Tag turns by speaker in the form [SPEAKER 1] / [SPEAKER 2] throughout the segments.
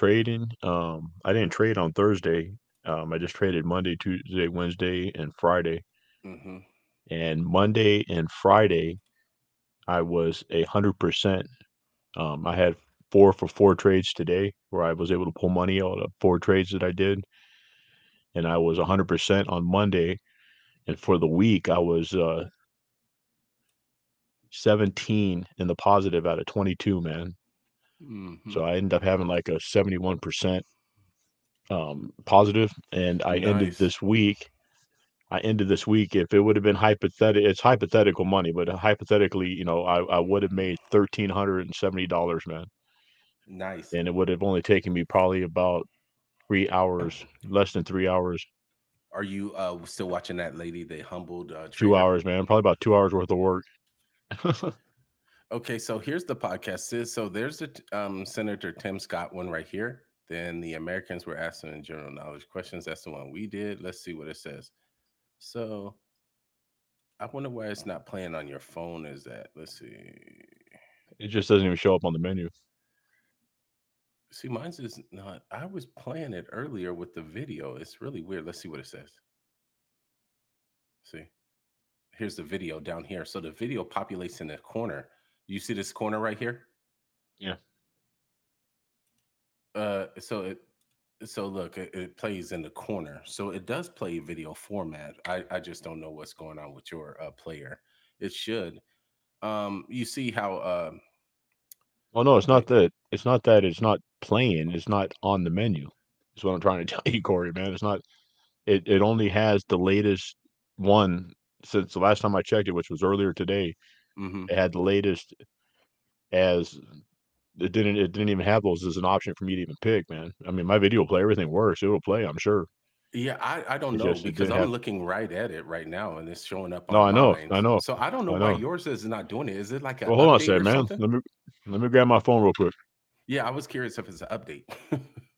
[SPEAKER 1] trading. Um, I didn't trade on Thursday. Um, I just traded Monday, Tuesday, Wednesday, and Friday.
[SPEAKER 2] hmm
[SPEAKER 1] And Monday and Friday, I was a hundred percent. Um, I had four for four trades today, where I was able to pull money out of four trades that I did, and I was a hundred percent on Monday. And for the week, I was uh 17 in the positive out of 22, man.
[SPEAKER 2] Hmm
[SPEAKER 1] So I ended up having like a 71% um positive and I ended this week I ended this week if it would have been hypothetical it's hypothetical money but hypothetically you know I, I would have made $1370 man.
[SPEAKER 2] Nice.
[SPEAKER 1] and it would have only taken me probably about 3 hours less than 3 hours.
[SPEAKER 2] Are you uh still watching that lady, They humbled uh,
[SPEAKER 1] 2 hours man probably about 2 hours worth of work
[SPEAKER 2] Okay, so here's the podcast. So there's the t- um, Senator Tim Scott one right here. Then the Americans were asking in general knowledge questions. That's the one we did. Let's see what it says. So I wonder why it's not playing on your phone. Is that? Let's see.
[SPEAKER 1] it just doesn't even show up on the menu
[SPEAKER 2] See, mine's is not. I was playing it earlier with the video. It's really weird. Let's see what it says. See, here's the video down here. So the video populates in the corner. You see this corner right here?
[SPEAKER 1] Yeah.
[SPEAKER 2] Uh, so it, so look, it, it plays in the corner. So it does play video format. I, I just don't know what's going on with your uh, player. It should. Um, you see how uh,
[SPEAKER 1] Oh no, it's not that. It's not that it's not playing. It's not on the menu. Is what I'm trying to tell you, Corey. Man, it's not. It it only has the latest one since the last time I checked it, which was earlier today.
[SPEAKER 2] Hmm
[SPEAKER 1] It had the latest as it didn't. It didn't even have those as an option for me to even pick. Man, I mean, my video will play, everything works. It will play. I'm sure.
[SPEAKER 2] Yeah, I, I don't
[SPEAKER 1] It's
[SPEAKER 2] know
[SPEAKER 1] just
[SPEAKER 2] because I'm
[SPEAKER 1] have.
[SPEAKER 2] looking right at it right now and it's showing up
[SPEAKER 1] No,
[SPEAKER 2] on
[SPEAKER 1] I know.
[SPEAKER 2] mine.
[SPEAKER 1] I know.
[SPEAKER 2] So I don't know
[SPEAKER 1] I
[SPEAKER 2] why yours is not doing it. Is it like an
[SPEAKER 1] Well, hold on a second, man.
[SPEAKER 2] something?
[SPEAKER 1] Let me let me grab my phone real quick.
[SPEAKER 2] Yeah, I was curious if it's an update.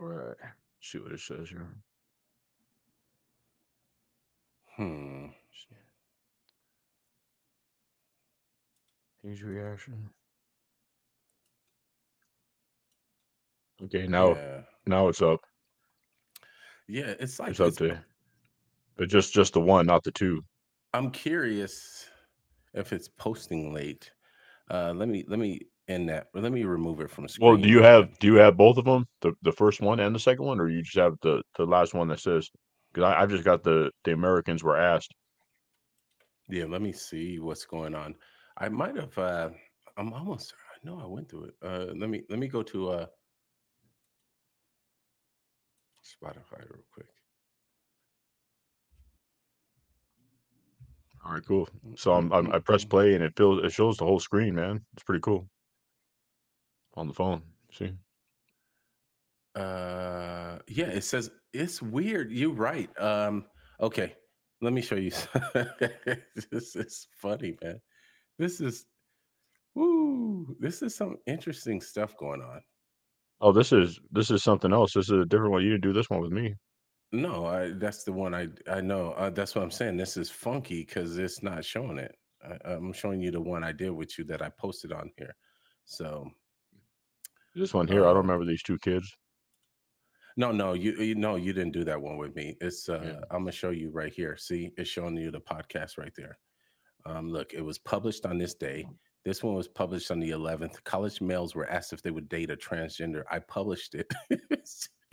[SPEAKER 1] right. See what it says here.
[SPEAKER 2] hmm.
[SPEAKER 1] Huge reaction. Okay, now
[SPEAKER 2] Yeah.
[SPEAKER 1] now it's up.
[SPEAKER 2] Yeah, it's like
[SPEAKER 1] It's up
[SPEAKER 2] it's
[SPEAKER 1] to but just just the one, not the two.
[SPEAKER 2] I'm curious if it's posting late. Uh let me let me end that. Let me remove it from
[SPEAKER 1] the
[SPEAKER 2] screen.
[SPEAKER 1] Well,
[SPEAKER 2] do you
[SPEAKER 1] have do you have both of them, the the first one and the second one, or you just have the the last one that says? Because I I've just got the the Americans were asked.
[SPEAKER 2] Yeah, let me see what's going on. I might have uh I'm almost I know I went through it. Uh let me let me go to uh Spotify real quick.
[SPEAKER 1] All right, cool. So I'm, I'm I press play and it feels it shows the whole screen, man. It's pretty cool on the phone. See?
[SPEAKER 2] Uh yeah, it says it's weird. You're right. Um okay, let me show you. this is funny, man. This is woo, this is some interesting stuff going on.
[SPEAKER 1] Oh, this is this is something else. This is a different one. You didn't do this one with me.
[SPEAKER 2] No, I that's the one I I know. Uh, that's what I'm saying. This is funky because it's not showing it. I, I'm showing you the one I did with you that I posted on here. So
[SPEAKER 1] This one here, I don't
[SPEAKER 2] um
[SPEAKER 1] remember these two kids.
[SPEAKER 2] no, no, you you no, you didn't do that one with me. It's
[SPEAKER 1] Yeah.
[SPEAKER 2] uh I'm gonna show you right here. See, it's showing you the podcast right there. Um, look, it was published on this day. This one was published on the 11th. College males were asked if they would date a transgender. I published it.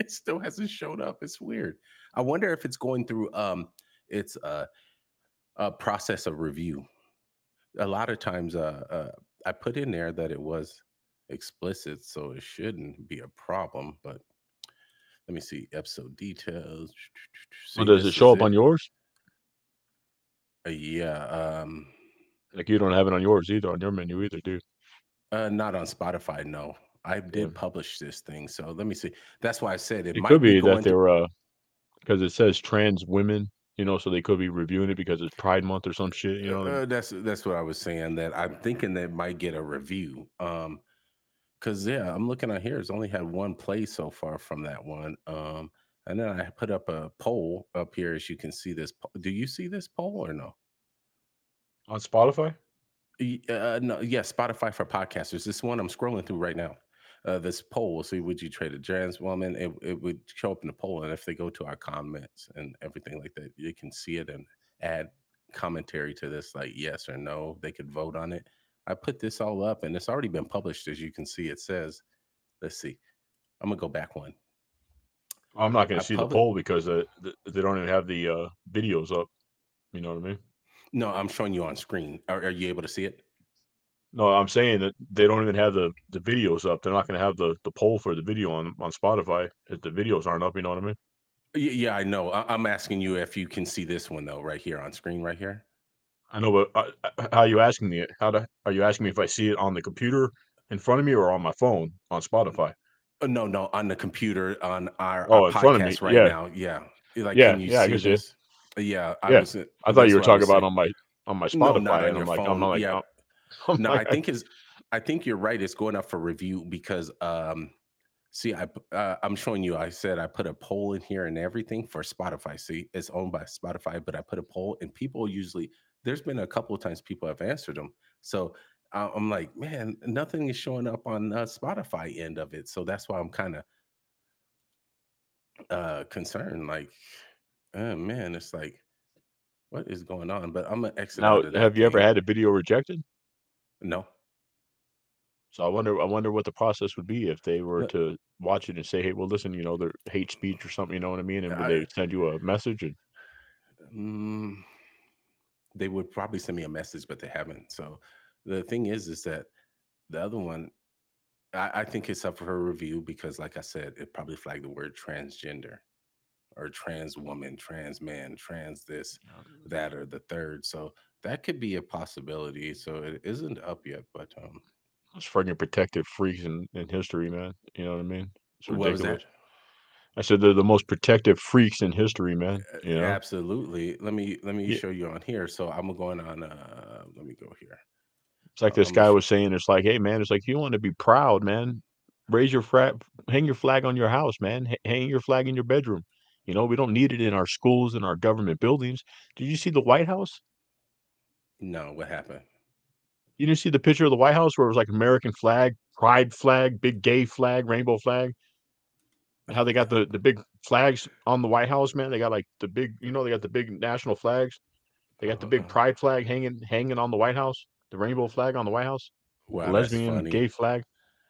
[SPEAKER 2] It still hasn't showed up. It's weird. I wonder if it's going through um its uh, a process of review. A lot of times, uh, uh, I put in there that it was explicit, so it shouldn't be a problem. But let me see episode details.
[SPEAKER 1] So does it show up on yours?
[SPEAKER 2] Uh, yeah. Um,
[SPEAKER 1] Like you don't have it on yours either, on your menu either, dude.
[SPEAKER 2] Uh, not on Spotify, no. I did
[SPEAKER 1] Yeah.
[SPEAKER 2] publish this thing, so let me see. That's why I said it
[SPEAKER 1] It
[SPEAKER 2] might
[SPEAKER 1] could
[SPEAKER 2] be
[SPEAKER 1] be that
[SPEAKER 2] going
[SPEAKER 1] they
[SPEAKER 2] to.
[SPEAKER 1] were, uh, because it says trans women, you know, so they could be reviewing it because it's Pride Month or some shit, you know what I mean?
[SPEAKER 2] Uh, that's that's what I was saying. That I'm thinking that might get a review. Um, because yeah, I'm looking at here. It's only had one play so far from that one. Um, and then I put up a poll up here, as you can see this. po- Do you see this poll or no?
[SPEAKER 1] On Spotify?
[SPEAKER 2] Uh, no, yeah, Spotify for podcasters. This one I'm scrolling through right now. Uh, this poll will see would you trade a trans woman? It, it would show up in the poll, and if they go to our comments and everything like that, you can see it and add commentary to this, like yes or no. They could vote on it. I put this all up, and it's already been published, as you can see. It says, let's see. I'm gonna go back one.
[SPEAKER 1] I'm not gonna
[SPEAKER 2] I
[SPEAKER 1] see the poll because uh, they don't even have the uh, videos up. You know what I mean?
[SPEAKER 2] No, I'm showing you on screen. Are, are you able to see it?
[SPEAKER 1] No, I'm saying that they don't even have the, the videos up. They're not gonna have the, the poll for the video on, on Spotify if the videos aren't up. You know what I mean?
[SPEAKER 2] Yeah, I know. I'm asking you if you can see this one though, right here on screen, right here.
[SPEAKER 1] I know, but uh, uh, how are you asking me? How to, are you asking me if I see it on the computer in front of me or on my phone on Spotify?
[SPEAKER 2] Uh, No, no, on the computer on our,
[SPEAKER 1] Oh,
[SPEAKER 2] our
[SPEAKER 1] in front of me,
[SPEAKER 2] podcast right
[SPEAKER 1] yeah.
[SPEAKER 2] now. Yeah, Like,
[SPEAKER 1] Yeah,
[SPEAKER 2] can you
[SPEAKER 1] yeah, I
[SPEAKER 2] see
[SPEAKER 1] can see it.
[SPEAKER 2] this? Yeah, I
[SPEAKER 1] Yeah,
[SPEAKER 2] was. uh,
[SPEAKER 1] I thought
[SPEAKER 2] that's
[SPEAKER 1] you were
[SPEAKER 2] what I
[SPEAKER 1] talking
[SPEAKER 2] was
[SPEAKER 1] about
[SPEAKER 2] saying.
[SPEAKER 1] on my on my
[SPEAKER 2] No,
[SPEAKER 1] Spotify,
[SPEAKER 2] not on
[SPEAKER 1] and
[SPEAKER 2] your
[SPEAKER 1] I'm like, I'm
[SPEAKER 2] phone.
[SPEAKER 1] not like,
[SPEAKER 2] Yeah.
[SPEAKER 1] I'm- I'm
[SPEAKER 2] No, I
[SPEAKER 1] like,
[SPEAKER 2] think is I think you're right. It's going up for review because um see I p- uh, I'm showing you I said I put a poll in here and everything for Spotify. See, it's owned by Spotify, but I put a poll and people usually there's been a couple of times people have answered them. So I'm like, man, nothing is showing up on uh, Spotify end of it. So that's why I'm kind of uh concerned like oh man, it's like what is going on? But I'm gonna exit
[SPEAKER 1] now,
[SPEAKER 2] out of that
[SPEAKER 1] have you ever had a video rejected?
[SPEAKER 2] no?
[SPEAKER 1] So I wonder, I wonder what the process would be if they were to watch it and say, "Hey, well, listen, you know, they're hate speech or something." You know what I mean? And would
[SPEAKER 2] I-
[SPEAKER 1] they send you a message? And
[SPEAKER 2] they would probably send me a message, but they haven't. So the thing is, is that the other one, I, I think it's up for a review because, like I said, it probably flagged the word transgender or trans woman, trans man, trans this, that, or the third. So that could be a possibility. So it isn't up yet, but um,
[SPEAKER 1] it's fucking protected freaks in, in history, man. You know what I mean? It's
[SPEAKER 2] what was that?
[SPEAKER 1] I said they're the most protective freaks in history, man.
[SPEAKER 2] Uh,
[SPEAKER 1] You know?
[SPEAKER 2] Absolutely. Let me let me
[SPEAKER 1] Yeah.
[SPEAKER 2] show you on here. So I'm going on. Uh, let me go here.
[SPEAKER 1] It's like this
[SPEAKER 2] Um,
[SPEAKER 1] guy was saying. It's like, hey, man, it's like you want to be proud, man. Raise your flag, hang your flag on your house, man. H- hang your flag in your bedroom. You know, we don't need it in our schools and our government buildings. Did you see the White House?
[SPEAKER 2] No, what happened?
[SPEAKER 1] You didn't see the picture of the White House where it was like American flag, pride flag, big gay flag, rainbow flag. How they got the the big flags on the White House, man. They got like the big, you know, they got the big national flags. They got the big
[SPEAKER 2] Uh-uh.
[SPEAKER 1] pride flag hanging hanging on the White House, the rainbow flag on the White House,
[SPEAKER 2] Wow,
[SPEAKER 1] lesbian gay flag.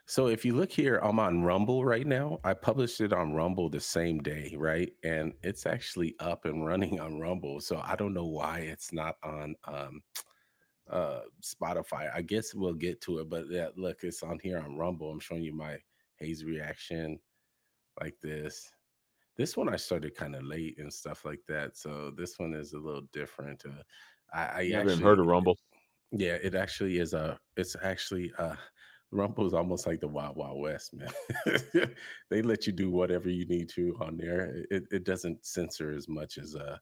[SPEAKER 2] So if you look here, I'm on Rumble right now. I published it on Rumble the same day, right? And it's actually up and running on Rumble. So I don't know why it's not on um uh Spotify. I guess we'll get to it, but yeah, look, it's on here on Rumble. I'm showing you my Hazy Reaction like this. This one I started kind of late and stuff like that. So this one is a little different. Uh, I, I
[SPEAKER 1] haven't
[SPEAKER 2] actually
[SPEAKER 1] heard of Rumble.
[SPEAKER 2] yeah, it actually is a. It's actually a. Rumble is almost like the Wild Wild West, man. they let you do whatever you need to on there. It it doesn't censor as much as uh,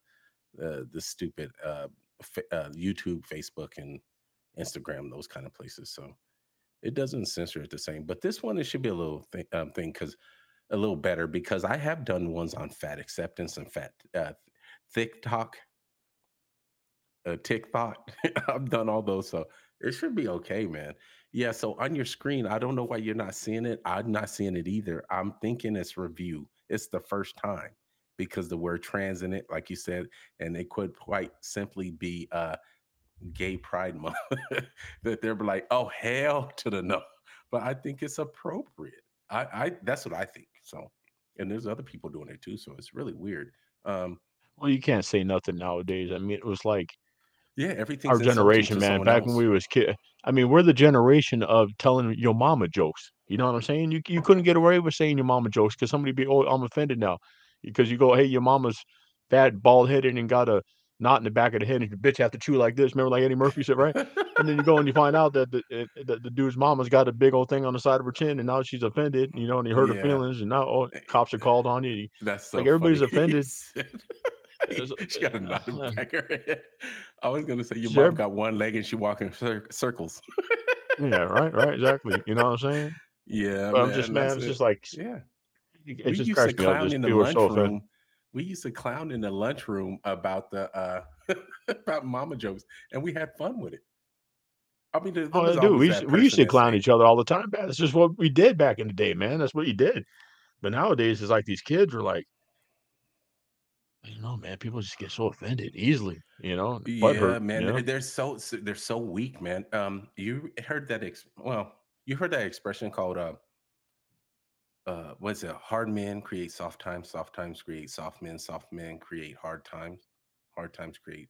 [SPEAKER 2] uh the stupid uh, fa- uh YouTube, Facebook, and Instagram, those kind of places. So it doesn't censor it the same. But this one, it should be a little thing, um, thing because a little better because I have done ones on fat acceptance and fat uh, thick talk uh, TikTok. I've done all those, so it should be okay, man. Yeah. So on your screen, I don't know why you're not seeing it. I'm not seeing it either. I'm thinking it's review. It's the first time because the word trans in it, like you said, and it could quite simply be uh gay pride month that they're like, oh hell to the no. But I think it's appropriate. I, I that's what I think. So and there's other people doing it too. So it's really weird. Um,
[SPEAKER 1] Well, you can't say nothing nowadays. I mean, it was like
[SPEAKER 2] yeah, everything.
[SPEAKER 1] our generation, man. Back when we was kid, I mean, we're the generation of telling your mama jokes. You know what I'm saying? You you couldn't get away with saying your mama jokes because somebody be, oh, I'm offended now, because you go, hey, your mama's fat, bald headed, and got a knot in the back of the head, and the bitch have to chew like this. Remember, like Eddie Murphy said, right? and then you go and you find out that the it, that the dude's mama's got a big old thing on the side of her chin, and now she's offended. You know, and you hurt
[SPEAKER 2] Yeah.
[SPEAKER 1] her feelings, and now oh, eh, cops are called on you.
[SPEAKER 2] That's so
[SPEAKER 1] Like, everybody's
[SPEAKER 2] funny.
[SPEAKER 1] offended.
[SPEAKER 2] He said- uh, she got a knot in the back of her head. I was gonna say your
[SPEAKER 1] Sure.
[SPEAKER 2] mom got one leg and she walking cir- circles.
[SPEAKER 1] Yeah, right, right, exactly. You know what I'm saying?
[SPEAKER 2] Yeah,
[SPEAKER 1] But I'm just man, it's
[SPEAKER 2] it.
[SPEAKER 1] just like
[SPEAKER 2] yeah.
[SPEAKER 1] it
[SPEAKER 2] we
[SPEAKER 1] just
[SPEAKER 2] used to
[SPEAKER 1] cracks me up.
[SPEAKER 2] clown in the
[SPEAKER 1] are so
[SPEAKER 2] lunchroom. We used to clown in the lunchroom about the uh about mama jokes, and we had fun with it. I mean, there,
[SPEAKER 1] Oh, dude, we we used to clown each other all the time, man. That's just what we did back in the day, man. That's what you did. But nowadays, it's like these kids are like, I don't know, man. People just get so offended easily, you know.
[SPEAKER 2] Yeah,
[SPEAKER 1] hurt,
[SPEAKER 2] man,
[SPEAKER 1] you know?
[SPEAKER 2] they're- so- they're so weak, man. Um, you heard that? Ex- well, you heard that expression called uh, uh, what's it? Hard men create soft times, soft times create soft men, soft men create hard times, hard times create.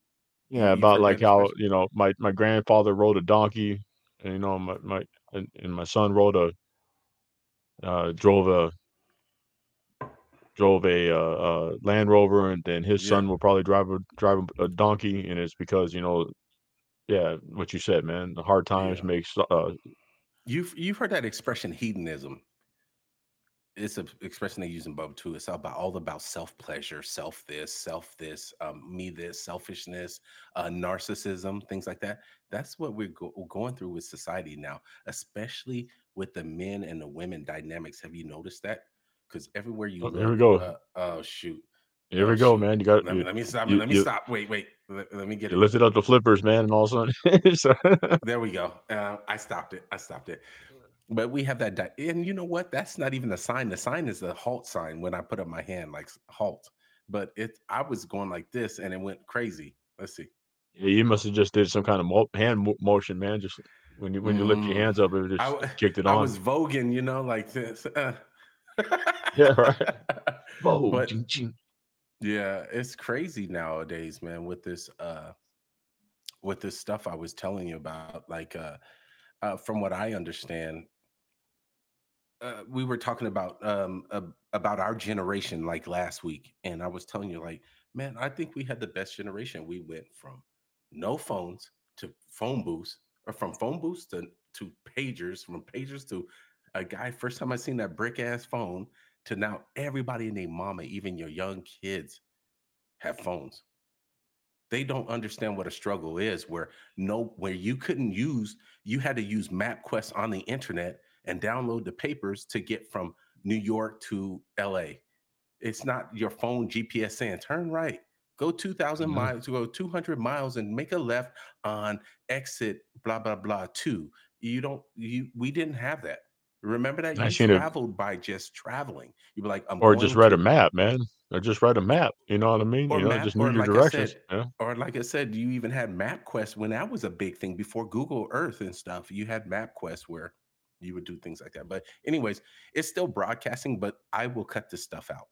[SPEAKER 1] Yeah, about like how you know my my grandfather rode a donkey, and you know my my and, and my son rode a uh drove a drove a uh, uh Land Rover, and then his
[SPEAKER 2] Yeah.
[SPEAKER 1] son will probably drive a drive a, a donkey, and it's because you know, yeah, what you said, man. The hard times
[SPEAKER 2] Yeah.
[SPEAKER 1] makes uh
[SPEAKER 2] You've you've heard that expression hedonism. It's an expression they use in Bub too. It's all about all about self pleasure, self this, self this, um, me this, selfishness, uh, narcissism, things like that. That's what we're, go- we're going through with society now, especially with the men and the women dynamics. Have you noticed that? Because everywhere you
[SPEAKER 1] Oh,
[SPEAKER 2] look,
[SPEAKER 1] here we go.
[SPEAKER 2] uh, oh shoot,
[SPEAKER 1] here
[SPEAKER 2] Oh,
[SPEAKER 1] we go,
[SPEAKER 2] shoot.
[SPEAKER 1] man. You got
[SPEAKER 2] let me,
[SPEAKER 1] you,
[SPEAKER 2] let me stop.
[SPEAKER 1] you-
[SPEAKER 2] let me
[SPEAKER 1] you-
[SPEAKER 2] stop. Wait, wait. Let, let me get
[SPEAKER 1] you
[SPEAKER 2] it.
[SPEAKER 1] lifted up the flippers, man, and all of a sudden,
[SPEAKER 2] There we go. Uh, I stopped it. I stopped it. But we have that, di- and you know what? That's not even a sign. The sign is the halt sign when I put up my hand, like halt. But it, I was going like this, and it went crazy. Let's see.
[SPEAKER 1] yeah, you must have just did some kind of mo- hand mo- motion, man. Just when you when you lift your
[SPEAKER 2] Mm.
[SPEAKER 1] hands up, it just
[SPEAKER 2] I,
[SPEAKER 1] kicked it
[SPEAKER 2] I
[SPEAKER 1] on.
[SPEAKER 2] was voguing, you know, like this. uh.
[SPEAKER 1] Yeah, right. Whoa,
[SPEAKER 2] but-. Yeah, it's crazy nowadays, man, with this uh with this stuff I was telling you about. Like uh, uh from what I understand, uh, we were talking about um ab- about our generation like last week, and I was telling you, like, man, I think we had the best generation. We went from no phones to phone booths, or from phone booths to to pagers, from pagers to a guy. First time I seen that brick ass phone to now everybody and their mama, even your young kids, have phones. They don't understand what a struggle is, where no, where you couldn't use, you had to use MapQuest on the internet and download the papers to get from New York to LA. It's not your phone GPS saying turn right, go 2,000
[SPEAKER 1] Mhm.
[SPEAKER 2] miles, go 200 miles and make a left on exit blah blah blah two. You don't, you we didn't have that. Remember that
[SPEAKER 1] I
[SPEAKER 2] you traveled by just traveling. You'd be like, I'm
[SPEAKER 1] or just read a map, man. Or just read a map. You know what I mean?
[SPEAKER 2] Or
[SPEAKER 1] you know,
[SPEAKER 2] map,
[SPEAKER 1] just knew your
[SPEAKER 2] like
[SPEAKER 1] directions.
[SPEAKER 2] said,
[SPEAKER 1] yeah.
[SPEAKER 2] or like I said, you even had MapQuest when that was a big thing before Google Earth and stuff. You had MapQuest where you would do things like that. But anyways, it's still broadcasting, but I will cut this stuff out.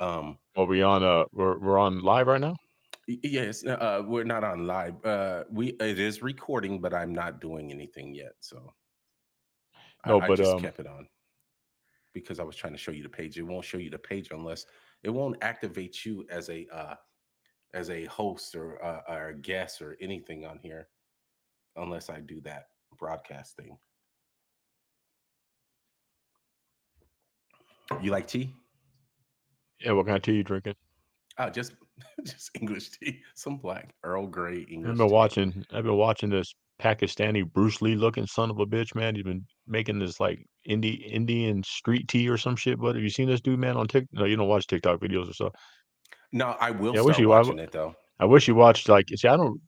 [SPEAKER 2] Um,
[SPEAKER 1] Are we on? Uh, we're we're on live right now.
[SPEAKER 2] yes, uh, we're not on live. Uh, we it is recording, but I'm not doing anything yet. So I-
[SPEAKER 1] No,
[SPEAKER 2] I,
[SPEAKER 1] but,
[SPEAKER 2] just
[SPEAKER 1] um,
[SPEAKER 2] kept it on because I was trying to show you the page. It won't show you the page unless it won't activate you as a uh, as a host or uh, or a guest or anything on here unless I do that broadcast thing. You like tea?
[SPEAKER 1] Yeah. What kind of tea you drinking?
[SPEAKER 2] Oh, just just English tea, some black Earl Grey English.
[SPEAKER 1] I've been
[SPEAKER 2] tea.
[SPEAKER 1] watching. I've been watching this Pakistani Bruce Lee looking son of a bitch, man. He's been making this like indie Indian street tea or some shit. But have you seen this dude, man, on TikTok? No, you don't watch TikTok videos or stuff.
[SPEAKER 2] No, I will
[SPEAKER 1] Yeah, I wish you- I
[SPEAKER 2] watching it though.
[SPEAKER 1] I wish you watched like see, I don't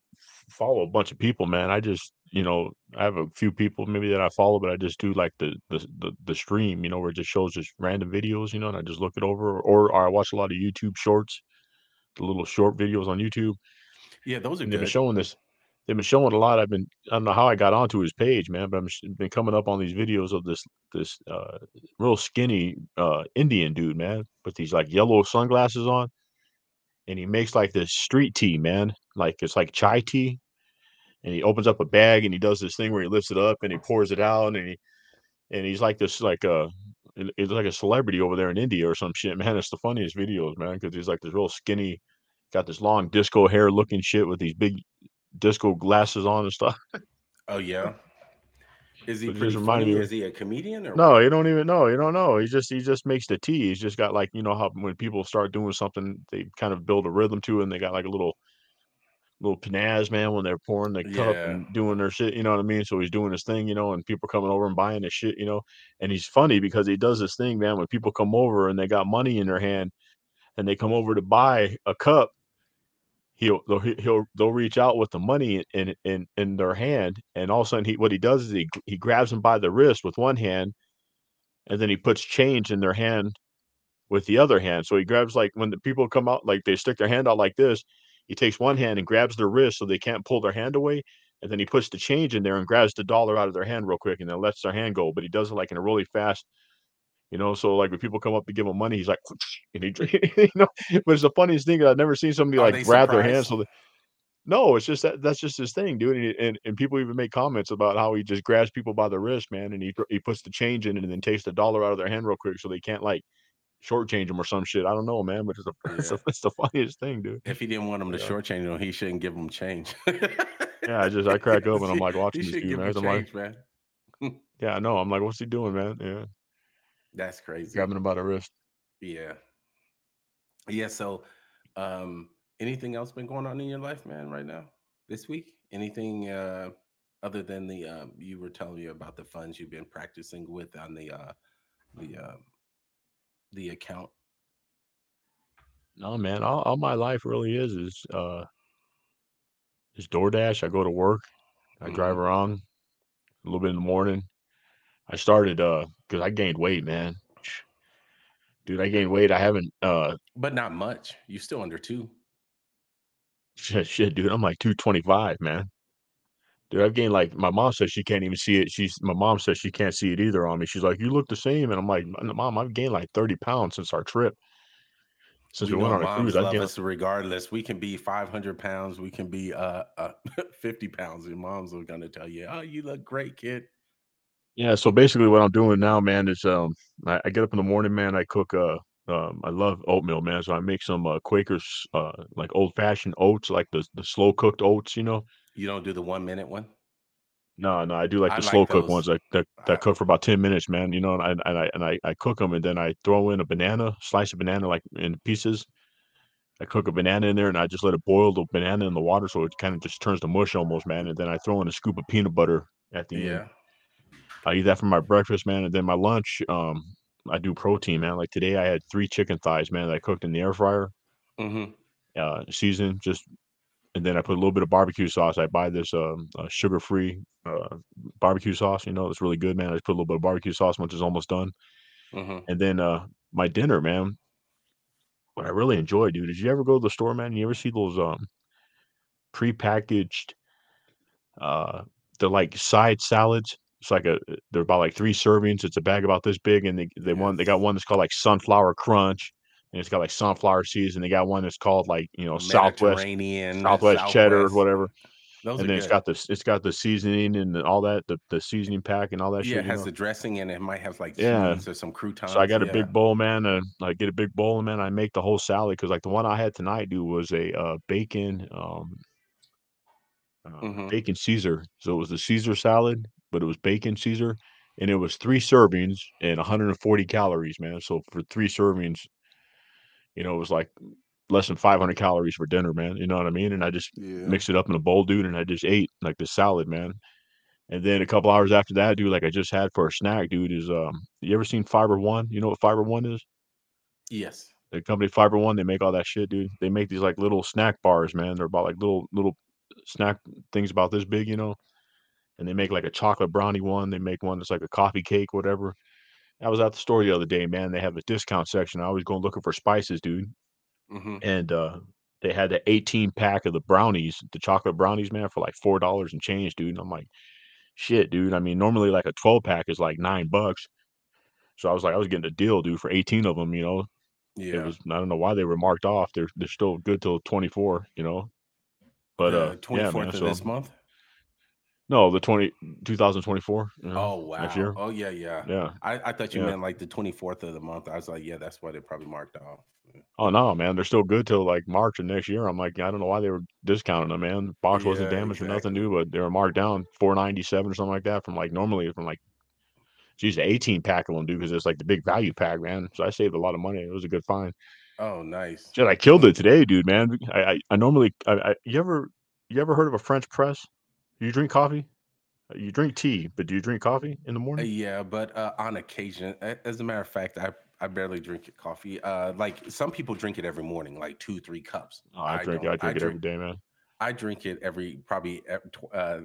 [SPEAKER 1] follow a bunch of people, man. I just you know I have a few people maybe that I follow, but I just do like the the the, the stream, you know, where it just shows just random videos, you know, and I just look it over, or, or I watch a lot of YouTube shorts, the little short videos on YouTube,
[SPEAKER 2] Yeah, those are
[SPEAKER 1] and they've been
[SPEAKER 2] good.
[SPEAKER 1] showing this. They've been showing a lot. I've been I don't know how I got onto his page, man, but I've been coming up on these videos of this this uh real skinny uh Indian dude, man, with these like yellow sunglasses on and he makes like this street tea, man. Like it's like chai tea. And he opens up a bag and he does this thing where he lifts it up and he pours it out and he and he's like this like uh, a it's like a celebrity over there in India or some shit, man. It's the funniest videos, man, because he's like this real skinny got this long disco hair looking shit with these big disco glasses on and stuff.
[SPEAKER 2] Oh yeah. Is he
[SPEAKER 1] just
[SPEAKER 2] pretty
[SPEAKER 1] reminded me
[SPEAKER 2] Is he a comedian or
[SPEAKER 1] No,
[SPEAKER 2] what?
[SPEAKER 1] you don't even know. You don't know. He just he just makes the tea. He's just got like you know how when people start doing something, they kind of build a rhythm to it, and they got like a little little panaz, man when they're pouring the cup
[SPEAKER 2] Yeah.
[SPEAKER 1] and doing their shit. You know what I mean? So he's doing his thing, you know, and people coming over and buying his shit, you know. And he's funny because he does this thing, man. When people come over and they got money in their hand, and they come over to buy a cup, he'll they'll, he- he'll they'll reach out with the money in in in their hand, and all of a sudden he what he does is he he grabs them by the wrist with one hand, and then he puts change in their hand with the other hand. So he grabs like when the people come out, like they stick their hand out like this, he takes one hand and grabs their wrist so they can't pull their hand away. And then he puts the change in there and grabs the dollar out of their hand real quick and then lets their hand go. But he does it like in a really fast, you know. So like when people come up to give him money, he's like, and he, you know. But it's the funniest thing I've never seen somebody
[SPEAKER 2] Are
[SPEAKER 1] like grab their hand so that. No, it's just that that's just his thing, dude. And, and and people even make comments about how he just grabs people by the wrist, man, and he he puts the change in and then takes the dollar out of their hand real quick so they can't like shortchange him or some shit. I don't know, man, but it's, a, it's,
[SPEAKER 2] Yeah.
[SPEAKER 1] the it's the funniest thing, dude.
[SPEAKER 2] If he didn't want him to
[SPEAKER 1] Yeah.
[SPEAKER 2] shortchange him, he shouldn't give him change.
[SPEAKER 1] Yeah, I just I crack up and I'm like watching this dude, man. I'm like,
[SPEAKER 2] change, man.
[SPEAKER 1] yeah, I know. I'm like, what's he doing, man? Yeah,
[SPEAKER 2] That's crazy.
[SPEAKER 1] grabbing him by the wrist.
[SPEAKER 2] Yeah. Yeah. So, um, anything else been going on in your life, man, right now this week? Anything uh, other than the um, you were telling me about the funds you've been practicing with on the uh, the um, the account?
[SPEAKER 1] No, man. All, all my life really is is uh is DoorDash. I go to work. I drive around a little bit in the morning. I started uh because I gained weight, man. Dude, I gained weight. I haven't uh
[SPEAKER 2] But not much. You still under two.
[SPEAKER 1] shit, shit, dude. I'm like 225, man. Dude, I've gained like my mom says she can't even see it. She's my mom says she can't see it either on me. She's like, you look the same, and I'm like, mom, I've gained like 30 pounds since our trip. Since
[SPEAKER 2] we
[SPEAKER 1] we, went on a cruise, I've
[SPEAKER 2] love
[SPEAKER 1] gained.
[SPEAKER 2] us regardless. We can be 500 pounds. We can be uh, uh 50 pounds. Your moms are gonna tell you, "Oh, you look great, kid."
[SPEAKER 1] Yeah, so basically what I'm doing now, man, is um I, I get up in the morning, man, I cook uh um I love oatmeal, man. So I make some uh Quakers uh like old fashioned oats, like the the slow cooked oats, you know.
[SPEAKER 2] You don't do the one minute one.
[SPEAKER 1] No, no, I do like
[SPEAKER 2] I
[SPEAKER 1] the
[SPEAKER 2] like
[SPEAKER 1] slow cook ones that, that that cook for about 10 minutes, man. You know, and I and I and I, I cook them and then I throw in a banana, slice a banana like in pieces. I cook a banana in there and I just let it boil the banana in the water so it kind of just turns to mush almost, man. And then I throw in a scoop of peanut butter at the end. I eat that for my breakfast, man, and then my lunch, um, I do protein, man. Like today, I had three chicken thighs, man, that I cooked in the air fryer,
[SPEAKER 2] Mm-hmm.
[SPEAKER 1] uh, seasoned just, and then I put a little bit of barbecue sauce. I buy this um, uh, sugar-free uh, barbecue sauce. You know, it's really good, man. I just put a little bit of barbecue sauce once it's almost done,
[SPEAKER 2] Mm-hmm.
[SPEAKER 1] and then uh, my dinner, man. What I really enjoy, dude. Did you ever go to the store, man? You ever see those um prepackaged uh they're like side salads it's like a they're about like three servings it's a bag about this big and they they one they got one that's called like sunflower crunch and it's got like sunflower seeds and they got one that's called like you know southwest
[SPEAKER 2] Mediterranean,
[SPEAKER 1] southwest cheddar or whatever
[SPEAKER 2] Those
[SPEAKER 1] and then
[SPEAKER 2] good.
[SPEAKER 1] it's got this it's got the seasoning and all that the, the seasoning pack and all that
[SPEAKER 2] yeah,
[SPEAKER 1] shit
[SPEAKER 2] it has
[SPEAKER 1] know?
[SPEAKER 2] the dressing and it might have like
[SPEAKER 1] Yeah.
[SPEAKER 2] or some croutons.
[SPEAKER 1] So I got a big bowl, man, and I get a big bowl, man. I make the whole salad because, like, the one I had tonight, dude, was a uh, bacon, um, uh,
[SPEAKER 2] Mhm.
[SPEAKER 1] bacon Caesar. So it was the Caesar salad, but it was bacon Caesar, and it was three servings and 140 calories, man. So for three servings, you know, it was like less than 500 calories for dinner, man. You know what I mean? And I just
[SPEAKER 2] Yeah.
[SPEAKER 1] mixed it up in a bowl, dude, and I just ate like the salad, man. And then a couple hours after that, dude, like I just had for a snack, dude, is um, you ever seen Fiber One? You know what Fiber One is?
[SPEAKER 2] Yes.
[SPEAKER 1] the company Fiber One, they make all that shit, dude. They make these like little snack bars, man. They're about like little little snack things about this big, you know. And they make like a chocolate brownie one. They make one that's like a coffee cake, whatever. I was at the store the other day, man. They have a discount section. I was going looking for spices, dude.
[SPEAKER 2] Mm-hmm.
[SPEAKER 1] And uh they had the 18 pack of the brownies, the chocolate brownies, man, for like four dollars and change, dude. And I'm like, shit, dude. I mean, normally like a 12 pack is like nine bucks. So I was like, I was getting a deal, dude, for 18 of them, you know.
[SPEAKER 2] Yeah.
[SPEAKER 1] It was I don't know why they were marked off. They're they're still good till 24, you know. But
[SPEAKER 2] the
[SPEAKER 1] uh yeah,
[SPEAKER 2] 24th
[SPEAKER 1] man.
[SPEAKER 2] of
[SPEAKER 1] So
[SPEAKER 2] this month.
[SPEAKER 1] No, the 20 2024. you know,
[SPEAKER 2] Oh wow.
[SPEAKER 1] next year.
[SPEAKER 2] Oh yeah, yeah.
[SPEAKER 1] Yeah.
[SPEAKER 2] I, I thought you
[SPEAKER 1] Yeah.
[SPEAKER 2] meant like the 24th of the month. I was like, yeah, that's why they probably marked off.
[SPEAKER 1] Oh no, man, they're still good till like March of next year. I'm like, I don't know why they were discounting them, man. Box wasn't
[SPEAKER 2] Yeah,
[SPEAKER 1] damaged or nothing new, but they were marked down 497 or something like that from like normally from like geez, the 18 pack of them, dude, because it's like the big value pack, man. So I saved a lot of money. It was a good find.
[SPEAKER 2] Oh, nice.
[SPEAKER 1] Shit, I killed it today, dude, man. I I, I normally I, I you ever you ever heard of a French press? Do you drink coffee? Uh, You drink tea, but do you drink coffee in the
[SPEAKER 2] uh,
[SPEAKER 1] morning?
[SPEAKER 2] yeah, but uh, on occasion, as a matter of fact, I I barely drink coffee. Uh, like some people drink it every morning, like two, three cups.
[SPEAKER 1] Oh, I
[SPEAKER 2] I
[SPEAKER 1] drink
[SPEAKER 2] don't.
[SPEAKER 1] I
[SPEAKER 2] I
[SPEAKER 1] drink it every
[SPEAKER 2] drink.
[SPEAKER 1] day, man.
[SPEAKER 2] I drink it every probably uh, uh,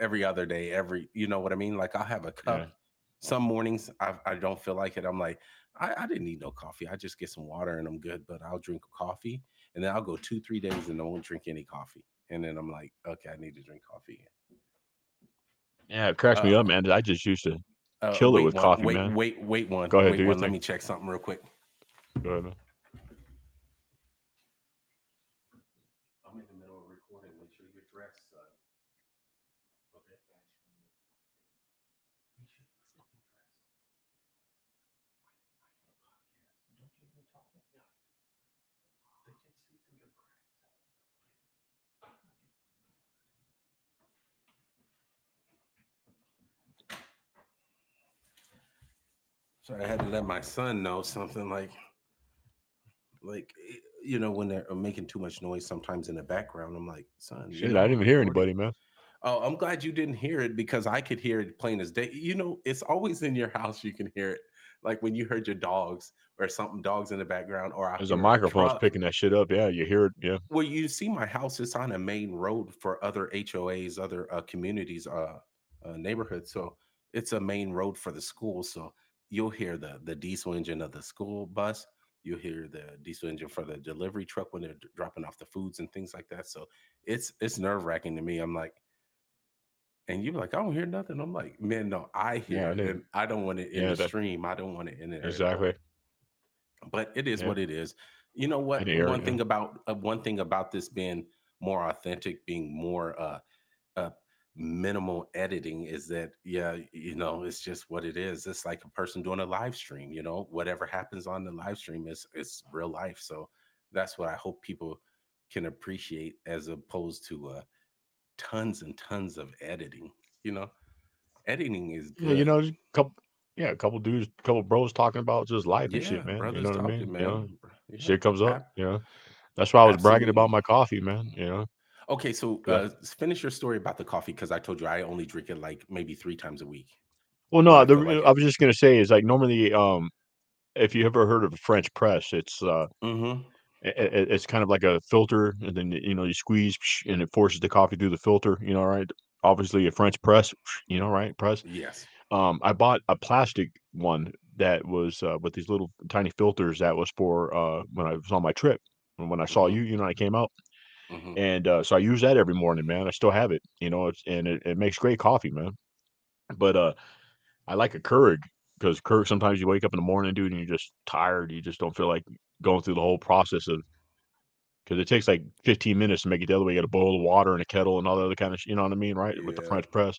[SPEAKER 2] every other day. Every you know what I mean? Like I'll have a
[SPEAKER 1] Yeah.
[SPEAKER 2] cup. Some mornings I, I don't feel like it. I'm like I, I didn't need no coffee. I just get some water and I'm good. But I'll drink coffee and then I'll go two three days and I won't drink any coffee. And then I'm like, okay, I need to drink coffee.
[SPEAKER 1] Yeah, it cracks me
[SPEAKER 2] Uh,
[SPEAKER 1] up, man. I just used to
[SPEAKER 2] uh,
[SPEAKER 1] kill it with
[SPEAKER 2] one,
[SPEAKER 1] coffee,
[SPEAKER 2] wait,
[SPEAKER 1] man.
[SPEAKER 2] wait, wait one,
[SPEAKER 1] Go ahead,
[SPEAKER 2] wait
[SPEAKER 1] do
[SPEAKER 2] one. Let me check something real quick.
[SPEAKER 1] Go ahead, man.
[SPEAKER 2] I'm in the middle of recording. Make sure you're dressed, son. Okay. Make sure you're fucking dressed. Don't hear me talking. Yeah. They can see through the cracks. So I had to let my son know something like, like eh, you know, when they're uh, making too much noise sometimes in the background. I'm like, son, you
[SPEAKER 1] Shit, I didn't even hear anybody, man.
[SPEAKER 2] Oh, I'm glad you didn't hear it because I could hear it plain as day. You know, it's always in your house you can hear it. Like when you heard your dogs or something, dogs in the background, or I
[SPEAKER 1] There's a
[SPEAKER 2] microphone a
[SPEAKER 1] picking that shit up. Yeah, you hear it. Yeah.
[SPEAKER 2] Well, you see, my house is on a main road for other HOAs, other uh, communities, uh, uh, neighborhoods. So it's a main road for the school. So you'll hear the the diesel engine of the school bus. You'll hear the diesel engine for the delivery truck when they're dropping off the foods and things like that. So it's it's nerve wracking to me. I'm like, and you're like, I don't hear nothing. I'm like, man, no, I hear
[SPEAKER 1] Yeah, I
[SPEAKER 2] it, I don't want it in
[SPEAKER 1] Yeah,
[SPEAKER 2] the
[SPEAKER 1] that
[SPEAKER 2] stream. I don't want it in there
[SPEAKER 1] exactly.
[SPEAKER 2] but it is
[SPEAKER 1] Yeah.
[SPEAKER 2] what it is. You know what? One thing about uh, one thing about this being more authentic, being more uh, uh, minimal editing is that yeah, you know, it's just what it is. It's like a person doing a live stream. You know, whatever happens on the live stream is is real life. So that's what I hope people can appreciate, as opposed to uh, tons and tons of editing. You know, editing is
[SPEAKER 1] Yeah, you know, a couple. Yeah, a couple dudes, couple bros talking about just life and
[SPEAKER 2] Yeah,
[SPEAKER 1] shit, man. You know what I mean? You
[SPEAKER 2] man.
[SPEAKER 1] know,
[SPEAKER 2] Yeah,
[SPEAKER 1] shit comes up.
[SPEAKER 2] yeah
[SPEAKER 1] You know, that's why I was bragging about my coffee, man. You know,
[SPEAKER 2] Okay, so uh, finish your story about the coffee because I told you I only drink it like maybe three times a week
[SPEAKER 1] Well, no,
[SPEAKER 2] I
[SPEAKER 1] the
[SPEAKER 2] like
[SPEAKER 1] I was just gonna say is like normally, um, if you ever heard of a French press, it's uh,
[SPEAKER 2] Mm-hmm.
[SPEAKER 1] i- i- it's kind of like a filter, and then you know you squeeze, and it forces the coffee through the filter. You know, right? Obviously, a French press, you know, right? Press.
[SPEAKER 2] Yes.
[SPEAKER 1] Um, I bought a plastic one that was uh, with these little tiny filters that was for uh, when I was on my trip. And when I saw
[SPEAKER 2] Mm-hmm.
[SPEAKER 1] you, you know, I came out,
[SPEAKER 2] Mm-hmm.
[SPEAKER 1] and uh, so I use that every morning, man. I still have it, you know, it's, and it, it makes great coffee, man. But uh, I like a Keurig because Keurig sometimes you wake up in the morning, dude, and you're just tired. You just don't feel like going through the whole process of because it takes like 15 minutes to make it the other way. You got a bowl of water and a kettle and all the other kind of, you know what I mean, right? With the French press.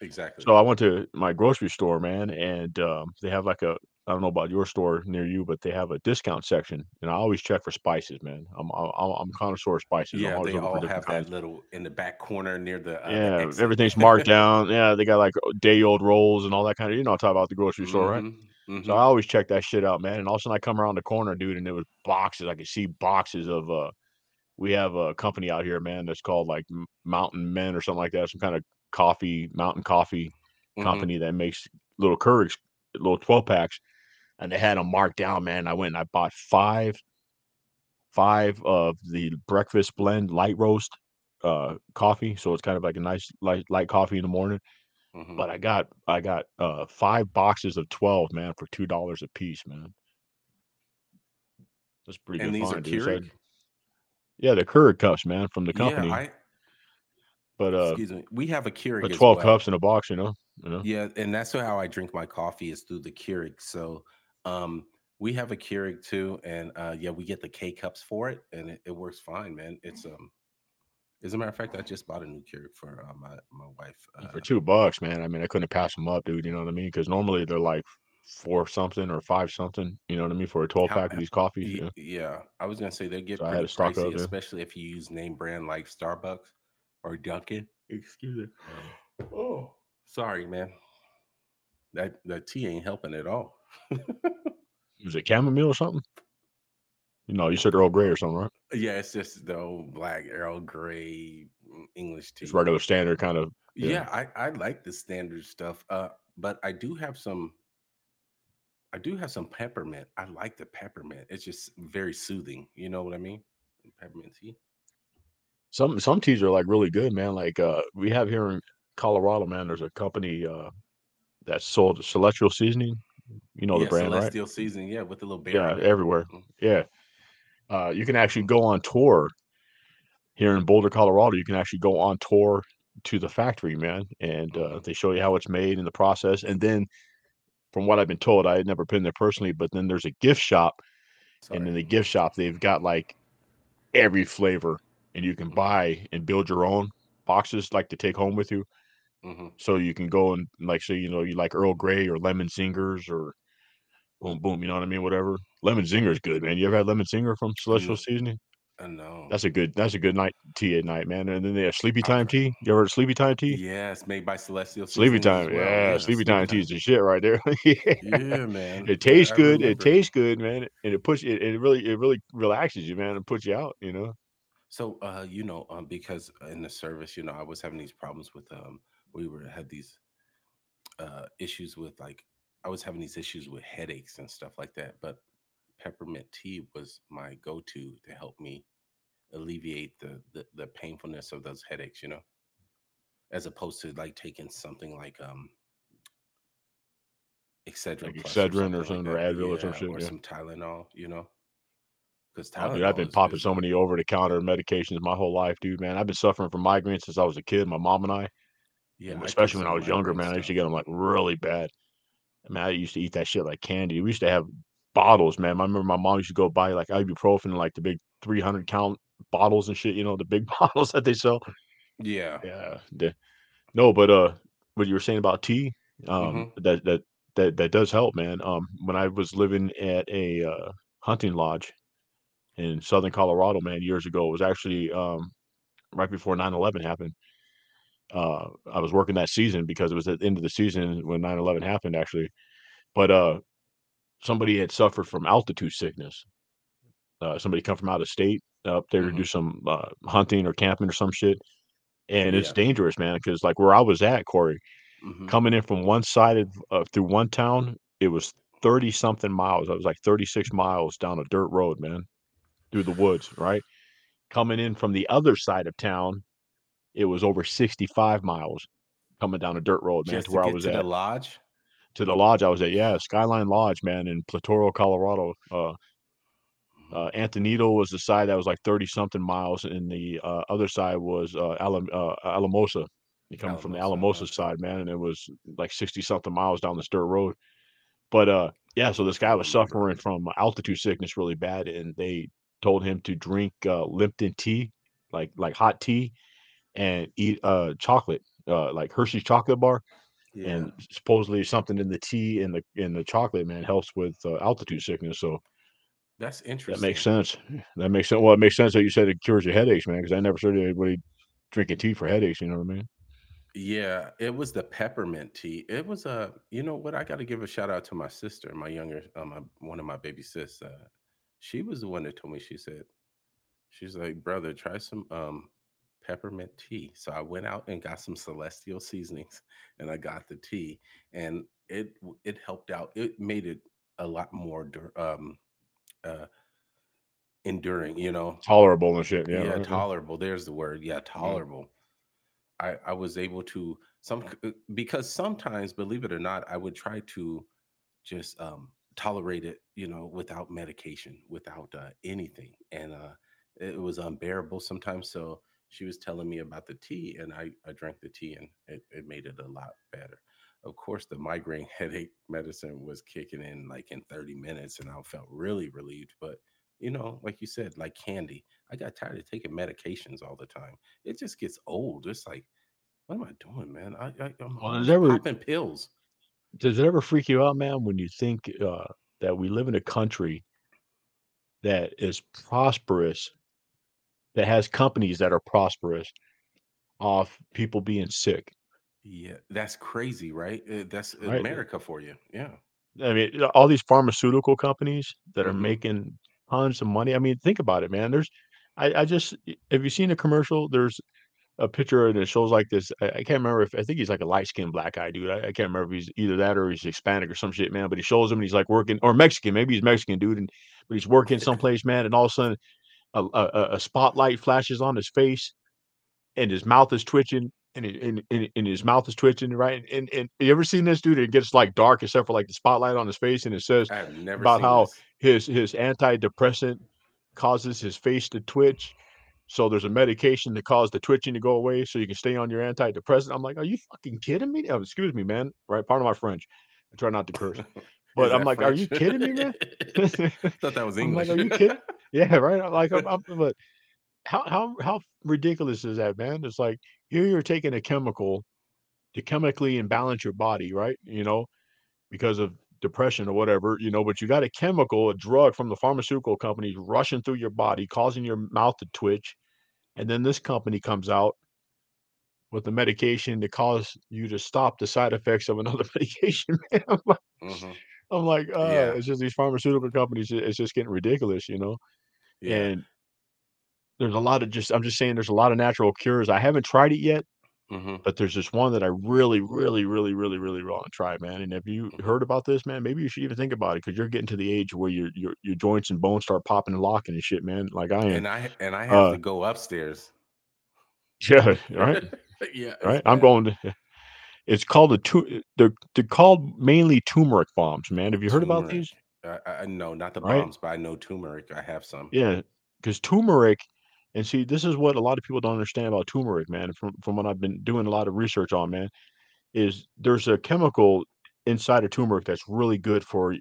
[SPEAKER 2] Exactly.
[SPEAKER 1] So I went to my grocery store, man, and um, they have like a I don't know about your store near you, but they have a discount section, and I always check for spices, man. I'm I'm, I'm a connoisseur of spices.
[SPEAKER 2] Yeah, they all have that little in the back corner near the uh,
[SPEAKER 1] Yeah,
[SPEAKER 2] exit.
[SPEAKER 1] everything's marked down. Yeah, they got like day old rolls and all that kind of. You know, I'm talking about the grocery store, right?
[SPEAKER 2] mm-hmm.
[SPEAKER 1] So I always check that shit out, man. And all of a sudden I come around the corner, dude, and there was boxes. I could see boxes of uh we have a company out here, man, that's called like Mountain Men or something like that, some kind of coffee, mountain coffee
[SPEAKER 2] Mm-hmm.
[SPEAKER 1] company that makes little Keurigs, little 12 packs, and they had them marked down, man. I went and I bought five, five of the breakfast blend light roast uh coffee. So it's kind of like a nice light light coffee in the morning.
[SPEAKER 2] Mm-hmm.
[SPEAKER 1] But I got I got uh five boxes of 12, man, for two dollars a piece, man. That's pretty
[SPEAKER 2] And
[SPEAKER 1] good
[SPEAKER 2] these are
[SPEAKER 1] find, dude. Yeah, the Keurig cups, man, from the
[SPEAKER 2] Yeah,
[SPEAKER 1] company.
[SPEAKER 2] I
[SPEAKER 1] but uh
[SPEAKER 2] excuse me. We have a Keurig
[SPEAKER 1] but 12
[SPEAKER 2] well.
[SPEAKER 1] cups in a box, you know. You know.
[SPEAKER 2] Yeah, and that's how I drink my coffee is through the Keurig. So um we have a Keurig too, and uh yeah, we get the K cups for it, and it, it works fine, man. It's um as a matter of fact, I just bought a new Keurig for uh, my my wife.
[SPEAKER 1] And for
[SPEAKER 2] Uh,
[SPEAKER 1] two bucks, man. I mean, I couldn't pass them up, dude. You know what I mean? Because normally they're like four something or five something. You know what I mean for a twelve pack of these coffees.
[SPEAKER 2] Ye-
[SPEAKER 1] Yeah.
[SPEAKER 2] Yeah, I was gonna say they get
[SPEAKER 1] So I had
[SPEAKER 2] pretty pricey, especially if you use name brand like Starbucks or Dunkin'. Excuse me. Oh, sorry, man. That that tea ain't helping at all.
[SPEAKER 1] Is it chamomile or something? You know, you said Earl Grey or something, right?
[SPEAKER 2] yeah, it's just the old black Earl Grey mm, English tea.
[SPEAKER 1] Just regular standard kind of.
[SPEAKER 2] Yeah,
[SPEAKER 1] yeah.
[SPEAKER 2] I, I like the standard stuff. Uh, but I do have some. I do have some peppermint. I like the peppermint. It's just very soothing. You know what I mean? Peppermint tea.
[SPEAKER 1] Some some teas are like really good, man. Like uh we have here in Colorado, man. There's a company uh that sold Celestial Seasoning. You know the
[SPEAKER 2] yeah,
[SPEAKER 1] brand, right?
[SPEAKER 2] Celestial seasoning. Yeah, with the little bear.
[SPEAKER 1] Yeah, everywhere.
[SPEAKER 2] Mm.
[SPEAKER 1] Yeah. Uh, you can actually go on tour here in Boulder, Colorado. You can actually go on tour to the factory, man, and uh,
[SPEAKER 2] Mhm.
[SPEAKER 1] they show you how it's made and the process. And then, from what I've been told, I had never been there personally, but then there's a gift shop, and in the gift shop they've got like every flavor, and you can
[SPEAKER 2] Mhm.
[SPEAKER 1] buy and build your own boxes like to take home with you.
[SPEAKER 2] Mhm.
[SPEAKER 1] So you can go and like say, you know, you like Earl Grey or lemon zingers or boom boom, you know what I mean? Whatever. Lemon zinger is good, man. You ever had lemon zinger from Celestial
[SPEAKER 2] Mm.
[SPEAKER 1] Seasoning?
[SPEAKER 2] I know.
[SPEAKER 1] That's a good that's a good night tea at night, man. And then they have sleepy time tea. You ever heard of sleepy time tea?
[SPEAKER 2] Yes, made by Celestial.
[SPEAKER 1] Sleepy time,
[SPEAKER 2] well.
[SPEAKER 1] yeah, sleepy time tea is the shit right there. yeah.
[SPEAKER 2] Yeah, man.
[SPEAKER 1] It tastes
[SPEAKER 2] I
[SPEAKER 1] good. It tastes good, man, and it puts it. It really, it really relaxes you, man, and puts you out. You know.
[SPEAKER 2] So, uh, you know, um, because in the service, you know, I was having these problems with um, we were had these uh issues with like I was having these issues with headaches and stuff like that. But peppermint tea was my go-to to help me alleviate the the, the painfulness of those headaches. You know, as opposed to like taking something like um. Excedrin,
[SPEAKER 1] Like Excedrin or
[SPEAKER 2] like
[SPEAKER 1] something, or
[SPEAKER 2] that.
[SPEAKER 1] Advil or some shit,
[SPEAKER 2] or
[SPEAKER 1] yeah.
[SPEAKER 2] some Tylenol, you know, because
[SPEAKER 1] Oh, dude, I've been popping so many over the counter medications my whole life, dude. Man, I've been suffering from migraines since I was a kid. My mom and I,
[SPEAKER 2] Yeah,
[SPEAKER 1] and
[SPEAKER 2] I
[SPEAKER 1] especially when I was younger, man, I used to get them like really bad. I mean, I used to eat that shit like candy. We used to have bottles, man. I remember my mom used to go buy like ibuprofen, like the big 300 count bottles and shit. You know, the big bottles that they sell.
[SPEAKER 2] Yeah.
[SPEAKER 1] Yeah. the- no, but uh, what you were saying about tea, um,
[SPEAKER 2] Mm-hmm.
[SPEAKER 1] that that that that does help, man. Um, when I was living at a uh, hunting lodge in southern Colorado, man, years ago, it was actually um right before 9/11 happened. Uh, I was working that season because it was at the end of the season when 9/11 happened, actually. But uh, somebody had suffered from altitude sickness. Uh, somebody come from out of state up there to do some uh, hunting or camping or some shit, and it's
[SPEAKER 2] Yeah.
[SPEAKER 1] dangerous, man. Because like where I was at, Corey,
[SPEAKER 2] Mhm.
[SPEAKER 1] coming in from one side of uh, through one town, it was 30 something miles. I was like 36 miles down a dirt road, man, through the woods, right? Coming in from the other side of town, it was over 65 miles coming down a dirt road, man,
[SPEAKER 2] Just
[SPEAKER 1] to
[SPEAKER 2] to
[SPEAKER 1] where I was
[SPEAKER 2] to
[SPEAKER 1] at.
[SPEAKER 2] the lodge.
[SPEAKER 1] To the lodge I was at, yeah, Skyline Lodge, man, in Platoro, Colorado. Uh, uh, Antonito was the side that was like 30 something miles, and the uh, other side was uh, Alam- uh, Alamosa. You coming from the
[SPEAKER 2] Alamosa,
[SPEAKER 1] Alamosa
[SPEAKER 2] okay.
[SPEAKER 1] side, man, and it was like 60 something miles down this dirt road. But uh, yeah, so this guy was suffering from altitude sickness really bad, and they told him to drink uh, Lipton tea, like like hot tea, and eat uh chocolate, uh, like Hershey's chocolate bar,
[SPEAKER 2] Yeah.
[SPEAKER 1] and supposedly something in the tea and the in the chocolate, man, helps with uh, altitude sickness. So
[SPEAKER 2] That's interesting.
[SPEAKER 1] that makes sense. That makes sense. Well, it makes sense that you said it cures your headaches, man, because I never heard anybody drinking tea for headaches. You know what I mean?
[SPEAKER 2] Yeah, it was the peppermint tea. It was a, you know what? I got to give a shout out to my sister, my younger, um, my, one of my baby sis. Uh, she was the one that told me. She said, she's like, brother, try some um peppermint tea. So I went out and got some celestial seasonings, and I got the tea, and it it helped out. It made it a lot more um uh enduring. You know,
[SPEAKER 1] Tolerable and shit. Yeah.
[SPEAKER 2] yeah,
[SPEAKER 1] right,
[SPEAKER 2] tolerable there's the word yeah tolerable i i was able to some uh, because sometimes believe it or not i would try to just um tolerate it you know without medication without uh, anything and uh it was unbearable sometimes so she was telling me about the tea and i i drank the tea and it, it made it a lot better of course the migraine headache medicine was kicking in like in 30 minutes and i felt really relieved but you know like you said like candy I got tired of taking medications all the time. It just gets old. It's like, what am I doing, man? I, I I'm
[SPEAKER 1] Well,
[SPEAKER 2] popping pills.
[SPEAKER 1] Does it ever freak you out, man, when you think, uh, that we live in a country that is prosperous, that has companies that are prosperous off people being sick?
[SPEAKER 2] Yeah, that's crazy, right? Uh, that's
[SPEAKER 1] Right?
[SPEAKER 2] America for you. Yeah.
[SPEAKER 1] I mean, all these pharmaceutical companies that are
[SPEAKER 2] Mhm.
[SPEAKER 1] making tons of money. I mean, think about it, man. There's I I just have you seen a commercial? There's a picture and it shows like this I I can't remember if I think he's like a light-skinned black guy dude. I I can't remember if he's either that or he's Hispanic or some shit, man, but he shows him and he's, like, working or Mexican, maybe he's Mexican, dude, and but he's working someplace, man, and all of a sudden, a a a spotlight flashes on his face, and his mouth is twitching, and and and and his mouth is twitching, right? And and you ever seen this dude? It gets, like, dark except for, like, the spotlight on his face, and it says
[SPEAKER 2] never
[SPEAKER 1] about how
[SPEAKER 2] this.
[SPEAKER 1] his his antidepressant causes his face to twitch, so there's a medication to cause the twitching to go away so you can stay on your antidepressant. I'm like, "Are you fucking kidding me?" Oh, excuse me, man, right? Part of my French. I try not to curse. But I'm like, "Are you kidding me, man?"
[SPEAKER 2] I Thought that was
[SPEAKER 1] I'm like,
[SPEAKER 2] English.
[SPEAKER 1] "Are you kidding?" Yeah, right? I'm like, I'm I'm but how how how ridiculous is that, man? It's like, here you're taking a chemical to chemically imbalance your body, right? You know, because of depression or whatever, you know, but you got a chemical, a drug from the pharmaceutical companies rushing through your body, causing your mouth to twitch, and then this company comes out with the medication to cause you to stop the side effects of another medication, man. I'm like
[SPEAKER 2] Mhm.
[SPEAKER 1] I'm like, "Uh,
[SPEAKER 2] Yeah.
[SPEAKER 1] it's just these pharmaceutical companies, it's just getting ridiculous," you know?
[SPEAKER 2] Yeah.
[SPEAKER 1] And there's a lot of just I'm just saying there's a lot of natural cures. I haven't tried it yet,
[SPEAKER 2] Mhm.
[SPEAKER 1] but there's this one that I really, really, really, really, really wanna try, man, and have you
[SPEAKER 2] Mhm.
[SPEAKER 1] heard about this, man? Maybe you should even think about it because you're getting to the age where your your your joints and bones start popping and locking and shit, man, like I am.
[SPEAKER 2] And I and I have
[SPEAKER 1] Uh
[SPEAKER 2] to go upstairs.
[SPEAKER 1] Yeah, right?
[SPEAKER 2] Yeah,
[SPEAKER 1] Right? I'm going to it's called a tu they're they're called mainly turmeric bombs, man. Have you heard about these?
[SPEAKER 2] I I no, not the
[SPEAKER 1] Right?
[SPEAKER 2] bombs, but I know turmeric. I have some.
[SPEAKER 1] Yeah, because turmeric and see, this is what a lot of people don't understand about turmeric, man, from from what I've been doing a lot of research on, man, is there's a chemical inside of turmeric that's really good for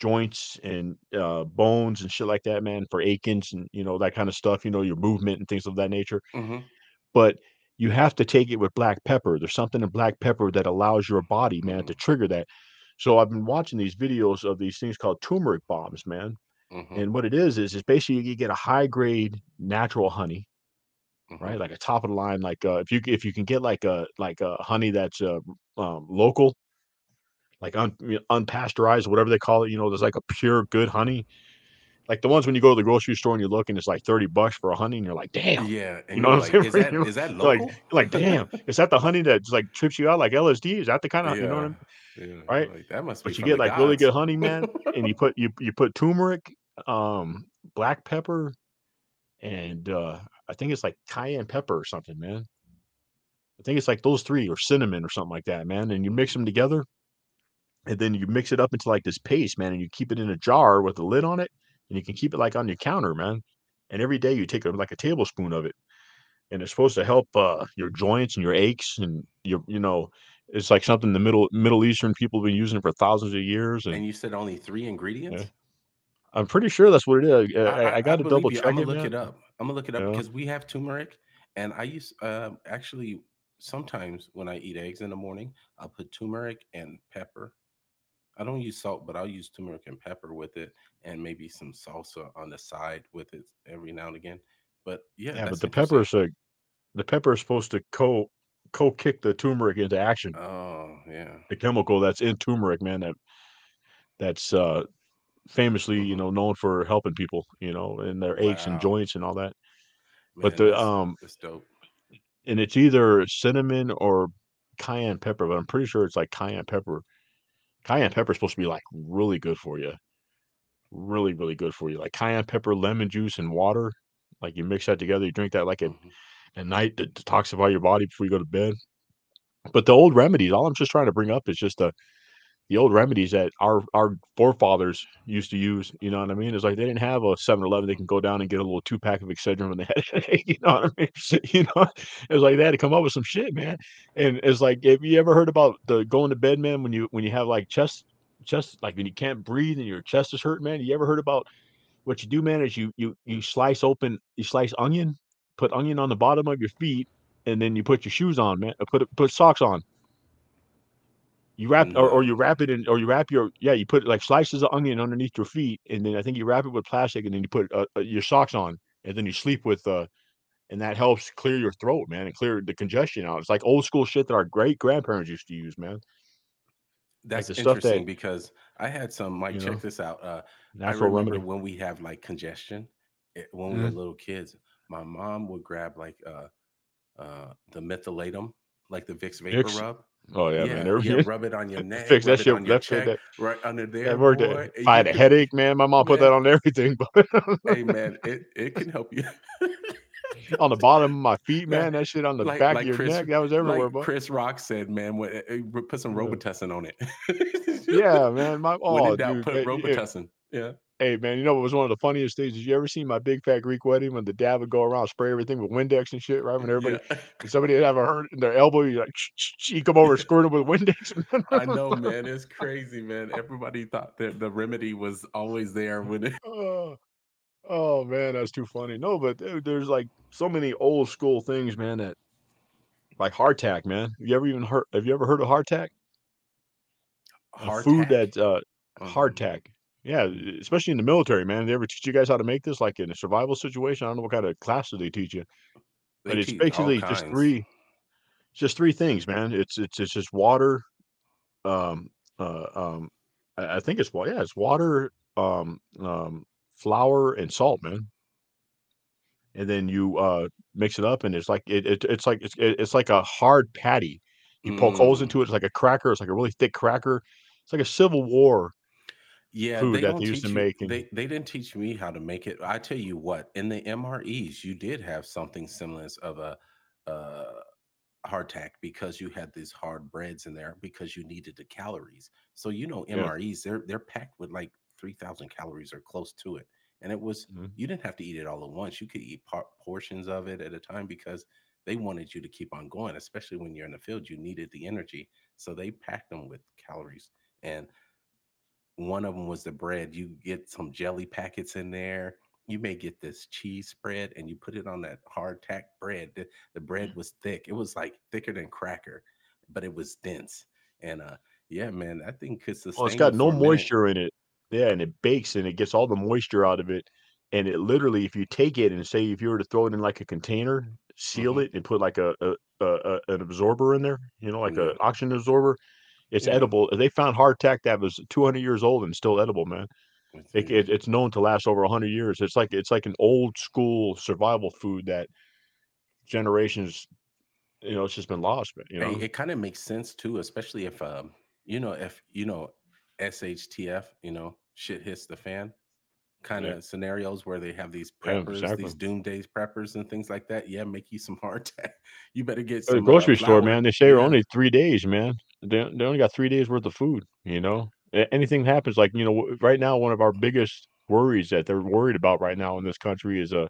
[SPEAKER 1] joints and, uh, bones and shit like that, man, for achings and, you know, that kinda stuff, you know, your movement and things of that nature.
[SPEAKER 2] Mhm.
[SPEAKER 1] But you have to take it with black pepper. There's something in black pepper that allows your body, man, to
[SPEAKER 2] Mm.
[SPEAKER 1] trigger that. So I've been watching these videos of these things called turmeric bombs, man,
[SPEAKER 2] Mhm.
[SPEAKER 1] and what it is, is it's basically you get a high grade natural honey, right?
[SPEAKER 2] Mhm.
[SPEAKER 1] Like a top of the line, like, uh, if you if you can get like a like a honey that's, uh, um, local like un unpasteurized, whatever they call it, you know, there's like a pure good honey. Like the ones when you go to the grocery store and you look and it's like 30 bucks for a honey and you're like, "Damn."
[SPEAKER 2] Yeah,
[SPEAKER 1] You know what
[SPEAKER 2] like,
[SPEAKER 1] I'm
[SPEAKER 2] "Is
[SPEAKER 1] saying?
[SPEAKER 2] that
[SPEAKER 1] You're
[SPEAKER 2] is that
[SPEAKER 1] like
[SPEAKER 2] local?"
[SPEAKER 1] you're like, "Damn, is that the honey that just, like, trips you out like LSD? Is that the kinda" you know what I
[SPEAKER 2] Yeah.
[SPEAKER 1] mean?
[SPEAKER 2] Yeah,
[SPEAKER 1] Right?
[SPEAKER 2] like, that must be
[SPEAKER 1] But you get, like, really good honey, man, and you put you you put turmeric, um, black pepper, and, uh, I think it's like cayenne pepper or something, man. I think it's like those 3 or cinnamon or something like that, man, and you mix them together and then you mix it up into, like, this paste, man, and you keep it in a jar with a lid on it, and you can keep it, like, on your counter, man, and every day you take like, a tablespoon of it, and it's supposed to help, uh, your joints and your aches and your you know, it's like something the Middle Middle Eastern people have been using for thousands of years and
[SPEAKER 2] And you said only 3
[SPEAKER 1] Yeah. I'm pretty sure that's what it is.
[SPEAKER 2] I
[SPEAKER 1] I I I gotta double
[SPEAKER 2] you.
[SPEAKER 1] check
[SPEAKER 2] Imma
[SPEAKER 1] it,
[SPEAKER 2] look
[SPEAKER 1] man.
[SPEAKER 2] it up. Imma look it up
[SPEAKER 1] Yeah.
[SPEAKER 2] because we have turmeric, and I use um, actually, sometimes when I eat eggs in the morning, I'll put turmeric and pepper. I don't use salt, but I'll use turmeric and pepper with it and maybe some salsa on the side with it every now and again. But, yeah,
[SPEAKER 1] Yeah, but the pepper is like the pepper is supposed to co co-kick the turmeric into action.
[SPEAKER 2] Oh, yeah.
[SPEAKER 1] The chemical that's in turmeric, man, that that's, uh, famously, you know, known for helping people, you know, in their aches and joints and all that. But the,
[SPEAKER 2] that's
[SPEAKER 1] um
[SPEAKER 2] that's dope.
[SPEAKER 1] and it's either cinnamon or cayenne pepper, but I'm pretty sure it's like cayenne pepper. Cayenne pepper is supposed to be, like, really good for you. Really, really good for you. Like cayenne pepper, lemon juice, and water, like, you mix that together, you drink that, like, at
[SPEAKER 2] Mhm.
[SPEAKER 1] at night to detoxify your body before you go to bed. But the old remedies all I'm just trying to bring up is just the the old remedies that our our forefathers used to use, you know what I mean? It's like they didn't have a 7-Eleven, they can go down and get a little 2 pack of Excedrin when they had you know what I mean? You know? It's like they had to come up with some shit, man, and it's like, have you ever heard about the going to bed, man, when you when you have, like, chest chest like, when you can't breathe and your chest is hurting, man? You ever heard about what you do, man, is you you you slice open you slice onion, put onion on the bottom of your feet, and then you put your shoes on, man uh, put put socks on. You wrap or, or you wrap it in or you wrap your yeah, you put like slices of onion underneath your feet, and then I think you wrap it with plastic, and then you put, uh, uh, your socks on, and then you sleep with, uh and that helps clear your throat, man, and clear the congestion out. It's like old school shit that our great grandparents used to use, man. Like
[SPEAKER 2] That's
[SPEAKER 1] the stuff that
[SPEAKER 2] interesting because I had some Mike, check
[SPEAKER 1] know,
[SPEAKER 2] this out. Uh, I
[SPEAKER 1] natural
[SPEAKER 2] remember
[SPEAKER 1] remedy.
[SPEAKER 2] when we have like congestion, eh, when we were
[SPEAKER 1] Mhm.
[SPEAKER 2] little kids, my mom would grab like uh uh the Mentholatum, like the Vicks Vapor
[SPEAKER 1] Vicks?
[SPEAKER 2] Rub.
[SPEAKER 1] Oh, yeah, man.
[SPEAKER 2] Yeah,
[SPEAKER 1] There
[SPEAKER 2] yeah, rub it on your neck,
[SPEAKER 1] fix that shit that
[SPEAKER 2] check,
[SPEAKER 1] that
[SPEAKER 2] right under there,
[SPEAKER 1] that worked,
[SPEAKER 2] boy.
[SPEAKER 1] if I had a headache, man, my mom put that on everything, but
[SPEAKER 2] hey man, it it can help you.
[SPEAKER 1] on the bottom of my feet, man, that shit on the
[SPEAKER 2] like
[SPEAKER 1] back of your
[SPEAKER 2] Chris
[SPEAKER 1] neck, that was everywhere,
[SPEAKER 2] like. Chris Rock said, man, when, eh, eh, put some. Robitussin on it.
[SPEAKER 1] Yeah, man, my
[SPEAKER 2] when in
[SPEAKER 1] oh,
[SPEAKER 2] doubt,
[SPEAKER 1] dude,
[SPEAKER 2] put
[SPEAKER 1] eh, yeah.
[SPEAKER 2] Robitussin. Yeah.
[SPEAKER 1] Hey, man, you know what was one of the funniest things? Did you ever see my big fat Greek wedding when the dad would go around spray everything with Windex and shit, right? When everybody
[SPEAKER 2] Yeah.
[SPEAKER 1] somebody would have a hurt in their elbow, you like, you come over and squirt 'em with Windex.
[SPEAKER 2] I know, man. It's crazy, man. Everybody thought that the remedy was always there when it
[SPEAKER 1] Oh, oh, man, that's too funny. No, but there's, like, so many old school things, man, that like hardtack, man. Have You ever even heard have you ever heard of hardtack? A food that, uh
[SPEAKER 2] Um,
[SPEAKER 1] hardtack. Yeah, especially in the military, man. They ever teach you guys how to make this, like, in a survival situation? I don't know what kinda classes they teach you,
[SPEAKER 2] they
[SPEAKER 1] but it's
[SPEAKER 2] teach all
[SPEAKER 1] basically just
[SPEAKER 2] kinds.
[SPEAKER 1] 3 just 3 things, man. It's it's it's just water, um, uh, um, I I think it's wa yeah, it's water, um, um, flour, and salt, man. And then you, uh, mix it up, and it's like it it it's like it's it it's like a hard patty. You poke holes
[SPEAKER 2] Mm.
[SPEAKER 1] into it, it's like a cracker, it's like a really thick cracker. It's like a Civil War
[SPEAKER 2] Yeah,
[SPEAKER 1] food
[SPEAKER 2] they
[SPEAKER 1] that they used to
[SPEAKER 2] you.
[SPEAKER 1] make, and
[SPEAKER 2] They they didn't teach me how to make it. I tell you what, in the MREs, you did have something similar of a uh, hardtack because you had these hard breads in there because you needed the calories. So you know,
[SPEAKER 1] Yeah.
[SPEAKER 2] MREs they're they're packed with like three thousand calories or close to it, and it was
[SPEAKER 1] Mhm.
[SPEAKER 2] you didn't have to eat it all at once. You could eat par- portions of it at a time because they wanted you to keep on going, especially when you're in the field. You needed the energy, so they packed them with calories and one of them was the bread. You get some jelly packets in there. You may get this cheese spread and you put it on that hardtack bread. The, the bread was thick. It was like thicker than cracker, but it was dense. And uh yeah, man, that thing could
[SPEAKER 1] it's
[SPEAKER 2] sustain you
[SPEAKER 1] got no
[SPEAKER 2] for a minute.
[SPEAKER 1] moisture in it. Yeah, and it bakes, and it gets all the moisture out of it, and it literally if you take it and say if you were to throw it in, like, a container, seal
[SPEAKER 2] hmm
[SPEAKER 1] it, and put, like, a a a an absorber in there, you know, like a
[SPEAKER 2] Yeah,
[SPEAKER 1] oxygen absorber, it's
[SPEAKER 2] yeah.
[SPEAKER 1] edible. They found hardtack that was 200 years old and still edible, man.
[SPEAKER 2] It's
[SPEAKER 1] It it it's known to last over 100 years. It's like it's like an old school survival food that generations, you know, it's just been lost, man, you know?
[SPEAKER 2] it kind of makes sense too, especially if um, you know, if you know SHTF, you know, shit hits the fan. kind
[SPEAKER 1] Yeah,
[SPEAKER 2] of scenarios where they have these
[SPEAKER 1] yeah,
[SPEAKER 2] preppers,
[SPEAKER 1] exactly.
[SPEAKER 2] these doomsday preppers and things like that. Yeah, make you some hardtack. You better get
[SPEAKER 1] At the
[SPEAKER 2] some uh
[SPEAKER 1] grocery store, man, they say
[SPEAKER 2] Yeah.
[SPEAKER 1] only 3 days, man. They they only got 3 days worth of food, you know? Anything happens, like, you know, right now, one of our biggest worries that they're worried about right now in this country is, a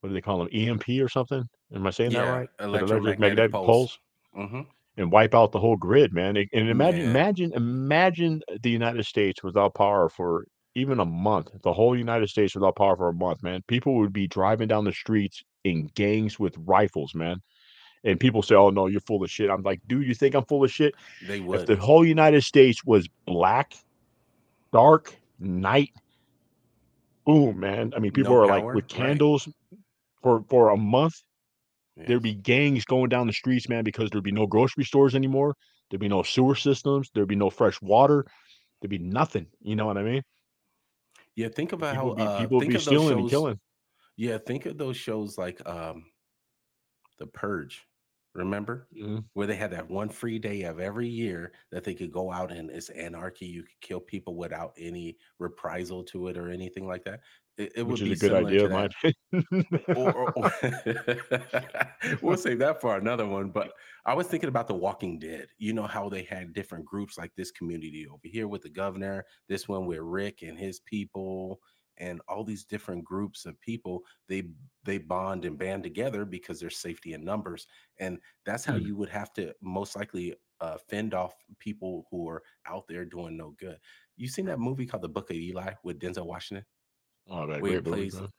[SPEAKER 1] what do they call them, EMP or something? Am I saying that
[SPEAKER 2] Yeah,
[SPEAKER 1] right? That electric
[SPEAKER 2] electromagnetic
[SPEAKER 1] magnetic
[SPEAKER 2] pulse.
[SPEAKER 1] pulse?
[SPEAKER 2] hmm
[SPEAKER 1] And wipe out the whole grid, man, and imagine
[SPEAKER 2] Man,
[SPEAKER 1] imagine imagine the United States without power for even a month, the whole United States without power for a month, man. People would be driving down the streets in gangs with rifles, man, and people say, "Oh, no, you're full of shit." I'm like, "Dude, you think I'm full of shit?"
[SPEAKER 2] they would.
[SPEAKER 1] If the whole United States was black, dark, night, boom, man. I mean, people
[SPEAKER 2] No
[SPEAKER 1] are, like,
[SPEAKER 2] power,
[SPEAKER 1] with
[SPEAKER 2] right?
[SPEAKER 1] candles for for a month, there'd be gangs going down the streets, man, because there'd be no grocery stores anymore. There'd be no sewer systems. There'd be no fresh water. There'd be nothing. You know what I mean?
[SPEAKER 2] Yeah, think about
[SPEAKER 1] people
[SPEAKER 2] how
[SPEAKER 1] would be
[SPEAKER 2] uh
[SPEAKER 1] people would
[SPEAKER 2] think
[SPEAKER 1] be stealing and killing.
[SPEAKER 2] Yeah, think of those shows like um The Purge. Remember?
[SPEAKER 1] Mhm.
[SPEAKER 2] Where they had that one free day of every year that they could go out and it's anarchy. You could kill people without any reprisal to it or anything like that. It, it would be
[SPEAKER 1] a good idea
[SPEAKER 2] to
[SPEAKER 1] of mine.
[SPEAKER 2] Or, or, or we'll save that for another one. But I was thinking about The Walking Dead. You know how they had different groups like this community over here with the governor, this one with Rick and his people, and all these different groups of people. They they bond and band together because there's safety in numbers, and that's how
[SPEAKER 1] Mm.
[SPEAKER 2] you would have to most likely uh, fend off people who are out there doing no good. You seen that movie called The Book of Eli with Denzel Washington,
[SPEAKER 1] Oh, man,
[SPEAKER 2] where he
[SPEAKER 1] great movies,
[SPEAKER 2] plays
[SPEAKER 1] man.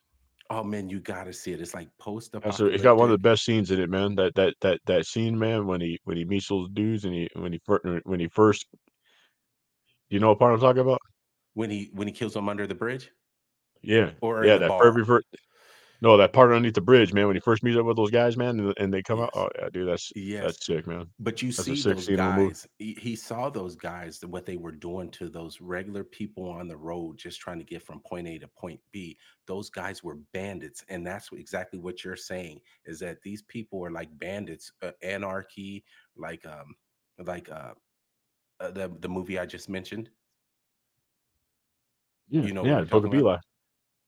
[SPEAKER 2] Oh man, you gotta see it. It's like
[SPEAKER 1] That's a, it's got one of the best scenes in it, man. That that that that scene, man, when he when he meets those dudes and he when he when he first, you know what part I'm talking about?
[SPEAKER 2] When he when he kills them under the bridge
[SPEAKER 1] Yeah,
[SPEAKER 2] or
[SPEAKER 1] yeah, that
[SPEAKER 2] bar.
[SPEAKER 1] first. No, that part underneath the bridge, man. When he first meets up with those guys, man, and, and they come out. Oh yeah, dude, that's
[SPEAKER 2] Yes.
[SPEAKER 1] that's sick, man.
[SPEAKER 2] But you
[SPEAKER 1] That's
[SPEAKER 2] see those
[SPEAKER 1] scene in the movie.
[SPEAKER 2] guys, he, saw those guys, what they were doing to those regular people on the road, just trying to get from point A to point B. Those guys were bandits. And that's exactly what you're saying is that these people are like bandits, uh, anarchy, like, um, like, uh, uh, the, the movie I just mentioned.
[SPEAKER 1] Yeah,
[SPEAKER 2] You know
[SPEAKER 1] yeah, Book of? Eli.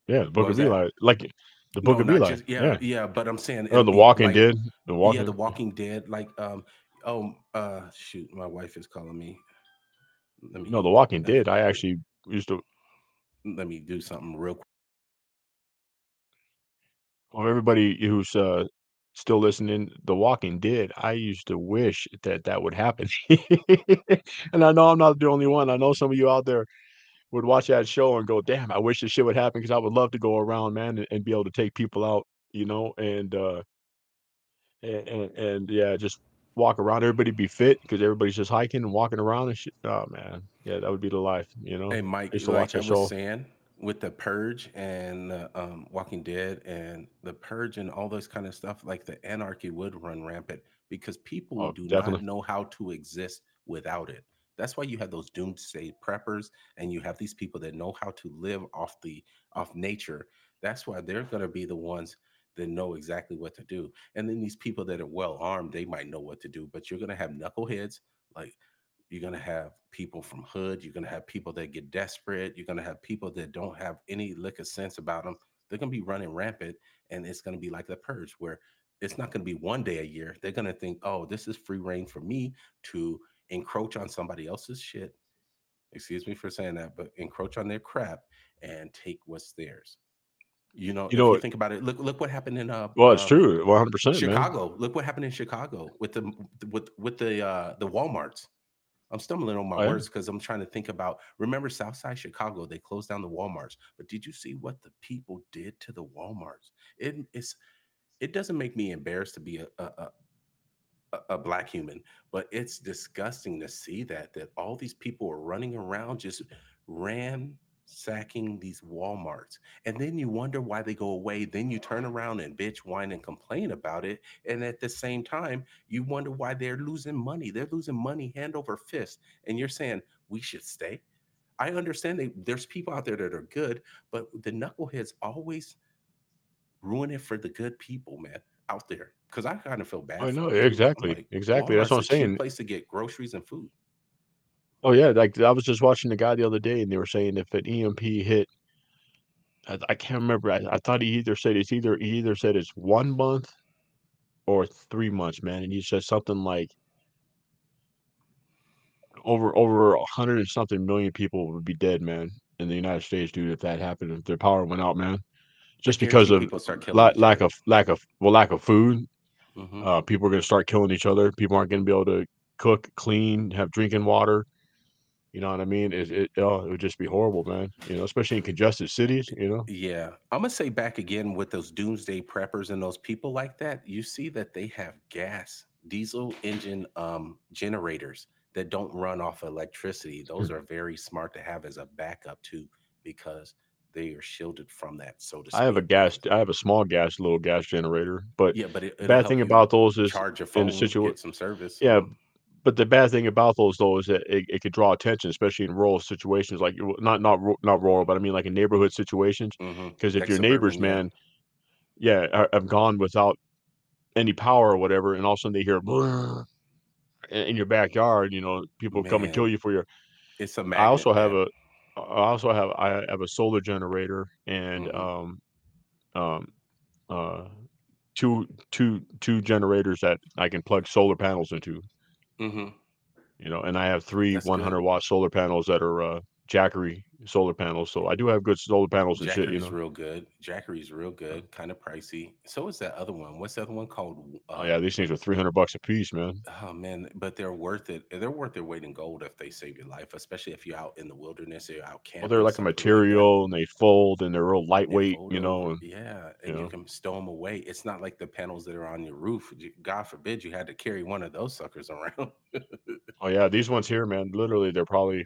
[SPEAKER 1] Yeah, the Book of
[SPEAKER 2] that?
[SPEAKER 1] Eli. Like the Book
[SPEAKER 2] No,
[SPEAKER 1] of Eli.
[SPEAKER 2] just, yeah,
[SPEAKER 1] Yeah.
[SPEAKER 2] yeah. But I'm saying,
[SPEAKER 1] Oh, The Walking
[SPEAKER 2] like,
[SPEAKER 1] Dead. The Walking.
[SPEAKER 2] yeah, The
[SPEAKER 1] Walking.
[SPEAKER 2] Walking Dead, like, um, oh, uh, shoot, my wife is calling me. Let me.
[SPEAKER 1] No, The Walking Dead. I actually used to.
[SPEAKER 2] let me do something real quick.
[SPEAKER 1] Well, everybody who's uh still listening, The Walking Dead. I used to wish that that would happen, and I know I'm not the only one. I know some of you out there would watch that show and go, "Damn, I wish this shit would happen," because I would love to go around, man, and, and be able to take people out, you know, and uh and, and, and yeah, just walk around. Everybody be fit because everybody's just hiking and walking around and shit. Oh man, yeah, that would be the life, you know.
[SPEAKER 2] Hey,
[SPEAKER 1] I
[SPEAKER 2] Mike,
[SPEAKER 1] used to watch
[SPEAKER 2] like I
[SPEAKER 1] that show.
[SPEAKER 2] saying, with the Purge and uh, um, Walking Dead and the Purge and all those kind of stuff, like the anarchy would run rampant because people
[SPEAKER 1] Oh,
[SPEAKER 2] do not know how to exist without it. That's why you have those doomsday preppers and you have these people that know how to live off the off nature. That's why they're going to be the ones that know exactly what to do. And then these people that are well armed, they might know what to do, but you're going to have knuckleheads like you're going to have people from hood. You're going to have people that get desperate. You're going to have people that don't have any lick of sense about them. They're going to be running rampant. And it's going to be like the purge, where it's not going to be one day a year. They're going to think, oh, this is free reign for me to encroach on somebody else's shit. Excuse me for saying that, but encroach on their crap and take what's theirs. You know,
[SPEAKER 1] You
[SPEAKER 2] if you
[SPEAKER 1] know,
[SPEAKER 2] think about it, look look what happened in uh,
[SPEAKER 1] well, it's
[SPEAKER 2] uh
[SPEAKER 1] true, 100%, man.
[SPEAKER 2] Chicago. Look what happened in Chicago with the with with the uh the Walmarts. I'm stumbling on my
[SPEAKER 1] Oh, yeah.
[SPEAKER 2] words because I'm trying to think about. Remember Southside Chicago? They closed down the WalMarts, but did you see what the people did to the WalMarts? It, it's it doesn't make me embarrassed to be a, a, a black human, but it's disgusting to see that that all these people are running around just ransacking these Walmarts, and then you wonder why they go away. Then you turn around and bitch, whine, and complain about it, and at the same time, you wonder why they're losing money. They're losing money hand over fist, and you're saying we should stay. I understand there's people out there that are good, but the knuckleheads always ruin it for the good people, man, out there. Because I kind of feel bad I
[SPEAKER 1] know,
[SPEAKER 2] them too. I'm
[SPEAKER 1] exactly,
[SPEAKER 2] like,
[SPEAKER 1] exactly. That's what I'm saying.
[SPEAKER 2] place to get groceries and food.
[SPEAKER 1] Oh yeah, like I was just watching the guy the other day, and they were saying if an EMP hit, I, I can't remember. I, I thought he either said it's either he either said it's one month or three months, man, and he said something like over over a hundred and something million people would be dead, man, in the United States, dude, if that happened, if their power went out, man, just because of
[SPEAKER 2] killing
[SPEAKER 1] lack
[SPEAKER 2] each
[SPEAKER 1] lack
[SPEAKER 2] other.
[SPEAKER 1] of lack of well lack of food.
[SPEAKER 2] Hmm
[SPEAKER 1] Uh, people are gonna start killing each other. People aren't gonna be able to cook, clean, have drinking water. You know what I mean? It it oh, it would just be horrible, man. You know, especially in congested cities. You know.
[SPEAKER 2] Yeah, I'm gonna say back again with those doomsday preppers and those people like that. You see that they have gas, diesel engine um, generators that don't run off electricity. Those are very smart to have as a backup too, because they are shielded from that, so to
[SPEAKER 1] I have a gas I have a small gas little gas generator, but
[SPEAKER 2] yeah, but it,
[SPEAKER 1] the bad thing about those is
[SPEAKER 2] charge your
[SPEAKER 1] in the
[SPEAKER 2] phone,
[SPEAKER 1] situa
[SPEAKER 2] get some service.
[SPEAKER 1] yeah, but the bad thing about those though is that it, it could draw attention, especially in rural situations, like not not not rural, but I mean like in neighborhood situations.
[SPEAKER 2] Mm-hmm.
[SPEAKER 1] Because if
[SPEAKER 2] Like
[SPEAKER 1] your neighbors, man, yeah, are, have gone without any power or whatever, and all of a sudden they hear in, in your backyard, you know, people come and kill you for your.
[SPEAKER 2] it's a
[SPEAKER 1] I
[SPEAKER 2] magnet,
[SPEAKER 1] also have
[SPEAKER 2] man.
[SPEAKER 1] a, I also have I have a solar generator and
[SPEAKER 2] hmm
[SPEAKER 1] um um uh two two two generators that I can plug solar panels into,
[SPEAKER 2] hmm
[SPEAKER 1] you know, and I have three
[SPEAKER 2] That's good.
[SPEAKER 1] 100 watt solar panels that are uh, Jackery solar panels, so I do have good solar panels and shit. You know.
[SPEAKER 2] real good. Jackery's real good, kind of pricey. So is that other one. What's the other one called?
[SPEAKER 1] Oh yeah,
[SPEAKER 2] Um,
[SPEAKER 1] these things are three hundred bucks a piece, man.
[SPEAKER 2] oh man, but they're worth it. They're worth their weight in gold if they save your life, especially if you're out in the wilderness or you're out camping.
[SPEAKER 1] Well, they're like a
[SPEAKER 2] something like
[SPEAKER 1] material and they fold and they're real lightweight, you know. And
[SPEAKER 2] yeah,
[SPEAKER 1] you
[SPEAKER 2] and you
[SPEAKER 1] know,
[SPEAKER 2] can stow them away. It's not like the panels that are on your roof. God forbid you had to carry one of those suckers around.
[SPEAKER 1] oh yeah, these ones here, man. Literally, they're probably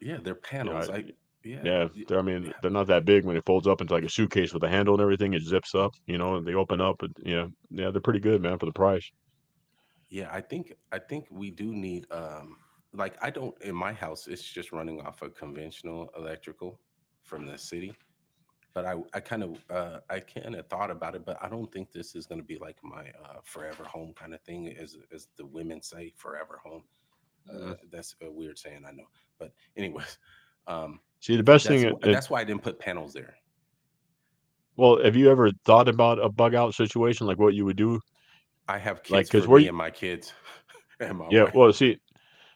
[SPEAKER 2] yeah, they're
[SPEAKER 1] you know,
[SPEAKER 2] panels.
[SPEAKER 1] I-
[SPEAKER 2] yeah,
[SPEAKER 1] yeah. They're, I mean, they're not that big when it folds up into like a suitcase with a handle and everything. It zips up, you know, and they open up. And yeah, yeah, they're pretty good, man, for the price.
[SPEAKER 2] yeah. I think I think we do need um like I don't in my house. It's just running off of conventional electrical from the city. But I I kind of uh, I kind of thought about it, but I don't think this is going to be like my uh, forever home kind of thing, as as the women say, forever home. Uh, that's a weird saying, I know. But anyways, um,
[SPEAKER 1] See, the best
[SPEAKER 2] that's
[SPEAKER 1] thing, it,
[SPEAKER 2] that's why I didn't put panels there.
[SPEAKER 1] well, have you ever thought about a bug out situation, like what you would do?
[SPEAKER 2] I have
[SPEAKER 1] Like,
[SPEAKER 2] kids for
[SPEAKER 1] where,
[SPEAKER 2] me
[SPEAKER 1] you,
[SPEAKER 2] and my kids and my
[SPEAKER 1] yeah,
[SPEAKER 2] wife.
[SPEAKER 1] well, see,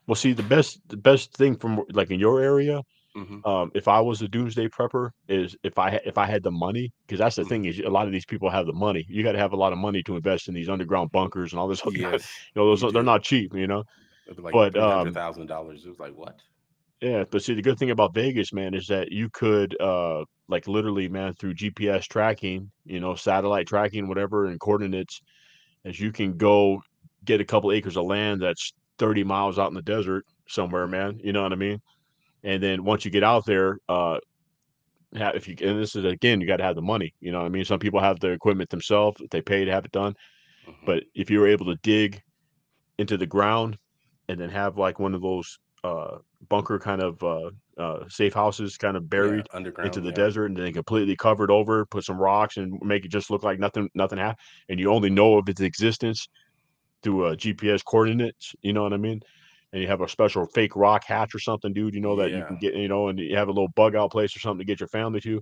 [SPEAKER 1] well, see, the best, the best thing from like in your area,
[SPEAKER 2] hmm
[SPEAKER 1] um, if I was a doomsday prepper, is if I if I had the money, because that's the
[SPEAKER 2] hmm
[SPEAKER 1] thing is a lot of these people have the money. You got to have a lot of money to invest in these underground bunkers and all this.
[SPEAKER 2] Yes,
[SPEAKER 1] You know, those they're
[SPEAKER 2] do.
[SPEAKER 1] not cheap, you know.
[SPEAKER 2] Like
[SPEAKER 1] But um,
[SPEAKER 2] thousand dollars. It was like what?
[SPEAKER 1] yeah, but see, the good thing about Vegas, man, is that you could uh, like literally, man, through GPS tracking, you know, satellite tracking, whatever, and coordinates, as you can go get a couple acres of land that's 30 miles out in the desert somewhere,
[SPEAKER 2] Mhm.
[SPEAKER 1] man. You know what I mean? And then once you get out there, uh, if you and this is again, you got to have the money. You know what I mean? Some people have the equipment themselves; they pay to have it done.
[SPEAKER 2] hmm
[SPEAKER 1] But if you were able to dig into the ground and then have like one of those uh, bunker kind of uh, uh, safe houses, kind of
[SPEAKER 2] Yeah,
[SPEAKER 1] buried into the
[SPEAKER 2] Yeah.
[SPEAKER 1] desert, and then completely covered over, put some rocks and make it just look like nothing, nothing happened, and you only know of its existence through uh, GPS coordinates. You know what I mean? And you have a special fake rock hatch or something, dude. You know that you can get, you know, and you have a little bug out place or something to get your family to.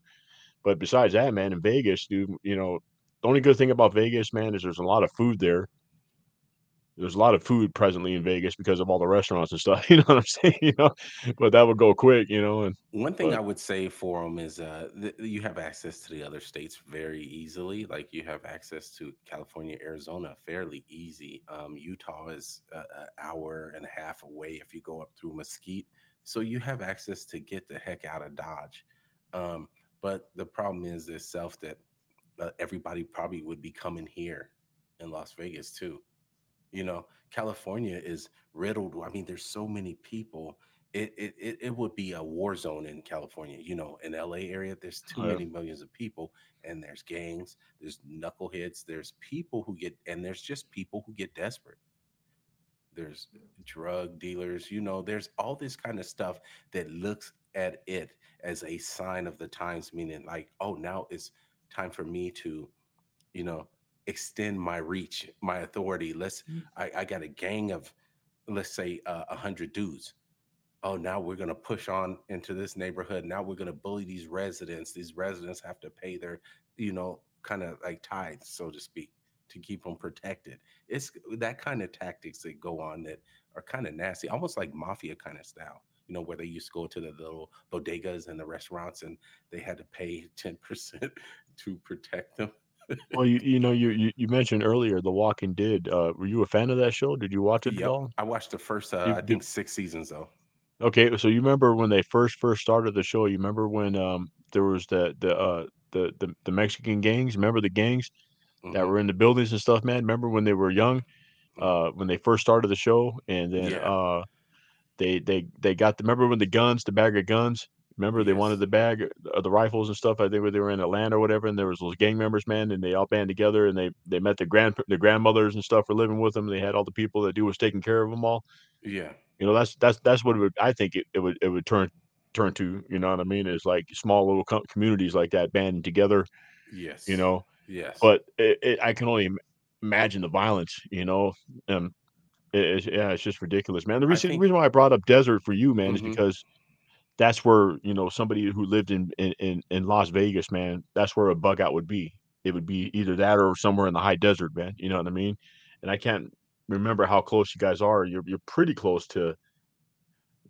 [SPEAKER 1] But besides that, man, in Vegas, dude, you know, the only good thing about Vegas, man, is there's a lot of food there. There's a lot of food presently in Vegas because of all the restaurants and stuff. You know what I'm saying? You know, but that would go quick, you know. And
[SPEAKER 2] One thing I would say for them is uh, th- you have access to the other states very easily. Like you have access to California, Arizona fairly easy. Um, Utah is an hour and a half away if you go up through Mesquite. So you have access to get the heck out of Dodge. Um, but the problem is itself that uh, everybody probably would be coming here in Las Vegas too. You know, California is riddled. I mean, there's so many people. It it it, it would be a war zone in California. You know, in LA area, there's too
[SPEAKER 1] uh,
[SPEAKER 2] many millions of people, and there's gangs, there's knuckleheads, there's people who get, and there's just people who get desperate. There's drug dealers. You know, there's all this kind of stuff that looks at it as a sign of the times, meaning like, oh, now it's time for me to you know, extend my reach, my authority. Let's,
[SPEAKER 1] Mm.
[SPEAKER 2] I, I got a gang of, let's say, uh, a hundred dudes. Oh, now we're gonna push on into this neighborhood. Now we're gonna bully these residents. These residents have to pay their, you know, kind of like tithes, so to speak, to keep them protected. It's that kind of tactics that go on that are kind of nasty, almost like mafia kind of style. You know, where they used to go to the little bodegas and the restaurants, and they had to pay ten percent to protect them.
[SPEAKER 1] Well, you you know, you, you you mentioned earlier The Walking Dead. Uh, were you a fan of that show? Did you watch it at
[SPEAKER 2] Yep,
[SPEAKER 1] all?
[SPEAKER 2] I watched the first, uh,
[SPEAKER 1] You
[SPEAKER 2] I
[SPEAKER 1] did,
[SPEAKER 2] think six seasons though.
[SPEAKER 1] okay, so you remember when they first first started the show? You remember when um there was the the uh the the, the Mexican gangs? Remember the gangs that
[SPEAKER 2] hmm
[SPEAKER 1] were in the buildings and stuff, man? Remember when they were young?
[SPEAKER 2] hmm
[SPEAKER 1] Uh, when they first started the show, and then
[SPEAKER 2] Yeah.
[SPEAKER 1] uh They they they got the remember when the guns, the bag of guns? Remember they wanted the bag of the rifles and stuff. I think they were in Atlanta or whatever, and there was those gang members, man, and they all band together and they they met the grand the grandmothers and stuff were living with them. They had all the people that do was taking care of them all.
[SPEAKER 2] Yeah.
[SPEAKER 1] You know, that's that's that's what it would I think it, it would it would turn turn to. You know what I mean? Is like small little co- communities like that banding together.
[SPEAKER 2] Yes, you
[SPEAKER 1] know,
[SPEAKER 2] Yes.
[SPEAKER 1] but it, it, I can only imagine the violence. You know, um, it, yeah, it's just ridiculous, man. The reason
[SPEAKER 2] think.
[SPEAKER 1] reason why I brought up desert for you, man, is
[SPEAKER 2] hmm
[SPEAKER 1] because that's where you know somebody who lived in in in, in Las Vegas, man. That's where a bug out would be. It would be either that or somewhere in the high desert, man. You know what I mean? And I can't remember how close you guys are. You're you're pretty close to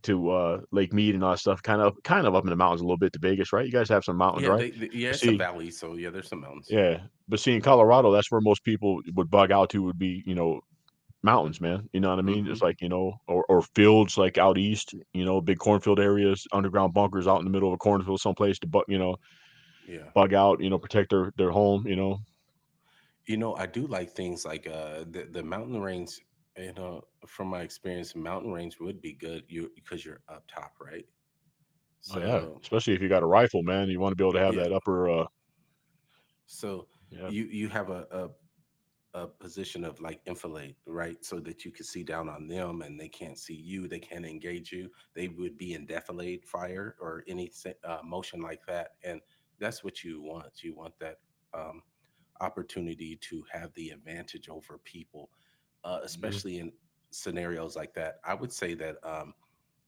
[SPEAKER 1] to uh Lake Mead and all that stuff, kind of kind of up in the mountains a little bit to Vegas, right? You guys have some mountains,
[SPEAKER 2] Yeah,
[SPEAKER 1] right?
[SPEAKER 2] they, they yeah, a valley, so yeah, there's some mountains.
[SPEAKER 1] yeah, but see in Colorado, that's where most people would bug out to would be, you know, mountains, man. You know what I mean?
[SPEAKER 2] hmm
[SPEAKER 1] It's like, you know, or or fields like out east, you know, big cornfield areas, underground bunkers out in the middle of a cornfield someplace to bug, you know,
[SPEAKER 2] Yeah.
[SPEAKER 1] bug out, you know, protect their their home, you know.
[SPEAKER 2] You know, I do like things like uh the, the mountain range, you know, from my experience, mountain range would be good you because you're up top, right?
[SPEAKER 1] Oh yeah, especially if you got a rifle, man. You want to be able to have
[SPEAKER 2] yeah.
[SPEAKER 1] that upper uh
[SPEAKER 2] So
[SPEAKER 1] yeah.
[SPEAKER 2] you you have a, a a position of like enfilade, right? So that you can see down on them and they can't see you, they can't engage you. They would be in defilade fire or any uh, motion like that. And that's what you want. You want that um, opportunity to have the advantage over people, uh,
[SPEAKER 1] Mhm.
[SPEAKER 2] especially in scenarios like that. I would say that um,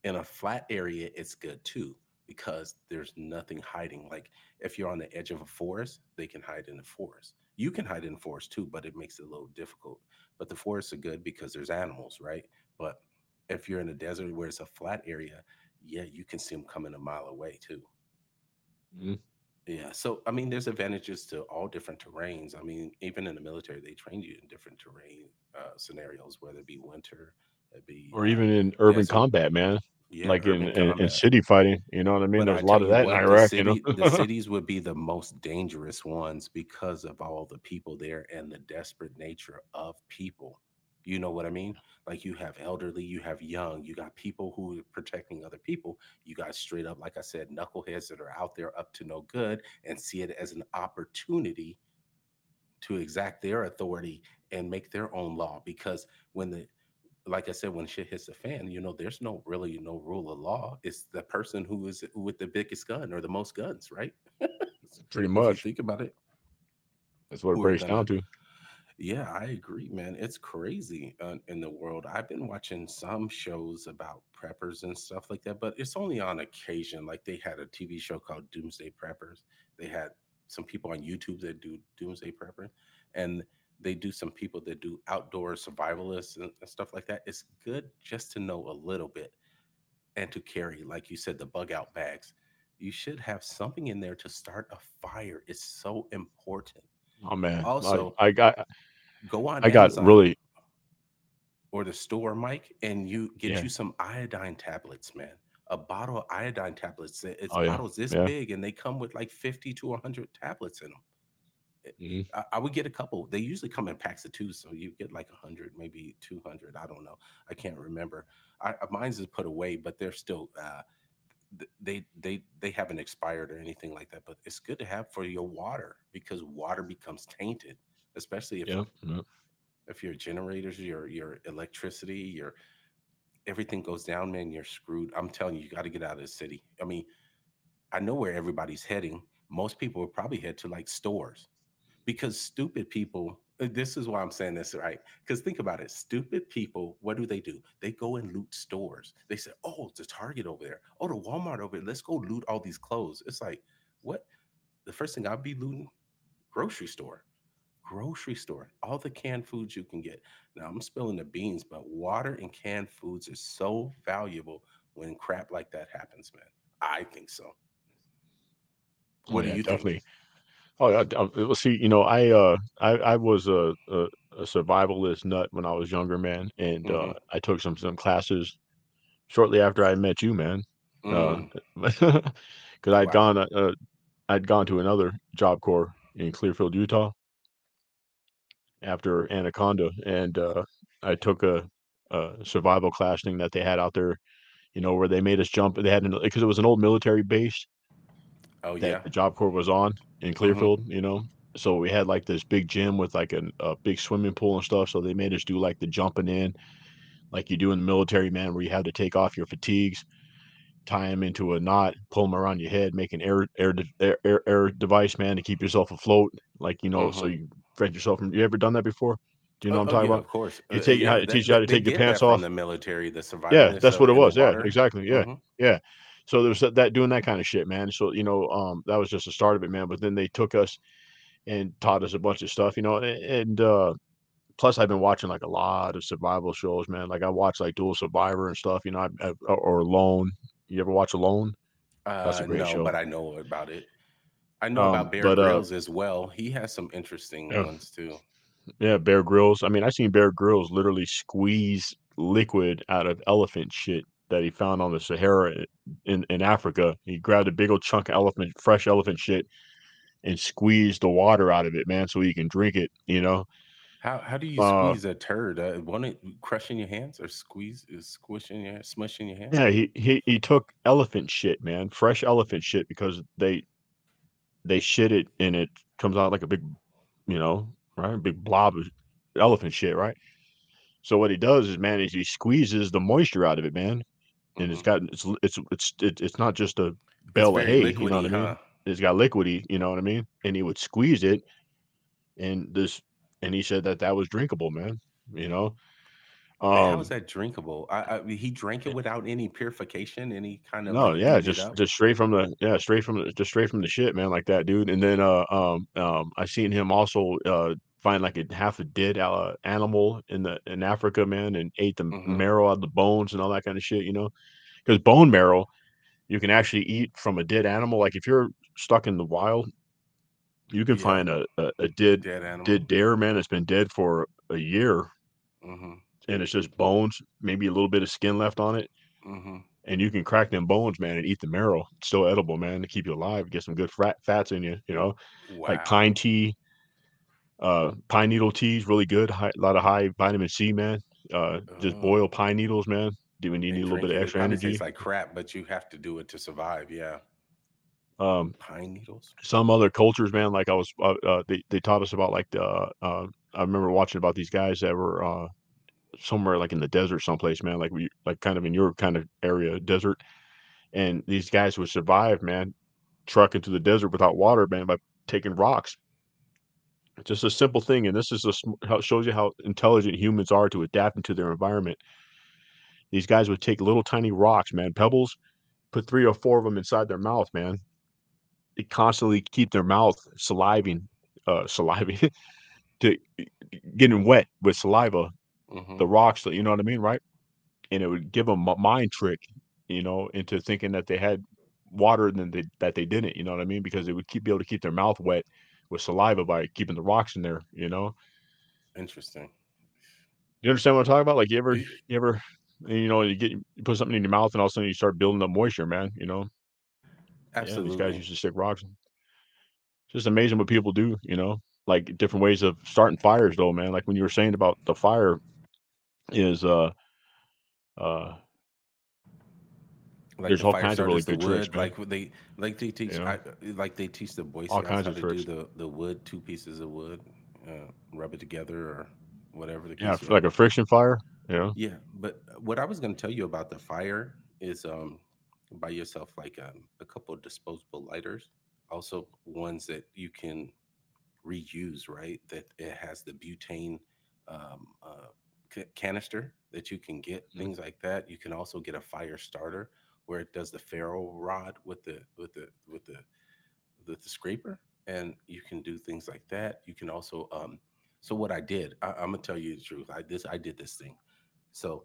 [SPEAKER 2] in a flat area, it's good too because there's nothing hiding. Like if you're on the edge of a forest, they can hide in the forest. You can hide in the forest too, but it makes it a little difficult. But the forests are good because there's animals, right? But if you're in a desert where it's a flat area, yeah, you can see them coming a mile away too.
[SPEAKER 1] Mhm.
[SPEAKER 2] Yeah. So, I mean, there's advantages to all different terrains. I mean, even in the military, they train you in different terrain uh, scenarios, whether it be winter, it be
[SPEAKER 1] Or
[SPEAKER 2] uh,
[SPEAKER 1] even in urban
[SPEAKER 2] desert.
[SPEAKER 1] combat, man.
[SPEAKER 2] Yeah,
[SPEAKER 1] Like in, in in city fighting, you know what I mean?
[SPEAKER 2] But
[SPEAKER 1] There's
[SPEAKER 2] I
[SPEAKER 1] a lot of that in
[SPEAKER 2] what, the
[SPEAKER 1] Iraq, you know.
[SPEAKER 2] the cities would be the most dangerous ones because of all the people there and the desperate nature of people. You know what I mean? Like you have elderly, you have young, you got people who are protecting other people. You got straight up, like I said, knuckleheads that are out there up to no good and see it as an opportunity to exact their authority and make their own law. Because when the like I said, when shit hits the fan, you know, there's no really no rule of law. It's the person who is with the biggest gun or the most guns, right?
[SPEAKER 1] Pretty much.
[SPEAKER 2] think about it,
[SPEAKER 1] That's what it breaks down
[SPEAKER 2] gonna yeah, I agree, man. It's crazy uh, in the world. I've been watching some shows about preppers and stuff like that, but it's only on occasion. Like they had a TV show called Doomsday Preppers. They had some people on YouTube that do Doomsday Prepper, and they do some people that do outdoor survivalists and, and stuff like that. It's good just to know a little bit and to carry, like you said, the bug out bags. You should have something in there to start a fire. It's so important.
[SPEAKER 1] Oh man. I
[SPEAKER 2] Also,
[SPEAKER 1] I got
[SPEAKER 2] go on
[SPEAKER 1] I got
[SPEAKER 2] Amazon
[SPEAKER 1] really
[SPEAKER 2] or the store, Mike, and you get
[SPEAKER 1] yeah.
[SPEAKER 2] you some iodine tablets, man. A bottle of iodine tablets. It's
[SPEAKER 1] Oh yeah.
[SPEAKER 2] bottles this
[SPEAKER 1] Yeah.
[SPEAKER 2] big, and they come with like 50 to 100 tablets in them.
[SPEAKER 1] Mhm.
[SPEAKER 2] I, I would get a couple. They usually come in packs of two, so you get like 100, maybe 200. I don't know. I can't remember. I, uh, mine's is put away, but they're still, uh, they they they haven't expired or anything like that. But it's good to have for your water because water becomes tainted, especially if if your generators, your your electricity, your everything goes down, man, you're screwed. I'm telling you, you got to get out of the city. I mean, I know where everybody's heading. Most people will probably head to like stores because stupid people. uh, This is why I'm saying this, right? Because think about it. Stupid people, what do they do? They go and loot stores. They say, "Oh, it's a Target over there. Oh, the Walmart over there. Let's go loot all these clothes." It's like, what? The first thing I'd be looting, grocery store grocery store, all the canned foods you can get. Now I'm spilling the beans, but water and canned foods is so valuable when crap like that happens, man. I think so. What do
[SPEAKER 1] yeah,
[SPEAKER 2] you think?
[SPEAKER 1] Oh yeah. d- uh, Well, see, you know, I uh I I was a a, a survivalist nut when I was younger, man, and uh
[SPEAKER 2] hmm
[SPEAKER 1] I took some some classes shortly after I met you, man. Uh,
[SPEAKER 2] Mm,
[SPEAKER 1] because I'd
[SPEAKER 2] wow.
[SPEAKER 1] gone uh, uh, I'd gone to another job corps in Clearfield, Utah after Anaconda, and uh, I took a, a survival class thing that they had out there, you know, where they made us jump. They had because it was an old military base
[SPEAKER 2] Oh
[SPEAKER 1] that
[SPEAKER 2] yeah.
[SPEAKER 1] the Job Corps was on in
[SPEAKER 2] hmm
[SPEAKER 1] Clearfield, you know. So we had like this big gym with like an, a big swimming pool and stuff. So they made us do like the jumping in, like you do in the military, man, where you have to take off your fatigues, tie them into a knot, pull them around your head, make an air air air air, air device, man, to keep yourself afloat. Like you know, so
[SPEAKER 2] hmm
[SPEAKER 1] you prevent yourself from. You ever done that before? Do you know
[SPEAKER 2] Oh,
[SPEAKER 1] what I'm
[SPEAKER 2] oh
[SPEAKER 1] talking
[SPEAKER 2] yeah,
[SPEAKER 1] about?
[SPEAKER 2] of course.
[SPEAKER 1] You
[SPEAKER 2] Uh,
[SPEAKER 1] take how
[SPEAKER 2] yeah,
[SPEAKER 1] it teaches
[SPEAKER 2] that,
[SPEAKER 1] you how to take your pants off.
[SPEAKER 2] In the military, the
[SPEAKER 1] survival.
[SPEAKER 2] Yeah,
[SPEAKER 1] that's what it was. Yeah, exactly. Yeah,
[SPEAKER 2] hmm
[SPEAKER 1] yeah. So there's that, that doing that kind of shit, man. So you know, um, that was just the start of it, man. But then they took us and taught us a bunch of stuff, you know, and, and uh, plus I've been watching like a lot of survival shows, man. Like I watch like Dual Survivor and stuff, you know, I, I, or Alone. You ever watch Alone? That's a
[SPEAKER 2] Uh,
[SPEAKER 1] great
[SPEAKER 2] no,
[SPEAKER 1] show.
[SPEAKER 2] but I know about it. I know
[SPEAKER 1] Um,
[SPEAKER 2] about Bear
[SPEAKER 1] but uh,
[SPEAKER 2] Grylls as well. He has some interesting
[SPEAKER 1] yeah,
[SPEAKER 2] ones too.
[SPEAKER 1] yeah, Bear Grylls. I mean, I seen Bear Grylls literally squeeze liquid out of elephant shit that he found on the Sahara in in Africa. He grabbed a big old chunk of elephant, fresh elephant shit, and squeezed the water out of it, man, so he can drink it. You know.
[SPEAKER 2] How how do you
[SPEAKER 1] Uh,
[SPEAKER 2] squeeze a turd? Uh, one it crush in your hands or squeeze is squish in your smush in your hands?
[SPEAKER 1] yeah, he he he took elephant shit, man, fresh elephant shit because they they shit it and it comes out like a big, you know, right, big blob of elephant shit, right? So what he does is, man, is he squeezes the moisture out of it, man, and it's
[SPEAKER 2] hmm
[SPEAKER 1] got it's it's it's it, it's not just a bale of hay, you know what I mean?
[SPEAKER 2] huh?
[SPEAKER 1] It's got liquidy, you know what I mean? And he would squeeze it, and this, and he said that that was drinkable, man. You know,
[SPEAKER 2] Man, how is
[SPEAKER 1] um,
[SPEAKER 2] that drinkable? I, I he drank it
[SPEAKER 1] eh,
[SPEAKER 2] without any purification, any kind of
[SPEAKER 1] no,
[SPEAKER 2] like
[SPEAKER 1] yeah, just just straight from the yeah, straight from the just straight from the shit, man, like that, dude. And then uh um um I seen him also uh find like a half a dead uh, animal in the in Africa, man, and ate the
[SPEAKER 2] hmm
[SPEAKER 1] marrow out of the bones and all that kind of shit, you know, because bone marrow you can actually eat from a dead animal. Like if you're stuck in the wild, you can
[SPEAKER 2] Yeah,
[SPEAKER 1] find a a, a dead
[SPEAKER 2] dead animal.
[SPEAKER 1] dead deer, man, that's been dead for a year,
[SPEAKER 2] hmm
[SPEAKER 1] and it's just bones, maybe a little bit of skin left on it.
[SPEAKER 2] hmm
[SPEAKER 1] And you can crack them bones, man, and eat the marrow. It's still edible, man, to keep you alive, get some good fat fats in you, you know. Like pine tea, uh, pine needle tea is really good. High, a lot of high vitamin C, man. Uh, just boil
[SPEAKER 2] Oh,
[SPEAKER 1] pine needles, man. Do when you need a little bit of extra energy.
[SPEAKER 2] like crap, but you have to do it to survive. Yeah,
[SPEAKER 1] Um,
[SPEAKER 2] pine needles.
[SPEAKER 1] some other cultures, man, like I was, uh, uh, they they taught us about like the, uh, uh, I remember watching about these guys that were uh somewhere like in the desert someplace, man, like we like kind of in your kind of area, desert, and these guys would survive, man, trucking through the desert without water, man, by taking rocks. Just a simple thing, and this is a how shows you how intelligent humans are to adapt into their environment. These guys would take little tiny rocks, man, pebbles, put three or four of them inside their mouth, man. They constantly keep their mouth saliving, uh, saliving to getting wet with saliva.
[SPEAKER 2] hmm
[SPEAKER 1] The rocks, you know what I mean, right? And it would give them a mind trick, you know, into thinking that they had water and then they, that they didn't, you know what I mean? Because they would keep be able to keep their mouth wet with saliva by keeping the rocks in there, you know.
[SPEAKER 2] Interesting.
[SPEAKER 1] You understand what I'm talking about? Like you ever, you ever, you know, you get you put something in your mouth and all of a sudden you start building up moisture, man. You know, yeah, these guys used to stick rocks. It's just amazing what people do, you know, like different ways of starting fires, though, man. Like when you were saying about the fire is, uh, uh,
[SPEAKER 2] Like
[SPEAKER 1] there's
[SPEAKER 2] the
[SPEAKER 1] all kinds of really good tricks,
[SPEAKER 2] wood,
[SPEAKER 1] man.
[SPEAKER 2] like they like they teach,
[SPEAKER 1] know,
[SPEAKER 2] I like they teach the Boy Scouts how to do the the wood, two pieces of wood, uh, rub it together or whatever the
[SPEAKER 1] Yeah,
[SPEAKER 2] case
[SPEAKER 1] f-
[SPEAKER 2] may
[SPEAKER 1] like a friction fire. Know,
[SPEAKER 2] Yeah, but what I was going to tell you about the fire is um buy yourself like um, a couple of disposable lighters, also ones that you can reuse, right? That it has the butane um, uh, ca- canister that you can get,
[SPEAKER 1] Mhm.
[SPEAKER 2] things like that. You can also get a fire starter where it does the ferro rod with the with the with the with the scraper, and you can do things like that. You can also um. So what I did, I, I'm gonna tell you the truth. I this I did this thing. So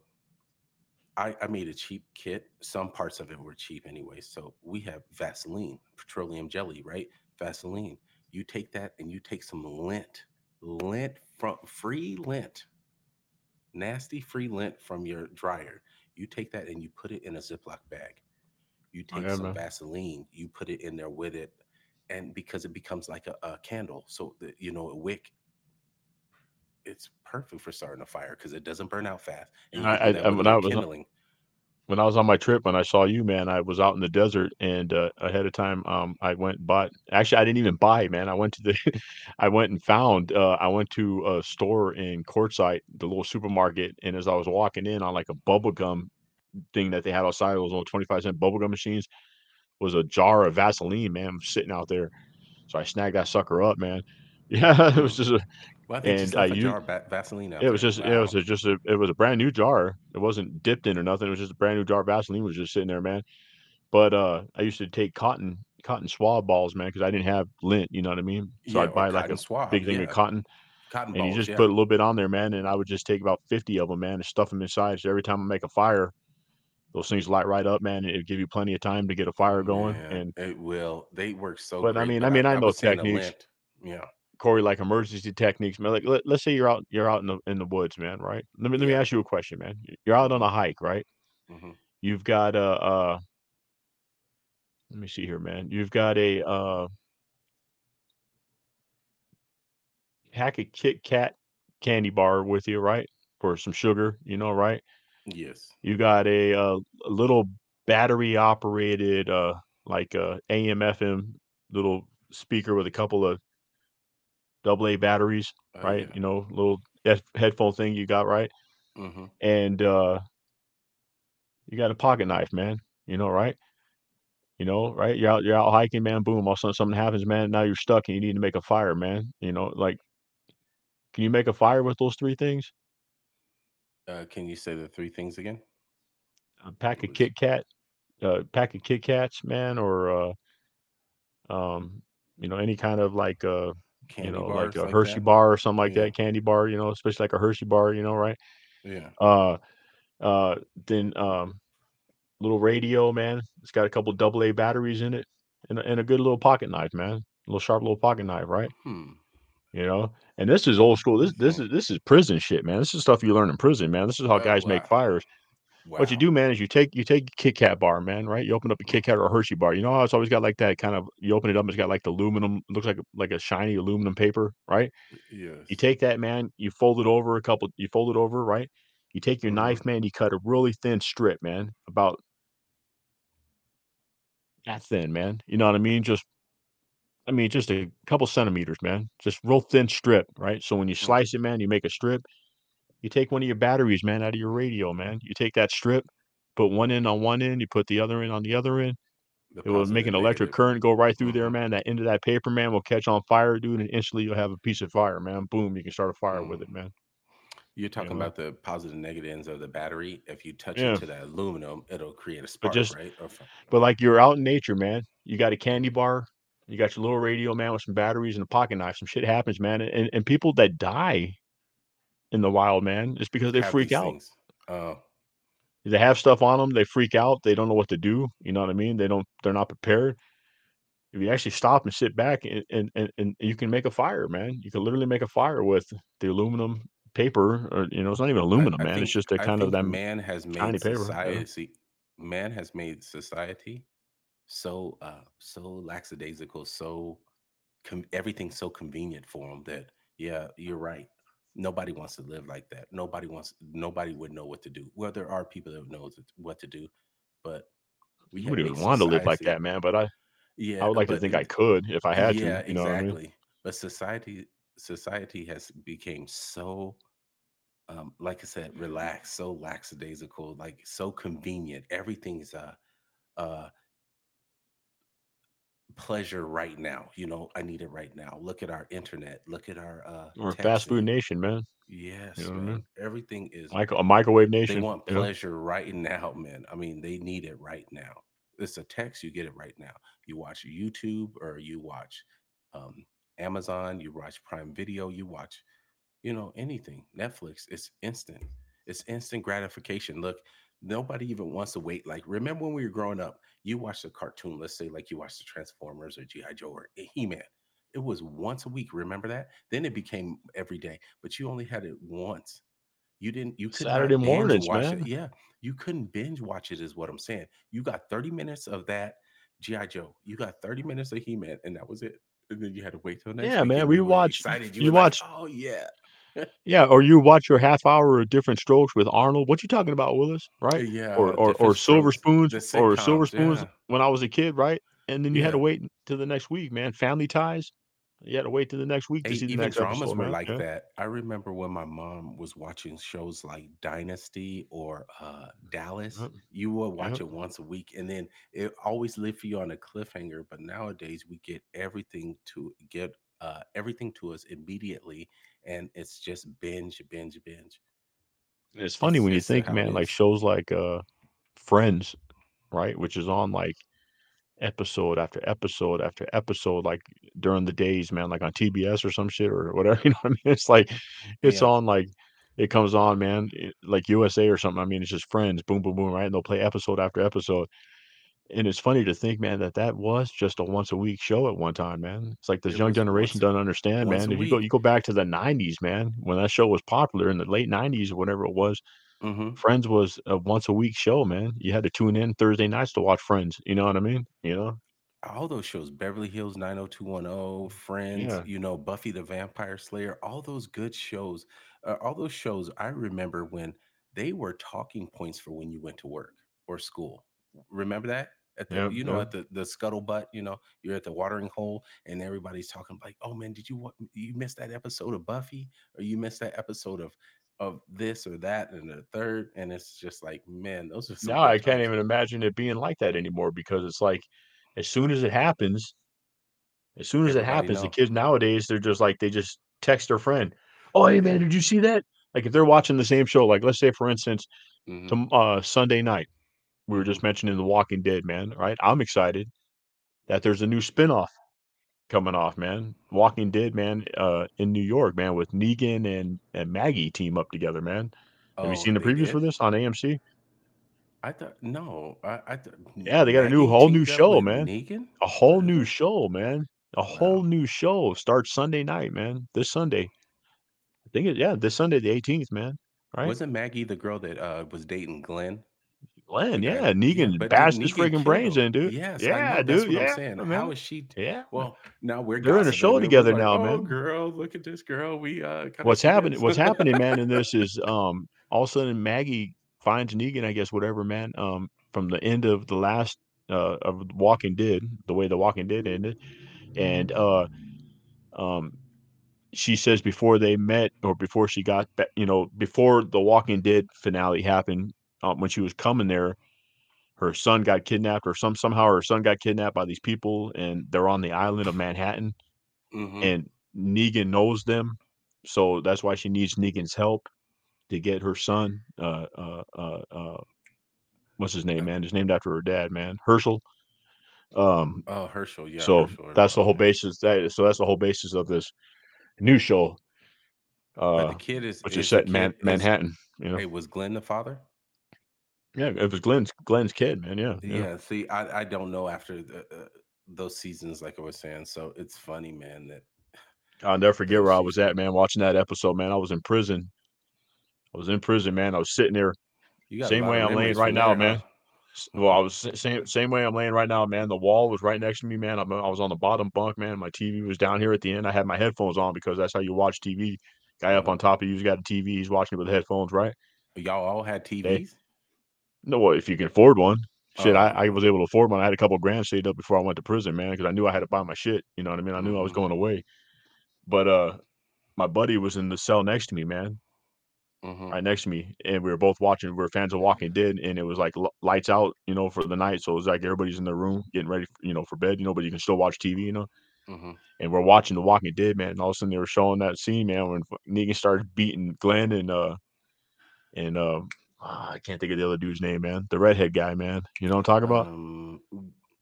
[SPEAKER 2] I, I made a cheap kit. Some parts of it were cheap anyway. So we have Vaseline, petroleum jelly, right? Vaseline. You take that and you take some lint, lint from free lint, nasty free lint from your dryer. You take that and you put it in a Ziploc bag. You take
[SPEAKER 1] yeah,
[SPEAKER 2] some
[SPEAKER 1] man.
[SPEAKER 2] Vaseline, you put it in there with it, and because it becomes like a, a candle, so that you know a wick, it's perfect for starting a fire because it doesn't burn out fast, and
[SPEAKER 1] I, I, I when I was
[SPEAKER 2] kindling.
[SPEAKER 1] When I was on my trip, when I saw you, man, I was out in the desert and uh, ahead of time, um, I went bought. Actually, I didn't even buy, man. I went to the, I went and found. Uh, I went to a store in Quartzsite, the little supermarket, and as I was walking in on like a bubble gum thing that they had outside, those little twenty five cent bubble gum machines, was a jar of Vaseline, man, sitting out there. So I snagged that sucker up, man. Yeah, it was just a,
[SPEAKER 2] Well, they just
[SPEAKER 1] and I used
[SPEAKER 2] jar of Vaseline
[SPEAKER 1] it was just it was a, just a it was a brand new jar. It wasn't dipped in or nothing. It was just a brand new jar of Vaseline was just sitting there, man. But, uh, I used to take cotton cotton swab balls, man, because I didn't have lint, you know what I mean? So
[SPEAKER 2] Yeah,
[SPEAKER 1] I'd buy like a
[SPEAKER 2] swab.
[SPEAKER 1] big thing of cotton
[SPEAKER 2] Cotton
[SPEAKER 1] and you just
[SPEAKER 2] yeah.
[SPEAKER 1] put a little bit on there, man. And I would just take about 50 of them, man, and stuff them inside. So every time I make a fire, those things light right up, man. It'll give you plenty of time to get a fire going.
[SPEAKER 2] Man,
[SPEAKER 1] And
[SPEAKER 2] it will. They work so
[SPEAKER 1] but I mean,
[SPEAKER 2] But
[SPEAKER 1] I mean, I
[SPEAKER 2] I
[SPEAKER 1] know techniques.
[SPEAKER 2] Yeah.
[SPEAKER 1] Corey, like emergency techniques, man. Like let, let's say you're out, you're out in the in the woods, man. Right? Let me let me ask you a question, man. You're out on a hike, right?
[SPEAKER 2] hmm
[SPEAKER 1] You've got a uh, let me see here, man. You've got a uh pack of Kit Kat candy bar with you, right? For some sugar, you know, right?
[SPEAKER 2] Yes.
[SPEAKER 1] You got a, uh, a little battery operated, uh, like a AM FM little speaker with a couple of double A batteries,
[SPEAKER 2] Uh,
[SPEAKER 1] right?
[SPEAKER 2] yeah.
[SPEAKER 1] You know, little headphone thing you got, right?
[SPEAKER 2] hmm
[SPEAKER 1] And uh, you got a pocket knife, man. You know, right? You know, right? You're out, you're out hiking, man. Boom! All of a sudden, something happens, man. Now you're stuck, and you need to make a fire, man. You know, like, can you make a fire with those three things?
[SPEAKER 2] Uh, can you say the three things again?
[SPEAKER 1] A pack of Kit Kat, uh, pack of Kit Kats, man, or uh, um, you know, any kind of like uh,
[SPEAKER 2] Candy
[SPEAKER 1] you know, like a
[SPEAKER 2] like
[SPEAKER 1] Hershey
[SPEAKER 2] that?
[SPEAKER 1] bar or something like
[SPEAKER 2] Yeah.
[SPEAKER 1] that, candy bar, you know, especially like a Hershey bar, you know, right?
[SPEAKER 2] Yeah.
[SPEAKER 1] Uh, uh, then um, little radio, man. It's got a couple double A batteries in it, and a, and a good little pocket knife, man. A little sharp little pocket knife, right?
[SPEAKER 2] Hmm.
[SPEAKER 1] You know, and this is old school. This this is this is prison shit, man. This is stuff you learn in prison, man. This is how
[SPEAKER 2] Oh,
[SPEAKER 1] guys make
[SPEAKER 2] wow.
[SPEAKER 1] What you do, man, is you take you take a Kit Kat bar, man, right? You open up a Kit Kat or a Hershey bar. You know how it's always got like that kind of. You open it up, it's got like the aluminum, looks like like a shiny aluminum paper, right?
[SPEAKER 2] Yes.
[SPEAKER 1] You take that, man. You fold it over a couple. You fold it over, right? You take your
[SPEAKER 2] Mhm.
[SPEAKER 1] knife, man. You cut a really thin strip, man, about that thin, man. You know what I mean? Just, I mean, just a couple centimeters, man. Just real thin strip, right? So when you
[SPEAKER 2] Mhm.
[SPEAKER 1] slice it, man, you make a strip. You take one of your batteries, man, out of your radio, man. You take that strip, put one end on one end, you put the other end on the other end.
[SPEAKER 2] The
[SPEAKER 1] It will make an electric
[SPEAKER 2] negative.
[SPEAKER 1] current go right through there,
[SPEAKER 2] Mhm.
[SPEAKER 1] man. That end of that paper, man, will catch on fire, dude, and instantly you'll have a piece of fire, man. Boom, you can start a fire with
[SPEAKER 2] Mm.
[SPEAKER 1] it, man.
[SPEAKER 2] You're talking
[SPEAKER 1] know?
[SPEAKER 2] about the positive and negative ends of the battery. If you touch
[SPEAKER 1] Yeah.
[SPEAKER 2] it to that aluminum, it'll create a spark,
[SPEAKER 1] just-
[SPEAKER 2] right? Or
[SPEAKER 1] But like you're out in nature, man. You got a candy bar, you got your little radio, man, with some batteries and a pocket knife. Some shit happens, man. And and people that die in the wild, man, it's because they
[SPEAKER 2] have
[SPEAKER 1] freak out.
[SPEAKER 2] things. Oh,
[SPEAKER 1] They have stuff on them, they freak out, they don't know what to do. You know what I mean? They don't they're not prepared. If you actually stop and sit back and and, and, and you can make a fire, man. You can literally make a fire with the aluminum paper, or you know, it's not even aluminum,
[SPEAKER 2] I
[SPEAKER 1] man.
[SPEAKER 2] think
[SPEAKER 1] it's just a kind of that
[SPEAKER 2] man has
[SPEAKER 1] tiny
[SPEAKER 2] made
[SPEAKER 1] paper. you know?
[SPEAKER 2] society. Man has made society so uh so lackadaisical, so com- everything's so convenient for them that yeah, you're right. Nobody wants to live like that. Nobody wants. Nobody would know what to do. Well, there are people that know what to do, but we
[SPEAKER 1] You wouldn't even want to live like that, man. But I,
[SPEAKER 2] Yeah,
[SPEAKER 1] I would like to think I could if I had
[SPEAKER 2] yeah,
[SPEAKER 1] to. You know what I
[SPEAKER 2] exactly.
[SPEAKER 1] mean?
[SPEAKER 2] But society, society has became so, um, like I said, relaxed, so lackadaisical, like so convenient. Everything's uh, uh, pleasure right now. You know, I need it right now. Look at our internet. Look at our uh,
[SPEAKER 1] We're fast food nation, man.
[SPEAKER 2] Yes,
[SPEAKER 1] know what I mean?
[SPEAKER 2] Everything is.
[SPEAKER 1] Micro, a microwave nation.
[SPEAKER 2] They want
[SPEAKER 1] you
[SPEAKER 2] pleasure right now, man. I mean, they need it right now. It's a text, you get it right now. You watch YouTube or you watch um, Amazon, you watch Prime Video, you watch, you know, anything. Netflix, it's instant. It's instant gratification. Look, nobody even wants to wait. Like, remember when we were growing up, you watched a cartoon, let's say, like you watched the Transformers or G.I. Joe or He Man. It was once a week. Remember that? Then it became every day, but you only had it once. You didn't. You could not
[SPEAKER 1] Saturday mornings, man.
[SPEAKER 2] It. Yeah, you couldn't binge watch it. Is what I'm saying. You got 30 minutes of that GI Joe. You got 30 minutes of He Man, and that was it. And then you had to wait till next.
[SPEAKER 1] Yeah, man, we watched.
[SPEAKER 2] Excited.
[SPEAKER 1] you
[SPEAKER 2] were like,
[SPEAKER 1] watch-
[SPEAKER 2] oh yeah.
[SPEAKER 1] Yeah, or you watch your half hour of Diff'rent Strokes with Arnold. What you talking about, Willis? Right?
[SPEAKER 2] Yeah.
[SPEAKER 1] or or, or silver spoons or silver spoons
[SPEAKER 2] yeah.
[SPEAKER 1] when I was a kid, right? And then you had to wait till the next week, man. Family ties. You had to wait till the next week to
[SPEAKER 2] Hey,
[SPEAKER 1] see the
[SPEAKER 2] even
[SPEAKER 1] next
[SPEAKER 2] dramas
[SPEAKER 1] episode,
[SPEAKER 2] were like
[SPEAKER 1] Yeah.
[SPEAKER 2] that. I remember when my mom was watching shows like Dynasty or uh, Dallas.
[SPEAKER 1] Yep.
[SPEAKER 2] You would watch
[SPEAKER 1] Yep.
[SPEAKER 2] it once a week, and then it always lived for you on a cliffhanger. But nowadays, we get everything to get uh, everything to us immediately, and it's just binge, binge, binge.
[SPEAKER 1] It's funny
[SPEAKER 2] It's
[SPEAKER 1] when you think, man, like shows like uh Friends, right, which is on like episode after episode after episode, like, during the days, man, like, on TBS or some shit or whatever, you know what I mean? It's like it's
[SPEAKER 2] Yeah.
[SPEAKER 1] on, like it comes on, man, like USA or something, I mean, it's just Friends, boom, boom, boom, right? And they'll play episode after episode. And it's funny to think, man, that that was just a once a week show at one time, man. It's like this
[SPEAKER 2] It
[SPEAKER 1] young generation doesn't understand, man. If you go you go back to the '90s, man, when that show was popular in the late '90s or whatever it was,
[SPEAKER 2] Mhm.
[SPEAKER 1] Friends was a once a week show, man. You had to tune in Thursday nights to watch Friends, you know what I mean? You know?
[SPEAKER 2] All those shows, Beverly Hills 90210, Friends,
[SPEAKER 1] Yeah.
[SPEAKER 2] you know, Buffy the Vampire Slayer, all those good shows, uh, all those shows, I remember when they were talking points for when you went to work or school. Remember that? At the
[SPEAKER 1] Yep,
[SPEAKER 2] you know,
[SPEAKER 1] yep.
[SPEAKER 2] at the the scuttlebutt, you know, you're at the watering hole and everybody's talking like, "Oh man, did you you missed that episode of Buffy or you missed that episode of of this or that and the third?" And it's just like, man, those are
[SPEAKER 1] Now I can't even imagine it being like that anymore because it's like, as soon as it happens as soon as it
[SPEAKER 2] Everybody
[SPEAKER 1] happens, the kids nowadays, they're just like they just text their friend, "Oh, hey, man, did you see that?" Like, if they're watching the same show, like, let's say, for instance,
[SPEAKER 2] Mhm.
[SPEAKER 1] tom uh, Sunday night, we were just mentioning The Walking Dead, man, right? I'm excited that there's a new spinoff coming off, man. Walking Dead, man, uh, in New York, man, with Negan and and Maggie team up together, man. Have you
[SPEAKER 2] Oh,
[SPEAKER 1] seen the previews for this on AMC?
[SPEAKER 2] I thought no, I I M
[SPEAKER 1] Yeah, they got a new whole new show, man.
[SPEAKER 2] Negan?
[SPEAKER 1] A whole new show, man. A whole
[SPEAKER 2] Wow.
[SPEAKER 1] new show starts Sunday night, man, this Sunday. I think it yeah, this Sunday, the 18th, man, right?
[SPEAKER 2] Wasn't Maggie the girl that, uh, was dating Glenn?
[SPEAKER 1] Glenn, yeah,
[SPEAKER 2] yeah,
[SPEAKER 1] Negan
[SPEAKER 2] did
[SPEAKER 1] bashed his freaking brains in, dude.
[SPEAKER 2] Yes,
[SPEAKER 1] Yeah,
[SPEAKER 2] know, that's
[SPEAKER 1] dude,
[SPEAKER 2] what I'm
[SPEAKER 1] yeah,
[SPEAKER 2] saying. How
[SPEAKER 1] man.
[SPEAKER 2] is she t
[SPEAKER 1] Yeah.
[SPEAKER 2] well, now we're
[SPEAKER 1] They're in a show
[SPEAKER 2] gossiping, and we're
[SPEAKER 1] together
[SPEAKER 2] like,
[SPEAKER 1] now,
[SPEAKER 2] "Oh,
[SPEAKER 1] man.
[SPEAKER 2] girl, look at this girl, we, uh,
[SPEAKER 1] What's happening what's happening, man, in this is, um, all of a sudden Maggie finds Negan, I guess, whatever, man, um, from the end of the last, uh, of Walking Dead, the way The Walking Dead ended, and, uh, um, she says before they met or before she got you know, before The Walking Dead finale happened, um, when she was coming there, her son got kidnapped or some somehow her son got kidnapped by these people, and they're on the island of Manhattan,
[SPEAKER 2] Mhm.
[SPEAKER 1] and Negan knows them, so that's why she needs Negan's help to get her son, uh uh uh uh what's his name,
[SPEAKER 2] Uh
[SPEAKER 1] man? It's named after her dad, man, Hershel. Um,
[SPEAKER 2] Oh, Hershel, yeah,
[SPEAKER 1] so
[SPEAKER 2] Hershel,
[SPEAKER 1] that's the whole basis that so that's the whole basis of this new show,
[SPEAKER 2] But
[SPEAKER 1] uh,
[SPEAKER 2] the kid is
[SPEAKER 1] which is
[SPEAKER 2] is
[SPEAKER 1] set in Man Manhattan, you know?
[SPEAKER 2] hey, was Glenn the father?
[SPEAKER 1] Yeah, it was Glenn's Glenn's kid, man, yeah, yeah.
[SPEAKER 2] Yeah, see, I I don't know after the, uh, those seasons, like I was saying, so it's funny, man, that
[SPEAKER 1] I'll never forget where I was at, man, watching that episode, man, I was in prison. I was in prison, man, I was sitting there,
[SPEAKER 2] You got
[SPEAKER 1] same way I'm laying right now,
[SPEAKER 2] there,
[SPEAKER 1] man.
[SPEAKER 2] huh?
[SPEAKER 1] Well, I was same same way I'm laying right now, man, the wall was right next to me, man, I'm I was on the bottom bunk, man, my TV was down here at the end, I had my headphones on because that's how you watch TV. Guy up
[SPEAKER 2] Mhm.
[SPEAKER 1] on top of you's got a TV, he's watching it with headphones, right?
[SPEAKER 2] Y'all all had
[SPEAKER 1] They
[SPEAKER 2] TVs?
[SPEAKER 1] No, well, if you can afford one. Shit, I
[SPEAKER 2] Oh,
[SPEAKER 1] I was able to afford one, I had a couple grand saved up before I went to prison, man, because I knew I had to buy my shit, you know what I mean? I knew I was
[SPEAKER 2] Mhm.
[SPEAKER 1] going away. But, uh, my buddy was in the cell next to me, man
[SPEAKER 2] Mhm.
[SPEAKER 1] right next to me, and we were both watching we were fans of Walking Dead, and it was, like, l lights out, you know, for the night, so it was like everybody's in their room getting ready, f you know, for bed, you know, but you can still watch TV, you know?
[SPEAKER 2] Mhm.
[SPEAKER 1] And we're watching The Walking Dead, man, and all of a sudden they were showing that scene, man, when Negan started beating Glenn and, uh and, um, ah, I can't think of the other dude's name, man, the redhead guy, man. You know what I'm talking about?
[SPEAKER 2] Um,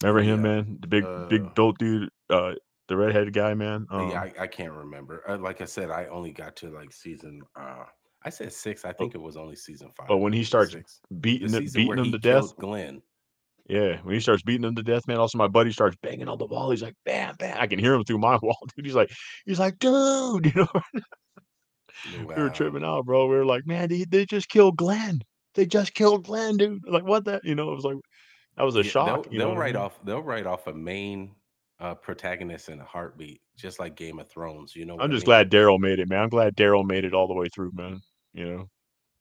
[SPEAKER 1] Remember him,
[SPEAKER 2] yeah,
[SPEAKER 1] man? The big
[SPEAKER 2] uh
[SPEAKER 1] big built dude, uh, the redheaded guy, man,
[SPEAKER 2] Yeah,
[SPEAKER 1] um
[SPEAKER 2] I I can't remember, uh, like I said, I only got to, like, season, uh I said 6, I
[SPEAKER 1] But
[SPEAKER 2] think it was only season
[SPEAKER 1] five.
[SPEAKER 2] but
[SPEAKER 1] when he starts
[SPEAKER 2] 6.
[SPEAKER 1] Beating the beating him to death
[SPEAKER 2] Glenn.
[SPEAKER 1] Yeah, when he starts beating him to death, man, also my buddy starts banging on the wall, he's like, "Bam, bam," I can hear him through my wall, dude, he's like he's like, "Dude," you know? We were tripping out, bro, we were like, "Man, they they just killed Glenn. They just killed Glenn, dude." Like, "What the" you know, it was like that was a
[SPEAKER 2] Yeah,
[SPEAKER 1] shock,
[SPEAKER 2] they'll
[SPEAKER 1] you know
[SPEAKER 2] they'll
[SPEAKER 1] what I
[SPEAKER 2] write
[SPEAKER 1] mean?
[SPEAKER 2] off they'll write off a main, uh, protagonist in a heartbeat, just like Game of Thrones, you know
[SPEAKER 1] I'm
[SPEAKER 2] I
[SPEAKER 1] just
[SPEAKER 2] mean?
[SPEAKER 1] glad Daryl made it, man, I'm glad Daryl made it all the way through, man, you know?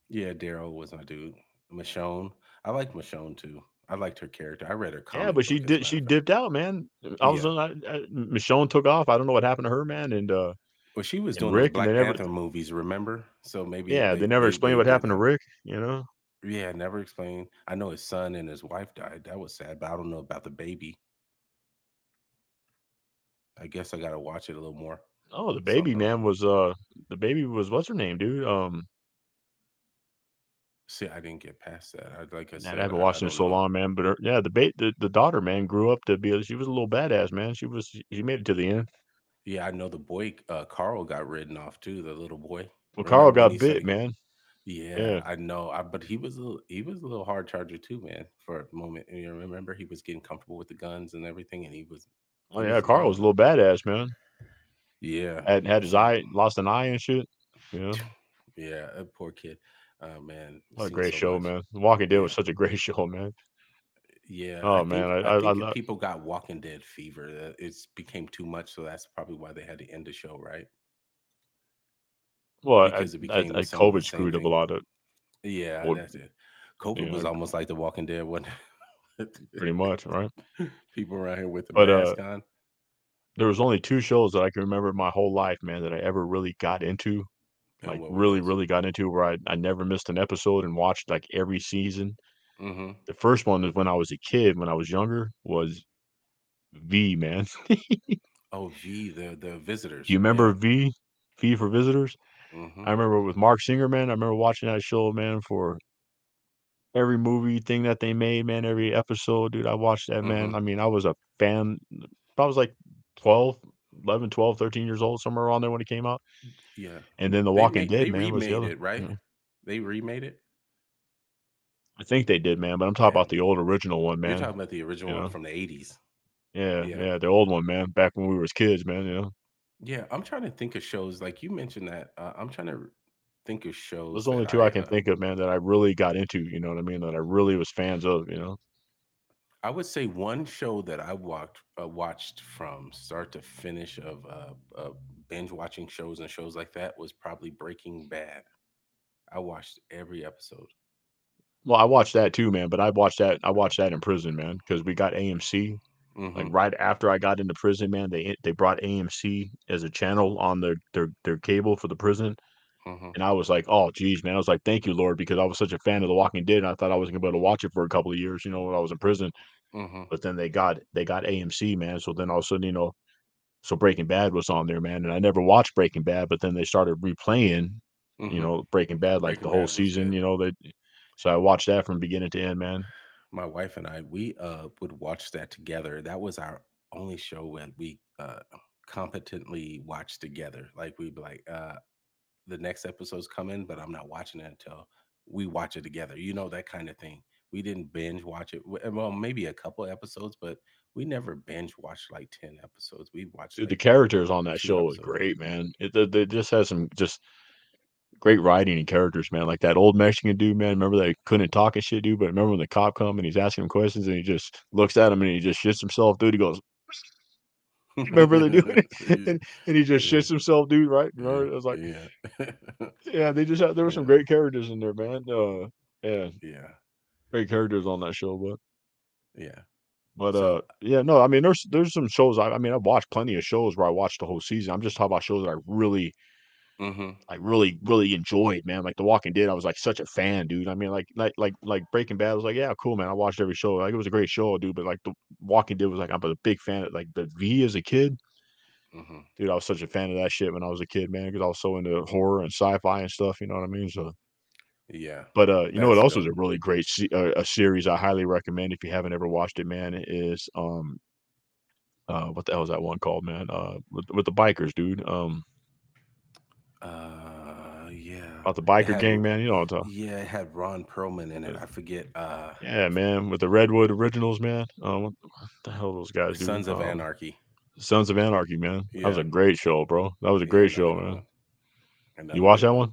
[SPEAKER 2] Yeah, Daryl was my dude. Michonne, I liked Michonne too. I liked her character, I read her
[SPEAKER 1] Yeah, but she
[SPEAKER 2] book, as a
[SPEAKER 1] did she dipped out, man. All of a
[SPEAKER 2] Yeah.
[SPEAKER 1] sudden, I I Michonne took off, I don't know what happened to her, man, and, uh
[SPEAKER 2] Well, she was doing
[SPEAKER 1] Rick, and they
[SPEAKER 2] Black
[SPEAKER 1] never
[SPEAKER 2] movies, remember? So maybe
[SPEAKER 1] Yeah,
[SPEAKER 2] they
[SPEAKER 1] they never
[SPEAKER 2] they
[SPEAKER 1] explained
[SPEAKER 2] they
[SPEAKER 1] what happened to. Rick, you know?
[SPEAKER 2] Yeah, never explained. I know his son and his wife died, that was sad, but I don't know about the baby. I guess I gotta watch it a little more.
[SPEAKER 1] Oh, the baby,
[SPEAKER 2] Something.
[SPEAKER 1] man, was, uh the baby was what's her name, dude? Um
[SPEAKER 2] See, I didn't get past that. I like I said,
[SPEAKER 1] I haven't
[SPEAKER 2] I, I
[SPEAKER 1] watched it so
[SPEAKER 2] know.
[SPEAKER 1] long, man. But her, yeah, the ba- the the daughter, man, grew up to be. She was a little badass, man. She was. She made it to the end.
[SPEAKER 2] Yeah, I know the boy uh, Carl got ridden off too. The little boy.
[SPEAKER 1] Well, Carl
[SPEAKER 2] Remember
[SPEAKER 1] got
[SPEAKER 2] said
[SPEAKER 1] bit, man.
[SPEAKER 2] Yeah,
[SPEAKER 1] Yeah.
[SPEAKER 2] I know. I, but he was a little, he was a little hard charger too, man. For a moment, you remember he was getting comfortable with the guns and everything, and he was
[SPEAKER 1] Oh
[SPEAKER 2] he
[SPEAKER 1] yeah,
[SPEAKER 2] was
[SPEAKER 1] Carl was a little badass, man.
[SPEAKER 2] Yeah.
[SPEAKER 1] Had had his eye, lost an eye and shit. Yeah.
[SPEAKER 2] yeah, a poor kid. Uh, man,
[SPEAKER 1] What a
[SPEAKER 2] seen
[SPEAKER 1] great
[SPEAKER 2] so
[SPEAKER 1] show,
[SPEAKER 2] much.
[SPEAKER 1] man. The Walking Dead was
[SPEAKER 2] Yeah.
[SPEAKER 1] such a great show, man.
[SPEAKER 2] Yeah, I
[SPEAKER 1] Oh man,
[SPEAKER 2] think
[SPEAKER 1] I
[SPEAKER 2] I
[SPEAKER 1] I, I
[SPEAKER 2] think
[SPEAKER 1] love.
[SPEAKER 2] people got Walking Dead fever. It's became too much, so that's probably why they had to end the show, right?
[SPEAKER 1] Well, I,
[SPEAKER 2] Because it
[SPEAKER 1] I,
[SPEAKER 2] became
[SPEAKER 1] I
[SPEAKER 2] the
[SPEAKER 1] COVID screwed up a lot of.
[SPEAKER 2] Yeah,
[SPEAKER 1] Well,
[SPEAKER 2] that's it. COVID
[SPEAKER 1] you
[SPEAKER 2] was almost like The Walking Dead, wasn't it?
[SPEAKER 1] pretty much, right?
[SPEAKER 2] People around here with the
[SPEAKER 1] But uh,
[SPEAKER 2] mask on.
[SPEAKER 1] there was only two shows that I can remember my whole life, man, that I ever really got into, like really, really got into, where I I never missed an episode and watched like every season.
[SPEAKER 2] Mm-hmm.
[SPEAKER 1] The first one was when I was a kid, when I was younger, was V, man.
[SPEAKER 2] Oh, V, the the
[SPEAKER 1] Do
[SPEAKER 2] visitors.
[SPEAKER 1] you remember
[SPEAKER 2] Yeah.
[SPEAKER 1] V? V for Visitors?
[SPEAKER 2] Mm-hmm.
[SPEAKER 1] I remember with Marc Singer, man. I remember watching that show, man, for every movie thing that they made, man, every episode, dude. I watched that, man.
[SPEAKER 2] Mm-hmm.
[SPEAKER 1] I mean, I was a fan. I was like 12, 11, 12, 13 years old, somewhere around there when it came out.
[SPEAKER 2] Yeah.
[SPEAKER 1] And then The Walking
[SPEAKER 2] made
[SPEAKER 1] Dead,
[SPEAKER 2] they
[SPEAKER 1] man, was the other.
[SPEAKER 2] it, right?
[SPEAKER 1] You know,
[SPEAKER 2] They remade it.
[SPEAKER 1] I think they did, man. But I'm talking
[SPEAKER 2] Yeah.
[SPEAKER 1] about the old original one, man.
[SPEAKER 2] You're talking about the
[SPEAKER 1] You
[SPEAKER 2] original one
[SPEAKER 1] know,
[SPEAKER 2] from the 80s.
[SPEAKER 1] yeah,
[SPEAKER 2] Yeah.
[SPEAKER 1] yeah, the old one, man. Back when we was kids, man. You know,
[SPEAKER 2] Yeah. I'm trying to think of shows like you mentioned that. Uh, I'm trying to think of shows
[SPEAKER 1] There's only two I
[SPEAKER 2] I
[SPEAKER 1] can
[SPEAKER 2] uh,
[SPEAKER 1] think of, man, that I really got into. You know what I mean? That I really was fans of. You know.
[SPEAKER 2] I would say one show that I walked uh, watched from start to finish of uh, uh, binge watching shows and shows like that was probably Breaking Bad. I watched every episode.
[SPEAKER 1] Well, I watched that too, man. But I watched that. I watched that in prison, man, because we got AMC. Like
[SPEAKER 2] Mm-hmm.
[SPEAKER 1] right after I got into prison, man, they they brought AMC as a channel on their their their cable for the prison,
[SPEAKER 2] Mm-hmm.
[SPEAKER 1] and I was like, oh, geez, man. I was like, thank you, Lord, because I was such a fan of The Walking Dead. And I thought I wasn't gonna be able to watch it for a couple of years, you know, when I was in prison.
[SPEAKER 2] Mm-hmm.
[SPEAKER 1] But then they got they got AMC, man. So then all of a sudden, you know, so Breaking Bad was on there, man. And I never watched Breaking Bad, but then they started replaying, you
[SPEAKER 2] Mm-hmm.
[SPEAKER 1] know, Breaking Bad like
[SPEAKER 2] Breaking
[SPEAKER 1] the whole
[SPEAKER 2] Bad
[SPEAKER 1] season, you know. They so I watched that from beginning to end, man.
[SPEAKER 2] My wife and I, we uh would watch that together. That was our only show when we uh competently watched together. Like we'd be like, uh, the next episode's coming, but I'm not watching it until we watch it together. You know that kind of thing. We didn't binge watch it. Well, maybe a couple episodes, but we never binge watched like ten episodes. We watched
[SPEAKER 1] Dude, the characters on that show was great, man. It, it, it just has some just great writing and characters, man. Like that old Mexican dude, man. Remember that he couldn't talk and shit, dude. But remember when the cop come and he's asking him questions and he just looks at him and he just shits himself, dude. He goes, "Remember the dude?" and and he just shits himself, dude. Right? Remember? It was like,
[SPEAKER 2] yeah,
[SPEAKER 1] yeah, they just had there were some
[SPEAKER 2] yeah,
[SPEAKER 1] great characters in there, man. Uh, yeah,
[SPEAKER 2] yeah,
[SPEAKER 1] great characters on that show, but.
[SPEAKER 2] yeah.
[SPEAKER 1] But
[SPEAKER 2] So,
[SPEAKER 1] uh, yeah, no, I mean, there's there's some shows. I, I mean, I've watched plenty of shows where I watched the whole season. I'm just talking about shows that I really,
[SPEAKER 2] hmm
[SPEAKER 1] I really, really enjoyed, man. Like The Walking Dead, I was like such a fan, dude. I mean, like, like, like, like Breaking Bad I was like, yeah, cool, man. I watched every show. Like, it was a great show, dude. But like The Walking Dead was like, I'm a big fan of like the V as a kid,
[SPEAKER 2] hmm
[SPEAKER 1] dude. I was such a fan of that shit when I was a kid, man, because I was so into horror and sci-fi and stuff. You know what I mean? So,
[SPEAKER 2] yeah,
[SPEAKER 1] but uh, you know what else was
[SPEAKER 2] dope.
[SPEAKER 1] a really great se- uh, a series I highly recommend if you haven't ever watched it, man. Is um, uh, what the hell is that one called, man? Uh, with with the bikers, dude. Um,
[SPEAKER 2] Uh, yeah,
[SPEAKER 1] about the biker
[SPEAKER 2] had
[SPEAKER 1] gang, man. You know what I'm talking.
[SPEAKER 2] yeah, it had Ron Perlman in it.
[SPEAKER 1] Uh,
[SPEAKER 2] I forget. Uh,
[SPEAKER 1] Yeah, man, with the Redwood Originals, man. Um, what, the hell are those guys, dude?
[SPEAKER 2] Sons of
[SPEAKER 1] Um,
[SPEAKER 2] Anarchy.
[SPEAKER 1] Sons of Anarchy, man. That was a great show, bro. That was a
[SPEAKER 2] yeah,
[SPEAKER 1] great show, man. You watched that
[SPEAKER 2] one.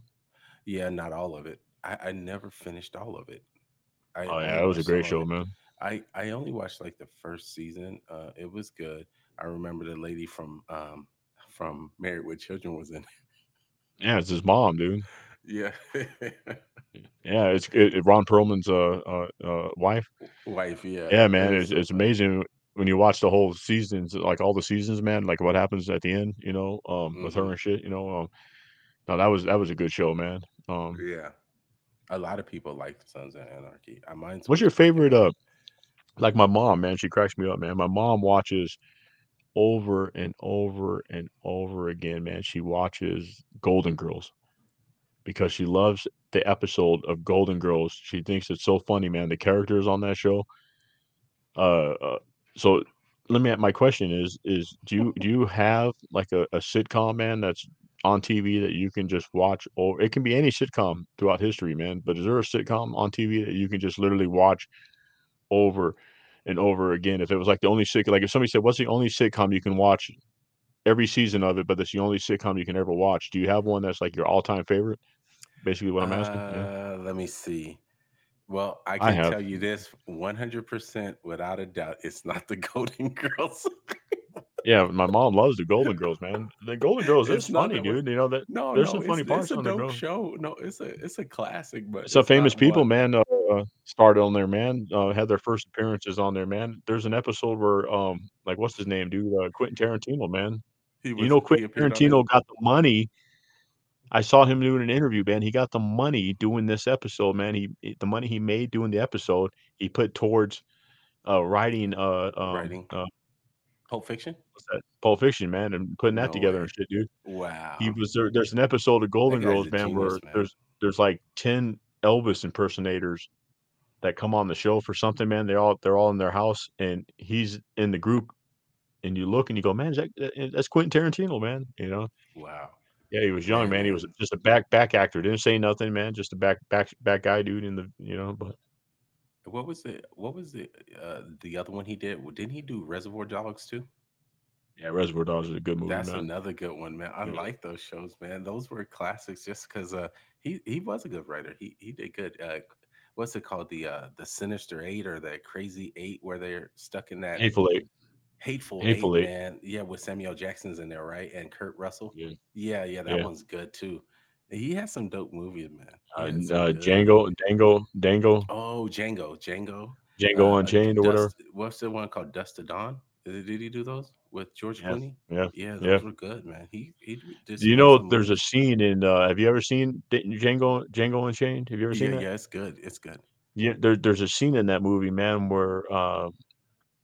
[SPEAKER 2] Yeah, not all of it. I, I never finished all of it. I
[SPEAKER 1] Oh yeah, that was a great show,
[SPEAKER 2] it.
[SPEAKER 1] man.
[SPEAKER 2] I I only watched like the first season. Uh, it was good. I remember the lady from um from Married with Children was in.
[SPEAKER 1] Yeah, it's his mom, dude.
[SPEAKER 2] Yeah,
[SPEAKER 1] Yeah, it's it, it- Ron Perlman's uh, uh uh wife.
[SPEAKER 2] wife. Yeah,
[SPEAKER 1] Yeah, man, it's it's amazing when you watch the whole seasons, like all the seasons, man. Like what happens at the end, you know, um, with her
[SPEAKER 2] hmm
[SPEAKER 1] and shit, you know. Um, no, that was that was a good show, man. Um,
[SPEAKER 2] Yeah, a lot of people like Sons of Anarchy. Uh, Mine
[SPEAKER 1] what's
[SPEAKER 2] was
[SPEAKER 1] your favorite? Uh, like my mom, man, she cracks me up, man. My mom watches over and over and over again, man. She watches Golden Girls because she loves the episode of Golden Girls. She thinks it's so funny, man. The characters on that show. Uh, uh so let me. My question is: is do you do you have like a, a sitcom, man, that's on TV that you can just watch, or it can be any sitcom throughout history, man. But is there a sitcom on TV that you can just literally watch over and over again? If it was like the only sitcom, like if somebody said, "What's the only sitcom you can watch every season of it, but it's the only sitcom you can ever watch?" Do you have one that's like your all-time favorite? Basically, what I'm asking. Yeah.
[SPEAKER 2] Uh, let me see. Well, I
[SPEAKER 1] I
[SPEAKER 2] can
[SPEAKER 1] have.
[SPEAKER 2] tell you this 100% without a doubt. It's not the Golden Girls.
[SPEAKER 1] Yeah, my mom loves the Golden Girls, man. The Golden Girls is
[SPEAKER 2] it's
[SPEAKER 1] funny, dude. You know that
[SPEAKER 2] No,
[SPEAKER 1] there's
[SPEAKER 2] no,
[SPEAKER 1] some funny
[SPEAKER 2] it's
[SPEAKER 1] parts
[SPEAKER 2] a
[SPEAKER 1] on the
[SPEAKER 2] dope
[SPEAKER 1] Girls.
[SPEAKER 2] show. No, it's a it's a classic, but
[SPEAKER 1] Some
[SPEAKER 2] it's
[SPEAKER 1] famous people,
[SPEAKER 2] one.
[SPEAKER 1] man, uh, started on there, man. Uh, had their first appearances on there, man. There's an episode where, um, like, what's his name, dude? Uh, Quentin Tarantino, man.
[SPEAKER 2] He
[SPEAKER 1] You know, Quentin
[SPEAKER 2] appeared on it.
[SPEAKER 1] Tarantino got the money. I saw him doing an interview, man. He got the money doing this episode, man. He he- the money he made doing the episode, he put towards uh writing uh um
[SPEAKER 2] Writing
[SPEAKER 1] uh
[SPEAKER 2] Pulp Fiction.
[SPEAKER 1] what's that Pulp Fiction, man, and putting that
[SPEAKER 2] No
[SPEAKER 1] together and shit, dude.
[SPEAKER 2] Wow.
[SPEAKER 1] He was there. There's an episode of Golden Girls, man,
[SPEAKER 2] genius,
[SPEAKER 1] where
[SPEAKER 2] man.
[SPEAKER 1] there's there's like ten Elvis impersonators that come on the show for something, man. They all they're all in their house, and he's in the group, and you look and you go, man, is that, that- eh, that's Quentin Tarantino, man. You know,
[SPEAKER 2] Wow,
[SPEAKER 1] yeah, he was young,
[SPEAKER 2] man.
[SPEAKER 1] He was just a back back actor. Didn't say nothing, man. Just a back back back guy, dude. In the you know, but
[SPEAKER 2] What was it? what was the uh the other one he did? Well, Didn't he do Reservoir Dogs too?
[SPEAKER 1] yeah, Reservoir Dogs is a good movie,
[SPEAKER 2] That's
[SPEAKER 1] man.
[SPEAKER 2] another good one, man. I
[SPEAKER 1] Yeah.
[SPEAKER 2] like those shows, man. Those were classics just because uh he he was a good writer. He he did good. Uh what's it called? The uh the Sinister Eight or the Crazy Eight where they're stuck in that
[SPEAKER 1] Hateful Eight,
[SPEAKER 2] Hateful,
[SPEAKER 1] Hateful
[SPEAKER 2] Eight,
[SPEAKER 1] Eight.
[SPEAKER 2] man. Yeah, with Samuel Jackson's in there, right? And Kurt Russell.
[SPEAKER 1] Yeah,
[SPEAKER 2] Yeah, yeah, that
[SPEAKER 1] yeah.
[SPEAKER 2] one's good too. He has some dope movies, man.
[SPEAKER 1] Uh,
[SPEAKER 2] had
[SPEAKER 1] n-
[SPEAKER 2] some
[SPEAKER 1] uh, Django, Dango, Dango,
[SPEAKER 2] Oh, Django, Django.
[SPEAKER 1] Django
[SPEAKER 2] Uh,
[SPEAKER 1] Unchained or whatever.
[SPEAKER 2] What's the one called Dust to Dawn? Did, did he do those with George
[SPEAKER 1] Yeah,
[SPEAKER 2] Clooney?
[SPEAKER 1] yeah,
[SPEAKER 2] Yeah,
[SPEAKER 1] yeah.
[SPEAKER 2] those were good, man. He he did
[SPEAKER 1] Do you know there's a scene in uh have you ever seen Django Django Unchained? Have you ever
[SPEAKER 2] Yeah,
[SPEAKER 1] seen that?
[SPEAKER 2] yeah, it's good. It's good.
[SPEAKER 1] Yeah, there, there's a scene in that movie, man, where uh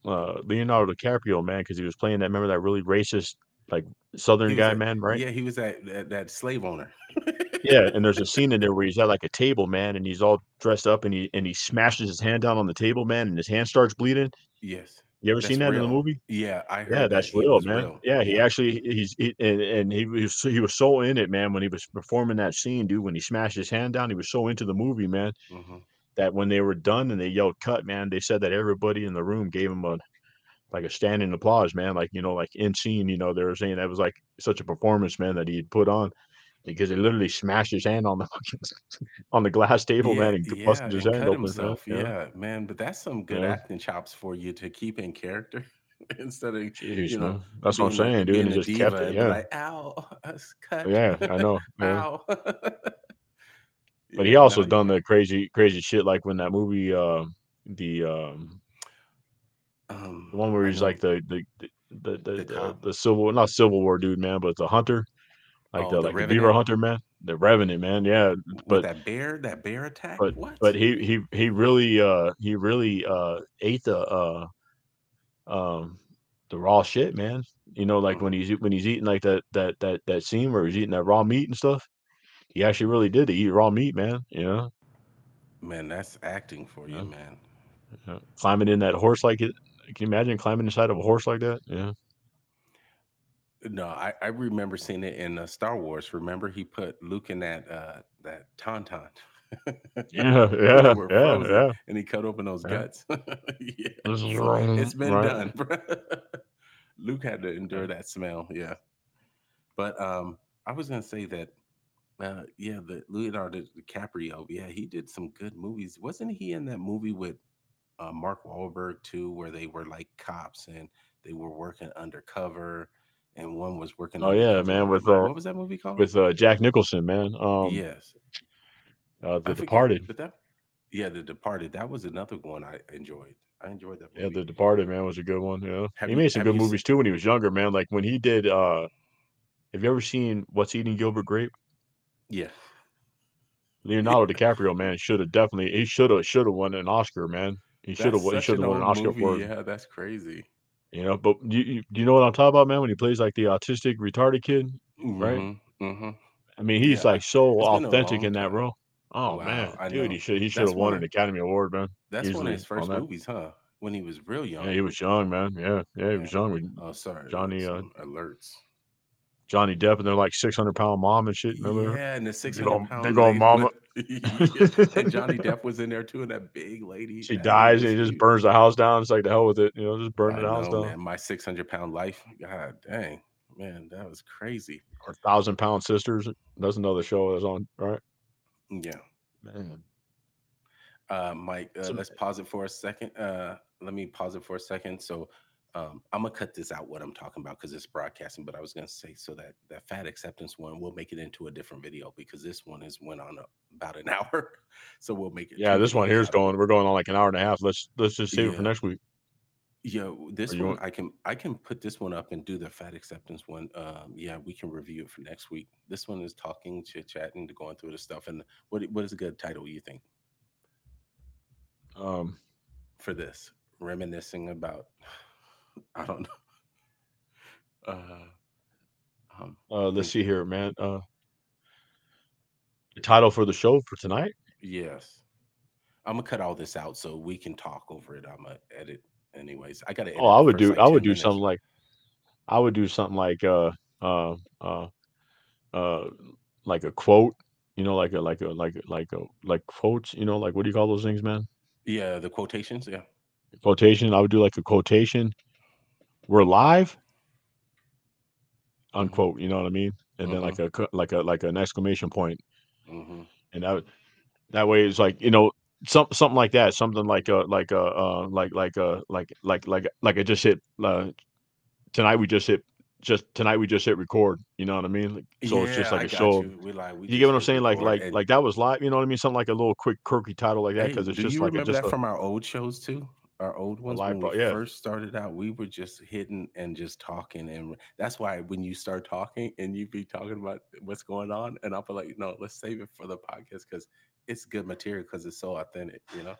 [SPEAKER 1] uh Leonardo DiCaprio, man, because he was playing that remember that really racist like southern guy, man, right?
[SPEAKER 2] yeah, he was that that, that slave owner.
[SPEAKER 1] Yeah, and there's a scene in there where he's at like a table, man, and he's all dressed up and he and he smashes his hand down on the table, man, and his hand starts bleeding.
[SPEAKER 2] yes,
[SPEAKER 1] You ever
[SPEAKER 2] that's
[SPEAKER 1] seen that in the movie?
[SPEAKER 2] Yeah, I
[SPEAKER 1] Yeah,
[SPEAKER 2] heard that
[SPEAKER 1] that's real, man.
[SPEAKER 2] real.
[SPEAKER 1] Yeah, he
[SPEAKER 2] Yeah.
[SPEAKER 1] actually he's he, and and he was he was so in it, man. When he was performing that scene, dude, when he smashed his hand down, he was so into the movie, man,
[SPEAKER 2] hmm
[SPEAKER 1] that when they were done and they yelled cut, man, they said that everybody in the room gave him a like a standing applause, man. Like you know, like in scene, you know, they were saying that was like such a performance, man, that he had put on because he literally smashed his hand on the on the glass table,
[SPEAKER 2] Yeah,
[SPEAKER 1] man, and
[SPEAKER 2] yeah,
[SPEAKER 1] busted his
[SPEAKER 2] and
[SPEAKER 1] hand open, man.
[SPEAKER 2] himself.
[SPEAKER 1] Yeah,
[SPEAKER 2] Yeah, man, but that's some good acting chops for you to keep in character instead of
[SPEAKER 1] Jeez,
[SPEAKER 2] you know
[SPEAKER 1] man. That's what I'm saying, dude. He just kept it. Yeah,
[SPEAKER 2] like, "Ow, cut,
[SPEAKER 1] yeah, I know.
[SPEAKER 2] Ow."
[SPEAKER 1] But he also
[SPEAKER 2] no,
[SPEAKER 1] done the crazy, crazy shit like when that movie, uh, the um,
[SPEAKER 2] Um,
[SPEAKER 1] the one where he's like the the the the the,
[SPEAKER 2] the
[SPEAKER 1] the, civil not Civil War dude, man, but the hunter, like
[SPEAKER 2] Oh,
[SPEAKER 1] the
[SPEAKER 2] the
[SPEAKER 1] like the beaver hunter, man, the revenant, man. Yeah,
[SPEAKER 2] with
[SPEAKER 1] but
[SPEAKER 2] that bear, that bear attack.
[SPEAKER 1] but
[SPEAKER 2] What?
[SPEAKER 1] but he he he really uh he really uh ate the uh um the raw shit, man. You know, like when
[SPEAKER 2] hmm
[SPEAKER 1] he's when he's eating like that that that that scene where he's eating that raw meat and stuff. He actually really did eat raw meat, man. You know,
[SPEAKER 2] Man, that's acting for you,
[SPEAKER 1] yeah,
[SPEAKER 2] man.
[SPEAKER 1] yeah. climbing in that horse like it. Can you imagine climbing inside of a horse like that? Yeah,
[SPEAKER 2] No, I, I remember seeing it in uh, Star Wars. Remember, he put Luke in that uh, that tauntaun
[SPEAKER 1] yeah, yeah, yeah, yeah.
[SPEAKER 2] and he cut open those
[SPEAKER 1] yeah.
[SPEAKER 2] guts. yeah,
[SPEAKER 1] This is
[SPEAKER 2] so it's
[SPEAKER 1] wrong,
[SPEAKER 2] been
[SPEAKER 1] right?
[SPEAKER 2] done. bro. Luke had to endure that smell. Yeah, but um, I was gonna say that. Uh, yeah, the Leonardo DiCaprio. Yeah, he did some good movies. Wasn't he in that movie with uh, Mark Wahlberg too, where they were like cops and they were working undercover, and one was working
[SPEAKER 1] Oh yeah, man, with uh
[SPEAKER 2] what was that movie called?
[SPEAKER 1] with uh Jack Nicholson, man. Um,
[SPEAKER 2] Yes,
[SPEAKER 1] uh,
[SPEAKER 2] I
[SPEAKER 1] The
[SPEAKER 2] forget,
[SPEAKER 1] Departed.
[SPEAKER 2] but that yeah, The Departed. That was another one I enjoyed. I enjoyed that
[SPEAKER 1] Yeah. The Departed, man, was a good one. Yeah,
[SPEAKER 2] Have
[SPEAKER 1] he
[SPEAKER 2] you
[SPEAKER 1] made some good movies
[SPEAKER 2] se-
[SPEAKER 1] too when he was younger, man. Like when he did. uh Have you ever seen What's Eating Gilbert Grape?
[SPEAKER 2] Yeah,
[SPEAKER 1] Leonardo DiCaprio, man, should have definitely. He should have should have won an Oscar, man. He should have. He should have won an Oscar
[SPEAKER 2] movie.
[SPEAKER 1] for.
[SPEAKER 2] Yeah, that's crazy.
[SPEAKER 1] You know, but you, you do you know what I'm talking about, man? When he plays like the autistic retarded kid, right?
[SPEAKER 2] Mm-hmm. Mm-hmm.
[SPEAKER 1] I mean, he's
[SPEAKER 2] Yeah,
[SPEAKER 1] like so
[SPEAKER 2] it's
[SPEAKER 1] authentic in that role. Oh
[SPEAKER 2] Wow,
[SPEAKER 1] man,
[SPEAKER 2] I
[SPEAKER 1] dude,
[SPEAKER 2] know.
[SPEAKER 1] he should he should have won an Academy Award, man.
[SPEAKER 2] that's one of his first movies, huh? When he was real young.
[SPEAKER 1] Yeah, he was young, man. Yeah, yeah, he was young. With
[SPEAKER 2] Oh, sorry.
[SPEAKER 1] Johnny, uh,
[SPEAKER 2] alerts.
[SPEAKER 1] Johnny Depp and their like six hundred pound mom and shit. Remember?
[SPEAKER 2] Yeah, and the six hundred pound
[SPEAKER 1] big mama.
[SPEAKER 2] And Johnny Depp was in there too, and that big lady.
[SPEAKER 1] she dies and he just burns the house down. It's like the hell with it, you know, just burn
[SPEAKER 2] I
[SPEAKER 1] the house down.
[SPEAKER 2] man. My six hundred pound life. God dang, man, that was crazy.
[SPEAKER 1] Or thousand pound sisters. That's another show that's on, right?
[SPEAKER 2] Yeah.
[SPEAKER 1] Man.
[SPEAKER 2] Uh, Mike, uh,
[SPEAKER 1] So-
[SPEAKER 2] let's pause it for a second. Uh, let me pause it for a second. So, um, I'm gonna cut this out what I'm talking about because it's broadcasting. But I was gonna say so that that fat acceptance one we'll make it into a different video because this one is went on a, about an hour. So we'll make it.
[SPEAKER 1] Yeah, this one here's
[SPEAKER 2] out of it.
[SPEAKER 1] going. We're going on like an hour and a half. Let's let's just save it for next week.
[SPEAKER 2] Yeah, this one
[SPEAKER 1] want-
[SPEAKER 2] I can I can put this one up and do the fat acceptance one. Um, yeah, we can review it for next week. This one is talking, chit chatting, going through the stuff. And what what is a good title you think
[SPEAKER 1] Um,
[SPEAKER 2] for this? Reminiscing about I don't know. Uh, um,
[SPEAKER 1] uh, let's see here, man. Uh, the title for the show for tonight.
[SPEAKER 2] yes, I'm gonna cut all this out so we can talk over it. I'm gonna edit anyways. I gotta. Edit
[SPEAKER 1] Oh, I would do.
[SPEAKER 2] like,
[SPEAKER 1] I would do
[SPEAKER 2] minutes.
[SPEAKER 1] something like. I would do something like uh uh uh uh like a quote. You know, like a like a like a like a like quotes. You know, like what do you call those things, man?
[SPEAKER 2] Yeah, the quotations. Yeah.
[SPEAKER 1] Quotation. I would do like a quotation. We're live. Unquote. You know what I mean? And then like a like a like an exclamation point.
[SPEAKER 2] hmm
[SPEAKER 1] and that that way it's like you know some something like that something like uh like a uh like like uh like like like like I just hit uh tonight we just hit just tonight we just hit record you know what I mean like, so it's just like
[SPEAKER 2] I
[SPEAKER 1] a show
[SPEAKER 2] You. We like. We
[SPEAKER 1] you get what I'm saying like like
[SPEAKER 2] and-
[SPEAKER 1] like that was live you know what I mean something like a little quick quirky title like that because it's just like a, just
[SPEAKER 2] that
[SPEAKER 1] a,
[SPEAKER 2] from our old shows too? Our old ones when
[SPEAKER 1] pro-
[SPEAKER 2] we
[SPEAKER 1] yeah.
[SPEAKER 2] first started out, we were just hitting and just talking, and that's why when you start talking and you be talking about what's going on, and I'll be like, no, let's save it for the podcast because it's good material because it's so authentic, you know.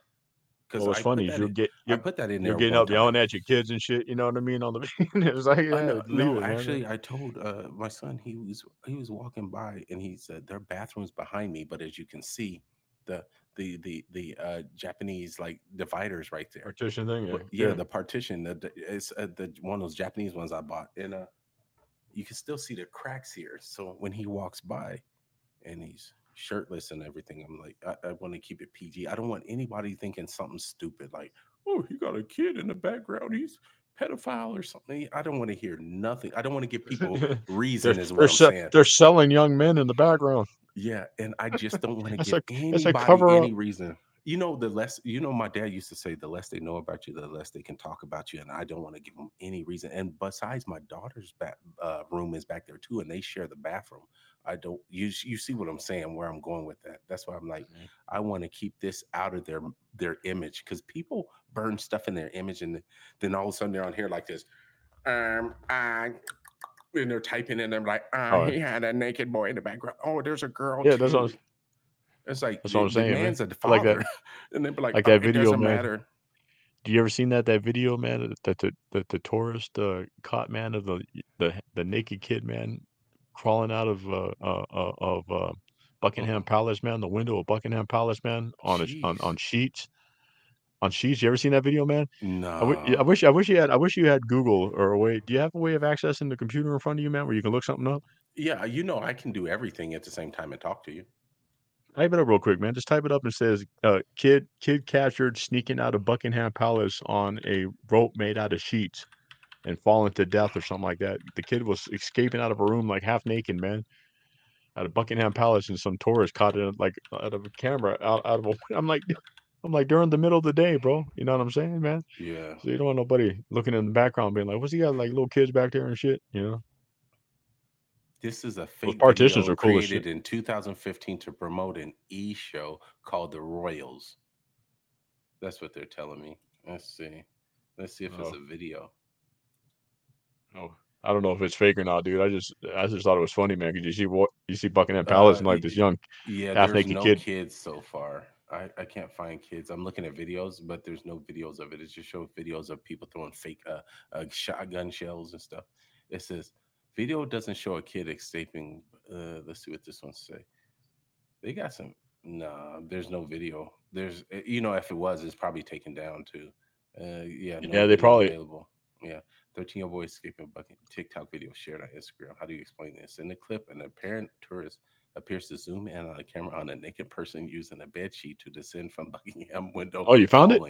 [SPEAKER 2] Because
[SPEAKER 1] well, what's funny you get you're,
[SPEAKER 2] put that in
[SPEAKER 1] you're
[SPEAKER 2] there.
[SPEAKER 1] getting up yelling at your kids and shit you know what I mean on the it was like yeah,
[SPEAKER 2] I know. No,
[SPEAKER 1] it, man.
[SPEAKER 2] actually, I told uh, my son he was he was walking by and he said their bathroom's behind me, but as you can see, the the the the uh, Japanese like dividers right there.
[SPEAKER 1] partition thing yeah,
[SPEAKER 2] But, yeah, the partition, the, the it's uh, the one of those Japanese ones I bought, and uh, you can still see the cracks here. So when he walks by, and he's shirtless and everything, I'm like, I, I want to keep it PG. I don't want anybody thinking something stupid like, oh, he got a kid in the background, he's pedophile or something. I don't want to hear nothing. I don't want to give people reason.
[SPEAKER 1] they're,
[SPEAKER 2] is
[SPEAKER 1] they're, se- they're selling young men in the background
[SPEAKER 2] Yeah, and I just don't want to give
[SPEAKER 1] a-
[SPEAKER 2] anybody any reason. You know, the less you know, my dad used to say, the less they know about you, the less they can talk about you. And I don't want to give them any reason. And besides, my daughter's back uh, room is back there too, and they share the bathroom. I don't. You you see what I'm saying? Where I'm going with that? That's why I'm like,
[SPEAKER 1] Mhm.
[SPEAKER 2] I want to keep this out of their their image because people burn stuff in their image, and then all of a sudden they're on here like this. Um, I. And they're typing in, and they're like, uh,
[SPEAKER 1] Oh.
[SPEAKER 2] he had a naked boy in the background. Oh, there's a girl.
[SPEAKER 1] Yeah, that's what I'm.
[SPEAKER 2] It's like
[SPEAKER 1] That's what I'm saying, man.
[SPEAKER 2] man's a
[SPEAKER 1] Like that-
[SPEAKER 2] father, and they'd be like,
[SPEAKER 1] like
[SPEAKER 2] "Oh,
[SPEAKER 1] that video,
[SPEAKER 2] doesn't
[SPEAKER 1] man.
[SPEAKER 2] matter."
[SPEAKER 1] Do you ever seen that that video, man? That the that the tourist uh, caught man of the the the naked kid man crawling out of uh, uh, uh of uh, Buckingham
[SPEAKER 2] Mhm.
[SPEAKER 1] Palace, man, the window of Buckingham Palace, man, on a, on on sheets, on sheets. You ever seen that video, man?
[SPEAKER 2] No,
[SPEAKER 1] I, w- I wish I wish you had I wish you had Google or a way. Do you have a way of accessing the computer in front of you, man, where you can look something up?
[SPEAKER 2] yeah, you know, I can do everything at the same time and talk to you.
[SPEAKER 1] Type it up real quick, man. Just type it up and says, uh, "Kid, kid captured sneaking out of Buckingham Palace on a rope made out of sheets, and falling to death or something like that." The kid was escaping out of a room like half naked, man, out of Buckingham Palace, and some tourist caught it like out of a camera out out of a. I'm like, I'm like during the middle of the day, bro. You know what I'm saying, man?
[SPEAKER 2] Yeah,
[SPEAKER 1] So you don't want nobody looking in the background being like, "What's he got like little kids back there and shit?" You know?
[SPEAKER 2] this is a fake
[SPEAKER 1] partitions
[SPEAKER 2] video
[SPEAKER 1] are cool
[SPEAKER 2] created in 2015 to promote an e show called The Royals. That's what they're telling me. Let's see. Let's see if it's
[SPEAKER 1] Oh.
[SPEAKER 2] a video.
[SPEAKER 1] Oh, I don't know if it's fake or not, dude. I just I just thought it was funny, man. Because you see what you see Buckingham Palace
[SPEAKER 2] Uh,
[SPEAKER 1] and like this young
[SPEAKER 2] Yeah,
[SPEAKER 1] half naked
[SPEAKER 2] no
[SPEAKER 1] kid.
[SPEAKER 2] kids so far. I, I can't find kids. I'm looking at videos, but there's no videos of it. It just shows videos of people throwing fake uh, uh, shotgun shells and stuff. It says video doesn't show a kid escaping. Uh, let's see what this one say. They got some. Nah, there's no video. There's, eh, you know, if it was, it's probably taken down too. Uh, yeah, no
[SPEAKER 1] Yeah, they probably-
[SPEAKER 2] available. Yeah, 13 year old boy escaping a bucket. TikTok video shared on Instagram. How do you explain this? In the clip, an apparent tourist appears to zoom in on a camera on a naked person using a bed sheet to descend from Buckingham window.
[SPEAKER 1] Oh, you found it?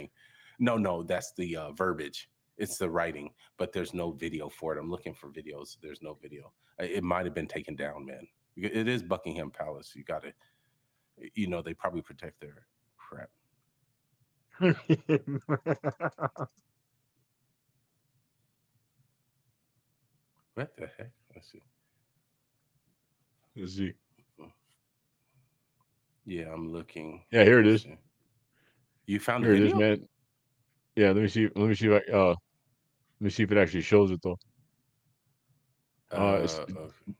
[SPEAKER 2] No, no, that's the uh, verbiage. It's the writing, but there's no video for it. I'm looking for videos. There's no video. It might have been taken down, man. It is Buckingham Palace. You got to, you know, they probably protect their crap. What the heck? Let's see.
[SPEAKER 1] Let's see.
[SPEAKER 2] Yeah, I'm looking.
[SPEAKER 1] Yeah, here it
[SPEAKER 2] Let's
[SPEAKER 1] is.
[SPEAKER 2] see. You found
[SPEAKER 1] Here
[SPEAKER 2] the
[SPEAKER 1] it is, man. Yeah, let me see. Let me see if I uh let me see if it actually shows it though. Uh, it's-
[SPEAKER 2] okay.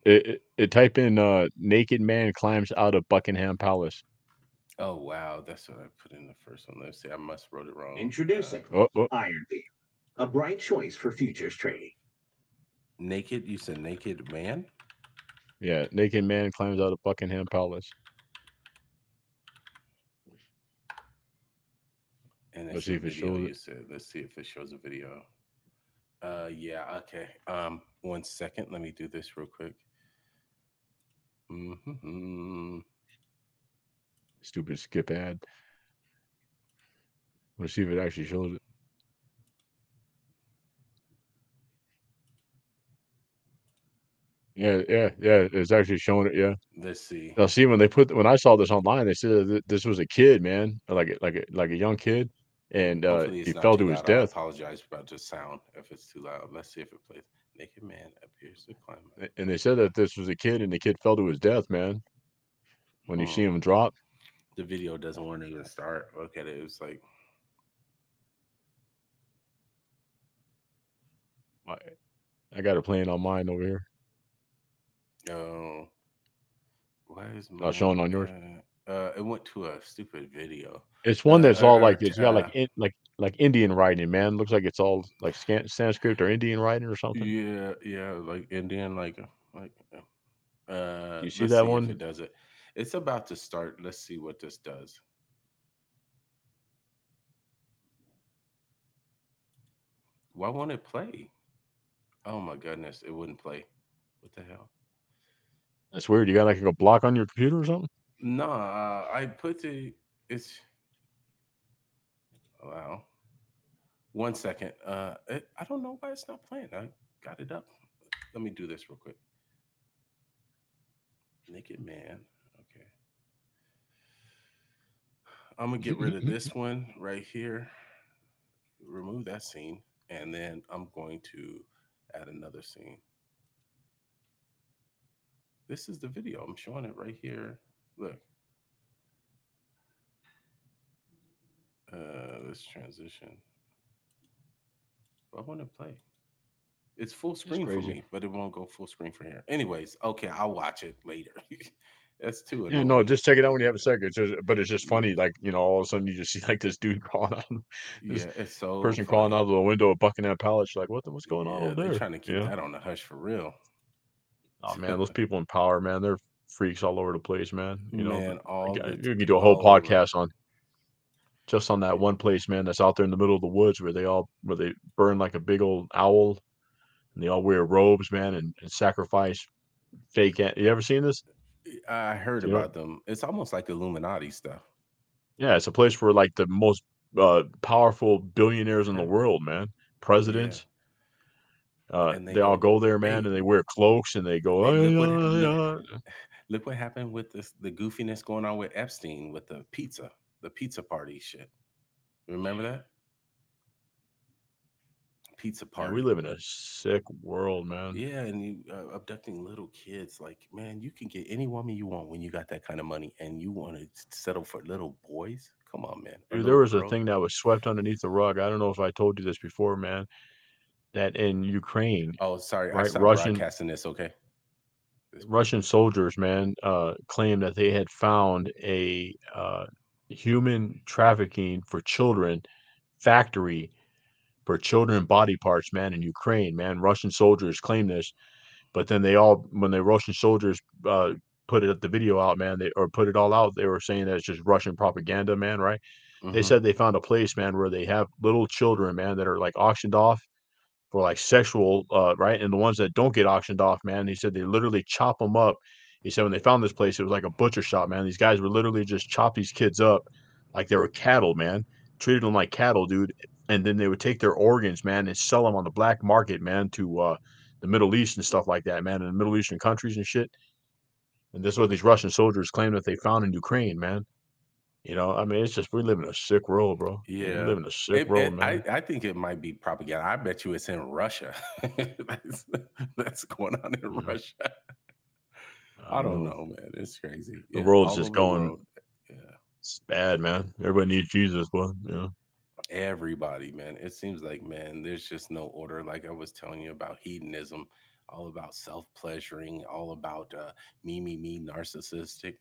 [SPEAKER 1] It, it, it type in uh naked man climbs out of Buckingham Palace.
[SPEAKER 2] Oh wow, that's what I put in the first one. Let's see. I must wrote it wrong.
[SPEAKER 3] Introducing
[SPEAKER 1] Oh, oh,
[SPEAKER 3] Ironbeam, a bright choice for futures trading.
[SPEAKER 2] naked. You said naked man.
[SPEAKER 1] yeah, naked man climbs out of Buckingham Palace.
[SPEAKER 2] And
[SPEAKER 1] Let's see if it shows
[SPEAKER 2] you
[SPEAKER 1] it.
[SPEAKER 2] said. Let's see if it shows a video. Uh yeah, okay. Um one second. Let me do this real quick. hmm
[SPEAKER 1] Stupid skip ad. Let's see if it actually shows it. Yeah, yeah, yeah. It's actually showing it. Yeah.
[SPEAKER 2] Let's see.
[SPEAKER 1] Now, see, when they put when I saw this online, they said that this was a kid, man, like a- like a, like a young kid, and uh, he fell to his
[SPEAKER 2] loud. I
[SPEAKER 1] death.
[SPEAKER 2] apologize about the sound if it's too loud. Let's see if it plays. Naked man appears to climb.
[SPEAKER 1] A- And they said that this was a kid, and the kid fell to his death, man. When you
[SPEAKER 2] Hmm.
[SPEAKER 1] see him drop,
[SPEAKER 2] The video doesn't want to even start. Look at it. It's like
[SPEAKER 1] I, I got it playing on mine over here.
[SPEAKER 2] Oh, why is
[SPEAKER 1] Not showing on yours?
[SPEAKER 2] Uh, uh, it went to a stupid video.
[SPEAKER 1] It's one
[SPEAKER 2] Uh,
[SPEAKER 1] that's all
[SPEAKER 2] uh,
[SPEAKER 1] like it's got like in, like like Indian writing, man. Looks like it's all like Sanskrit or Indian writing or something.
[SPEAKER 2] Yeah, yeah, like Indian, like like. Uh,
[SPEAKER 1] You see that
[SPEAKER 2] if
[SPEAKER 1] one?
[SPEAKER 2] it does it. It's about to start. Let's see what this does. Why won't it play? Oh my goodness, it wouldn't play. What the hell?
[SPEAKER 1] That's weird. You got like a block on your computer or something?
[SPEAKER 2] No, uh, I put the it's wow. One second. Uh, it, I don't know why it's not playing. I got it up. Let me do this real quick. Naked man. Okay. I'm gonna get rid of this one right here. Remove that scene, and then I'm going to add another scene. This is the video. I'm showing it right here. Look. Uh, let's transition. I want to play. It's full screen for me, but it won't go full screen for here. Anyways, okay, I'll watch it later. That's too
[SPEAKER 1] Yeah,
[SPEAKER 2] annoying.
[SPEAKER 1] no, just check it out when you have a second. It's just, but it's just funny, like you know, all of a sudden you just see like this dude crawling out, this
[SPEAKER 2] yeah, it's so
[SPEAKER 1] person crawling out of the window of Buckingham Palace. You're like, what the, what's going on
[SPEAKER 2] Yeah,
[SPEAKER 1] over
[SPEAKER 2] they're
[SPEAKER 1] there?
[SPEAKER 2] trying to keep
[SPEAKER 1] Yeah.
[SPEAKER 2] that on the hush for real.
[SPEAKER 1] Oh man, those people in power, man, they're freaks all over the place, man. You know,
[SPEAKER 2] Man, all
[SPEAKER 1] Yeah, you could do a whole
[SPEAKER 2] over.
[SPEAKER 1] podcast on just on that one place, man, that's out there in the middle of the woods where they all where they burn like a big old owl and they all wear robes, man, and, and sacrifice fake. an- You ever seen this?
[SPEAKER 2] I heard
[SPEAKER 1] You know-
[SPEAKER 2] about them. It's almost like Illuminati stuff.
[SPEAKER 1] Yeah, it's a place where like the most uh, powerful billionaires in the world, man, presidents. Uh,
[SPEAKER 2] And
[SPEAKER 1] they,
[SPEAKER 2] they
[SPEAKER 1] all
[SPEAKER 2] go-
[SPEAKER 1] there, man,
[SPEAKER 2] hey.
[SPEAKER 1] and they wear cloaks and they go.
[SPEAKER 2] Hey,
[SPEAKER 1] "Ay,
[SPEAKER 2] look what
[SPEAKER 1] ay,
[SPEAKER 2] happened
[SPEAKER 1] ay."
[SPEAKER 2] Look what happened with this the goofiness going on with Epstein with the pizza, the pizza party shit. Remember that? Pizza
[SPEAKER 1] Man,
[SPEAKER 2] party.
[SPEAKER 1] we live in a sick world, man.
[SPEAKER 2] Yeah, and you uh, abducting little kids. Like, man, you can get any woman you want when you got that kind of money, and you want to settle for little boys. Come on, man.
[SPEAKER 1] Dude, there was a thing that was swept underneath the rug. I don't know if I told you this before, man. That in Ukraine,
[SPEAKER 2] Oh, sorry, I
[SPEAKER 1] right,
[SPEAKER 2] stopped
[SPEAKER 1] Russian-
[SPEAKER 2] broadcasting this. Okay.
[SPEAKER 1] Russian soldiers, man, uh, claimed that they had found a uh, human trafficking for children factory for children body parts, man, in Ukraine, man. Russian soldiers claim this, but then they all, when the Russian soldiers uh, put it the video out, man, they or put it all out, they were saying that it's just Russian propaganda, man, right? They
[SPEAKER 2] Mhm.
[SPEAKER 1] said they found a place, man, where they have little children, man, that are, like, auctioned off for, like, sexual, uh, right? And the ones that don't get auctioned off, man, he said they literally chop them up. He said when they found this place, it was like a butcher shop, man. These guys would literally just chop these kids up like they were cattle, man. Treated them like cattle, dude. And then they would take their organs, man, and sell them on the black market, man, to uh, the Middle East and stuff like that, man, in the Middle Eastern countries and shit. And this is what these Russian soldiers claim that they found in Ukraine, man. You know, I mean, it's just we live in a sick world, bro.
[SPEAKER 2] Yeah, We
[SPEAKER 1] live in a sick
[SPEAKER 2] It-
[SPEAKER 1] world,
[SPEAKER 2] it-
[SPEAKER 1] man.
[SPEAKER 2] I, I think it might be propaganda. I bet you it's in Russia. that's, that's going on in
[SPEAKER 1] Mhm.
[SPEAKER 2] Russia. I don't know, man. It's crazy.
[SPEAKER 1] The
[SPEAKER 2] Yeah,
[SPEAKER 1] world's just going-
[SPEAKER 2] Yeah.
[SPEAKER 1] It's bad, man. Everybody needs Jesus, boy. Yeah.
[SPEAKER 2] everybody man it seems like man there's just no order like i was telling you about hedonism all about self-pleasuring all about uh me me me narcissistic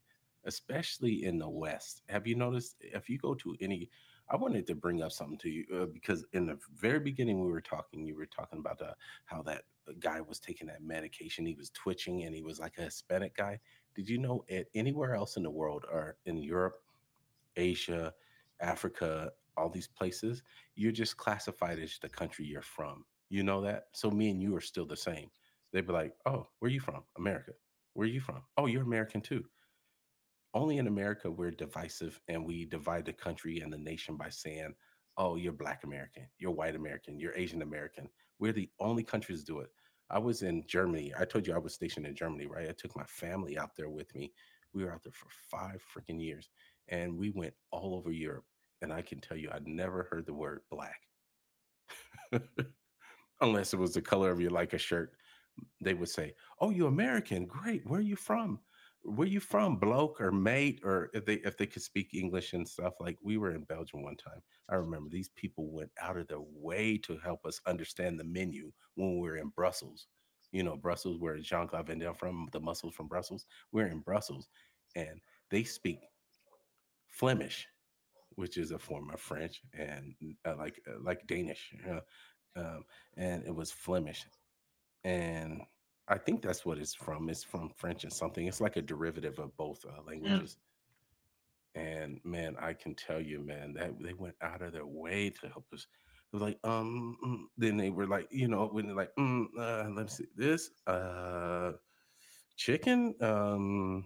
[SPEAKER 2] especially in the west have you noticed if you go to any i wanted to bring up something to you uh, because in the very beginning we were talking you were talking about uh, how that guy was taking that medication he was twitching and he was like a hispanic guy did you know at anywhere else in the world or in europe asia africa all these places, you're just classified as the country you're from. You know that? So me and you are still the same. They'd be like, oh, where are you from? America. Where are you from? Oh, you're American too. Only in America, we're divisive and we divide the country and the nation by saying, oh, you're Black American, you're white American, you're Asian American. We're the only countries do it. I was in Germany. I told you I was stationed in Germany, right? I took my family out there with me. We were out there for five freaking years and we went all over Europe and I can tell you, I never heard the word black, unless it was the color of your like a shirt. They would say, "Oh, you American? Great. Where are you from? Where you from, bloke or mate?" Or if they if they could speak English and stuff. Like we were in Belgium one time. I remember these people went out of their way to help us understand the menu when we were in Brussels. You know, Brussels, where Jean Claude Van Damme from, the muscles from Brussels. We're in Brussels, and they speak Flemish which is a form of French and uh, like uh, like Danish, uh, um, and it was Flemish, and I think that's what it's from. It's from French and something. It's like a derivative of both uh, languages. And man, I can tell you, man, that they went out of their way to help us. It was like, um, mm, then they were like, you know, when they're like, mm, uh, let me see this, uh, chicken, um,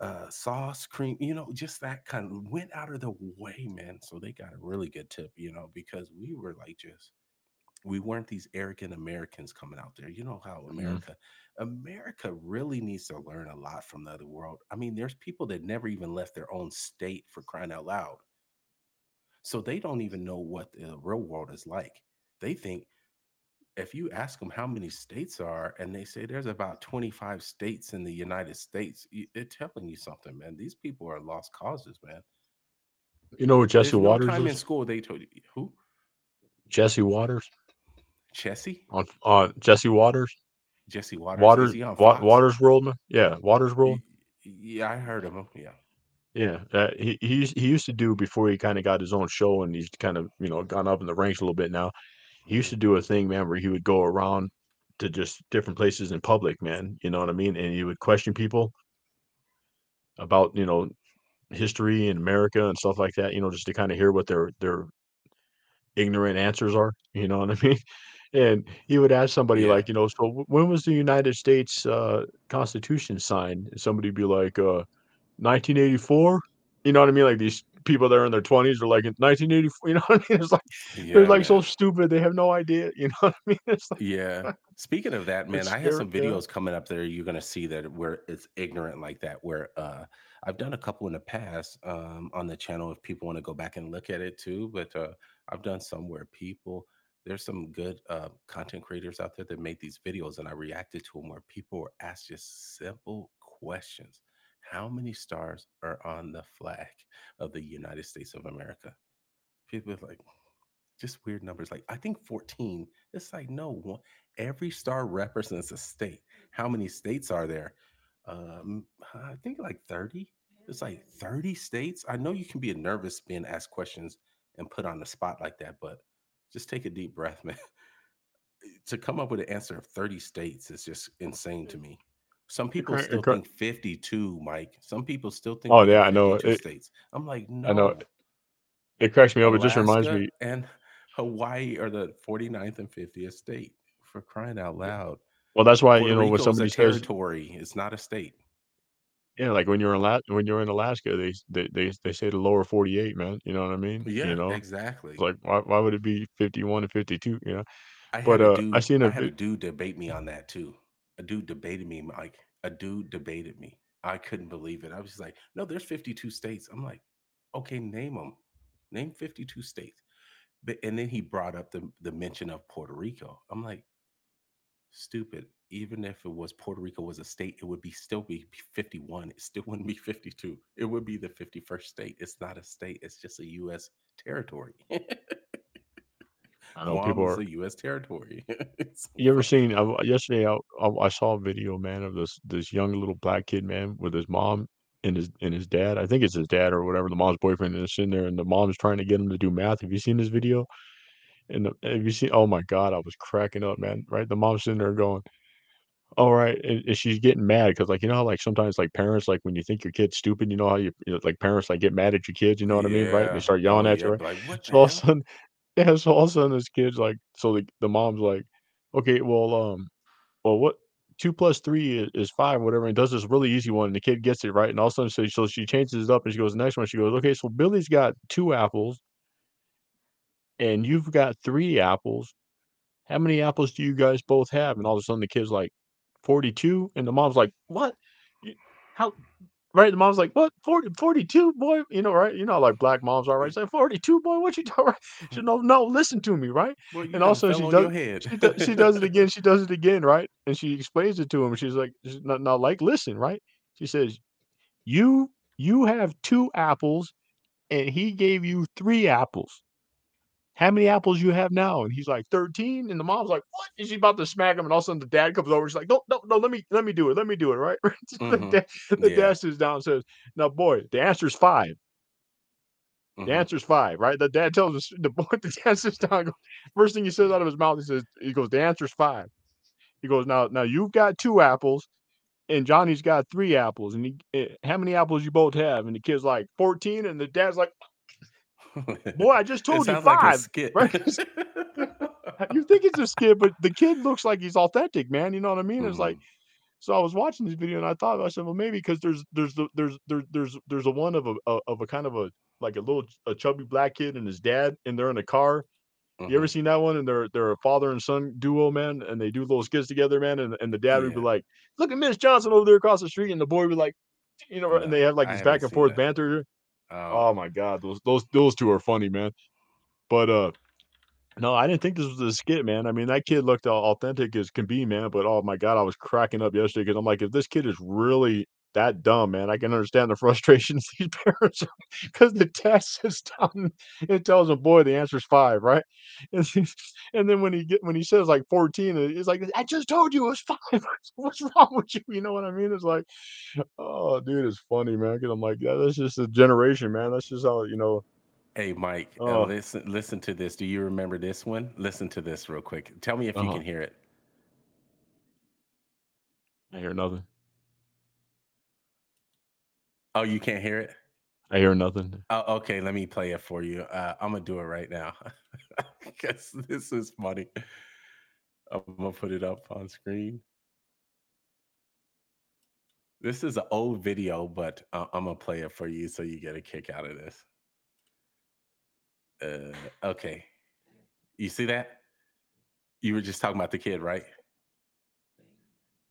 [SPEAKER 2] uh, sauce, cream, you know, just that kind of went out of the way, man. So they got a really good tip, you know, because we were like just we weren't these arrogant Americans coming out there. You know how mm-hmm. America, America really needs to learn a lot from the other world. I mean, there's people that never even left their own state for crying out loud. So they don't even know what the real world is like. They think if you ask them how many states are, and they say there's about 25 states in the United States, they're telling you something, man. These people are lost causes, man.
[SPEAKER 1] You know what
[SPEAKER 2] There's
[SPEAKER 1] Jesse
[SPEAKER 2] no
[SPEAKER 1] Watters
[SPEAKER 2] time in school they told you who
[SPEAKER 1] Jesse Watters
[SPEAKER 2] Chessie
[SPEAKER 1] on on Jesse Watters.
[SPEAKER 2] Jesse Watters. Watters
[SPEAKER 1] Wa- Watters World. man? Yeah, Watters World.
[SPEAKER 2] Yeah, I heard of him. Yeah.
[SPEAKER 1] Yeah, uh, he he used, he used to do before he kind of got his own show and he's kind of you know gone up in the ranks a little bit now. He used to do a thing, man, where he would go around to just different places in public, man. You know what I mean? And he would question people about you know history in America and stuff like that. You know, just to kind of hear what their their ignorant answers are. You know what I mean? And he would ask somebody
[SPEAKER 2] Yeah.
[SPEAKER 1] like, you know, so wh- when was the United States uh, Constitution signed? And somebody would be like, uh, 1984. You know what I mean? Like these people that are in their 20s are like in 1984. You know what I mean? It's like
[SPEAKER 2] Yeah.
[SPEAKER 1] they're like so
[SPEAKER 2] man.
[SPEAKER 1] stupid. They have no idea. You know what I mean? It's like
[SPEAKER 2] Yeah. Speaking of that, man,
[SPEAKER 1] It's
[SPEAKER 2] I have some
[SPEAKER 1] yeah.
[SPEAKER 2] videos coming up there. You're gonna see that where it's ignorant like that. Where uh, I've done a couple in the past um, on the channel. If people want to go back and look at it too, but uh, I've done some where people. There's some good uh, content creators out there that made these videos, and I reacted to them where people were asked just simple questions. How many stars are on the flag of the United States of America? People like, just weird numbers. Like I think 14. It's like no one. Every star represents a state. How many states are there? Um, I think like 30. It's like 30 states. I know you can be a nervous being asked questions and put on the spot like that, but just take a deep breath, man. Eh, to come up with an answer of 30 states is just insane to mm-hmm. me. Some people still think 52, Mike. Some people still think
[SPEAKER 1] Oh yeah, I know. It,
[SPEAKER 2] states. I'm like, no.
[SPEAKER 1] I know.
[SPEAKER 2] no.
[SPEAKER 1] It cracks me up. It just reminds me.
[SPEAKER 2] and Hawaii are the 49th and 50th state for crying out loud.
[SPEAKER 1] Well, that's why you
[SPEAKER 2] Puerto
[SPEAKER 1] know when
[SPEAKER 2] Rico a
[SPEAKER 1] somebody says,
[SPEAKER 2] territory. It's not a state.
[SPEAKER 1] Yeah, like when you're in La- when you're in Alaska, they they they, they say the lower 48, man. You know what I mean?
[SPEAKER 2] Yeah,
[SPEAKER 1] You know,
[SPEAKER 2] exactly.
[SPEAKER 1] it's like why why would it be 51 and 52? You know.
[SPEAKER 2] I had
[SPEAKER 1] But
[SPEAKER 2] a
[SPEAKER 1] uh, I seen
[SPEAKER 2] I
[SPEAKER 1] a
[SPEAKER 2] had a dude debate me on that too. A dude debated me, like A dude debated me. I couldn't believe it. I was just like, no, there's 52 states. I'm like, okay, name them. Name 52 states. But and then he brought up the the mention of Puerto Rico. I'm like, stupid. Even if it was Puerto Rico was a state, it would be still be 51. It still wouldn't be 52. It would be the 51st state. It's not a state. It's just a U.S. territory.
[SPEAKER 1] I know people
[SPEAKER 2] Guam is
[SPEAKER 1] are.
[SPEAKER 2] a U.S. territory.
[SPEAKER 1] You ever seen? I, yesterday, I, I I saw a video, man, of this this young little black kid, man, with his mom and his and his dad. I think it's his dad or whatever. The mom's boyfriend is sitting there, and the mom's trying to get him to do math. Have you seen this video? And the, have you seen? Oh my God, I was cracking up, man. Right, the mom's sitting there going, "All right," and, and she's getting mad because, like, you know, how, like sometimes, like parents, like when you think your kid's stupid, you know how you, you know, like parents, like get mad at your kids. You know what I mean, right? And they
[SPEAKER 2] Yeah.
[SPEAKER 1] start
[SPEAKER 2] Oh,
[SPEAKER 1] yelling at
[SPEAKER 2] yeah.
[SPEAKER 1] you, right?
[SPEAKER 2] Like, what
[SPEAKER 1] So all of a
[SPEAKER 2] hell?
[SPEAKER 1] sudden, yeah, so all of a sudden, this kid's like, so the the mom's like, okay, well, um, well, what two plus three is, is five, whatever, and does this really easy one, and the kid gets it right, and all of a sudden, so, so she changes it up, and she goes, the next one, she goes, okay, so Billy's got two apples, and you've got three apples. How many apples do you guys both have? And all of a sudden, the kid's like, 42, and the mom's like, what? How? Right, the mom's like, "What? 40, 42, boy?" You know, right? You know, how, like black moms are, right? Mm. Say, "42, boy, what you doing?" Right? She mm. no, no, listen to me, right?
[SPEAKER 2] Well,
[SPEAKER 1] And all
[SPEAKER 2] done
[SPEAKER 1] of a sudden,
[SPEAKER 2] fell
[SPEAKER 1] she does, she does, she does it again. She does it again, right? And she explains it to him. She's like, she's not, not like, listen, right? She says, "You, you have two apples, and he gave you three apples. How many apples you have now?" And he's like, 13. And the mom's like, "What?" And she's about to smack him, and all of a sudden, the dad comes over. She's like, "No, no, no, let me, let me do it. Let me do it." Right? the
[SPEAKER 2] Mhm.
[SPEAKER 1] dad, the
[SPEAKER 2] Yeah.
[SPEAKER 1] dad sits down and says, "Now, boy, the answer is five. The
[SPEAKER 2] answer
[SPEAKER 1] is five, right?" The dad tells us the boy. The dad sits down. goes- First thing he says out of his mouth, he says, "He goes, the answer is five. He goes, "Now, now you've got two apples, and Johnny's got three apples. And he, eh, how many apples you both have?" And the kid's like, 14. And the dad's like, "Boy, I just told you
[SPEAKER 2] like
[SPEAKER 1] five,
[SPEAKER 2] skit.
[SPEAKER 1] right?" you think it's a skit, but the kid looks like he's authentic, man. You know what I mean? It's like
[SPEAKER 2] Mhm.
[SPEAKER 1] so I was watching this video and I thought I said, well, maybe because there's there's the, there's there, there's there's a one of a, a of a kind of a like a little a chubby black kid and his dad and they're in a car. You ever
[SPEAKER 2] Mhm.
[SPEAKER 1] seen that one? And they're they're a father and son duo, man, and they do little skits together, man. And and the dad would be like, "Look at Miss Johnson over there across the street," and the boy would be like, you know, and they have like
[SPEAKER 2] I
[SPEAKER 1] this back and forth
[SPEAKER 2] that.
[SPEAKER 1] banter.
[SPEAKER 2] Oh,
[SPEAKER 1] Oh my god, those those those two are funny, man. But uh, no, I didn't think this was a skit, man. I mean, that kid looked authentic as can be, man. But oh my god, I was cracking up yesterday because I'm like, if this kid is really that dumb, man, I can understand the frustrations these parents because the test is done. It tells them, boy, the answer's five, right? And, and then when he get when he says like 14, it's like, I just told you it was five. What's wrong with you? You know what I mean? It's like, oh, dude, it's funny, man. Because I'm like, yeah, that's just a generation, man. That's just how you know.
[SPEAKER 2] hey Mike, uh,
[SPEAKER 1] Oh,
[SPEAKER 2] listen listen to this. Do you remember this one? Listen to this real quick. Tell me if you
[SPEAKER 1] uh-huh.
[SPEAKER 2] can hear it.
[SPEAKER 1] I hear nothing.
[SPEAKER 2] Oh, you can't hear it?
[SPEAKER 1] I hear nothing.
[SPEAKER 2] Oh, okay, let me play it for you. Uh, I'm gonna do it right now because this is funny. I'm gonna put it up on screen. This is an old video, but uh, I'm gonna play it for you so you get a kick out of this. Uh, okay, you see that? You were just talking about the kid, right?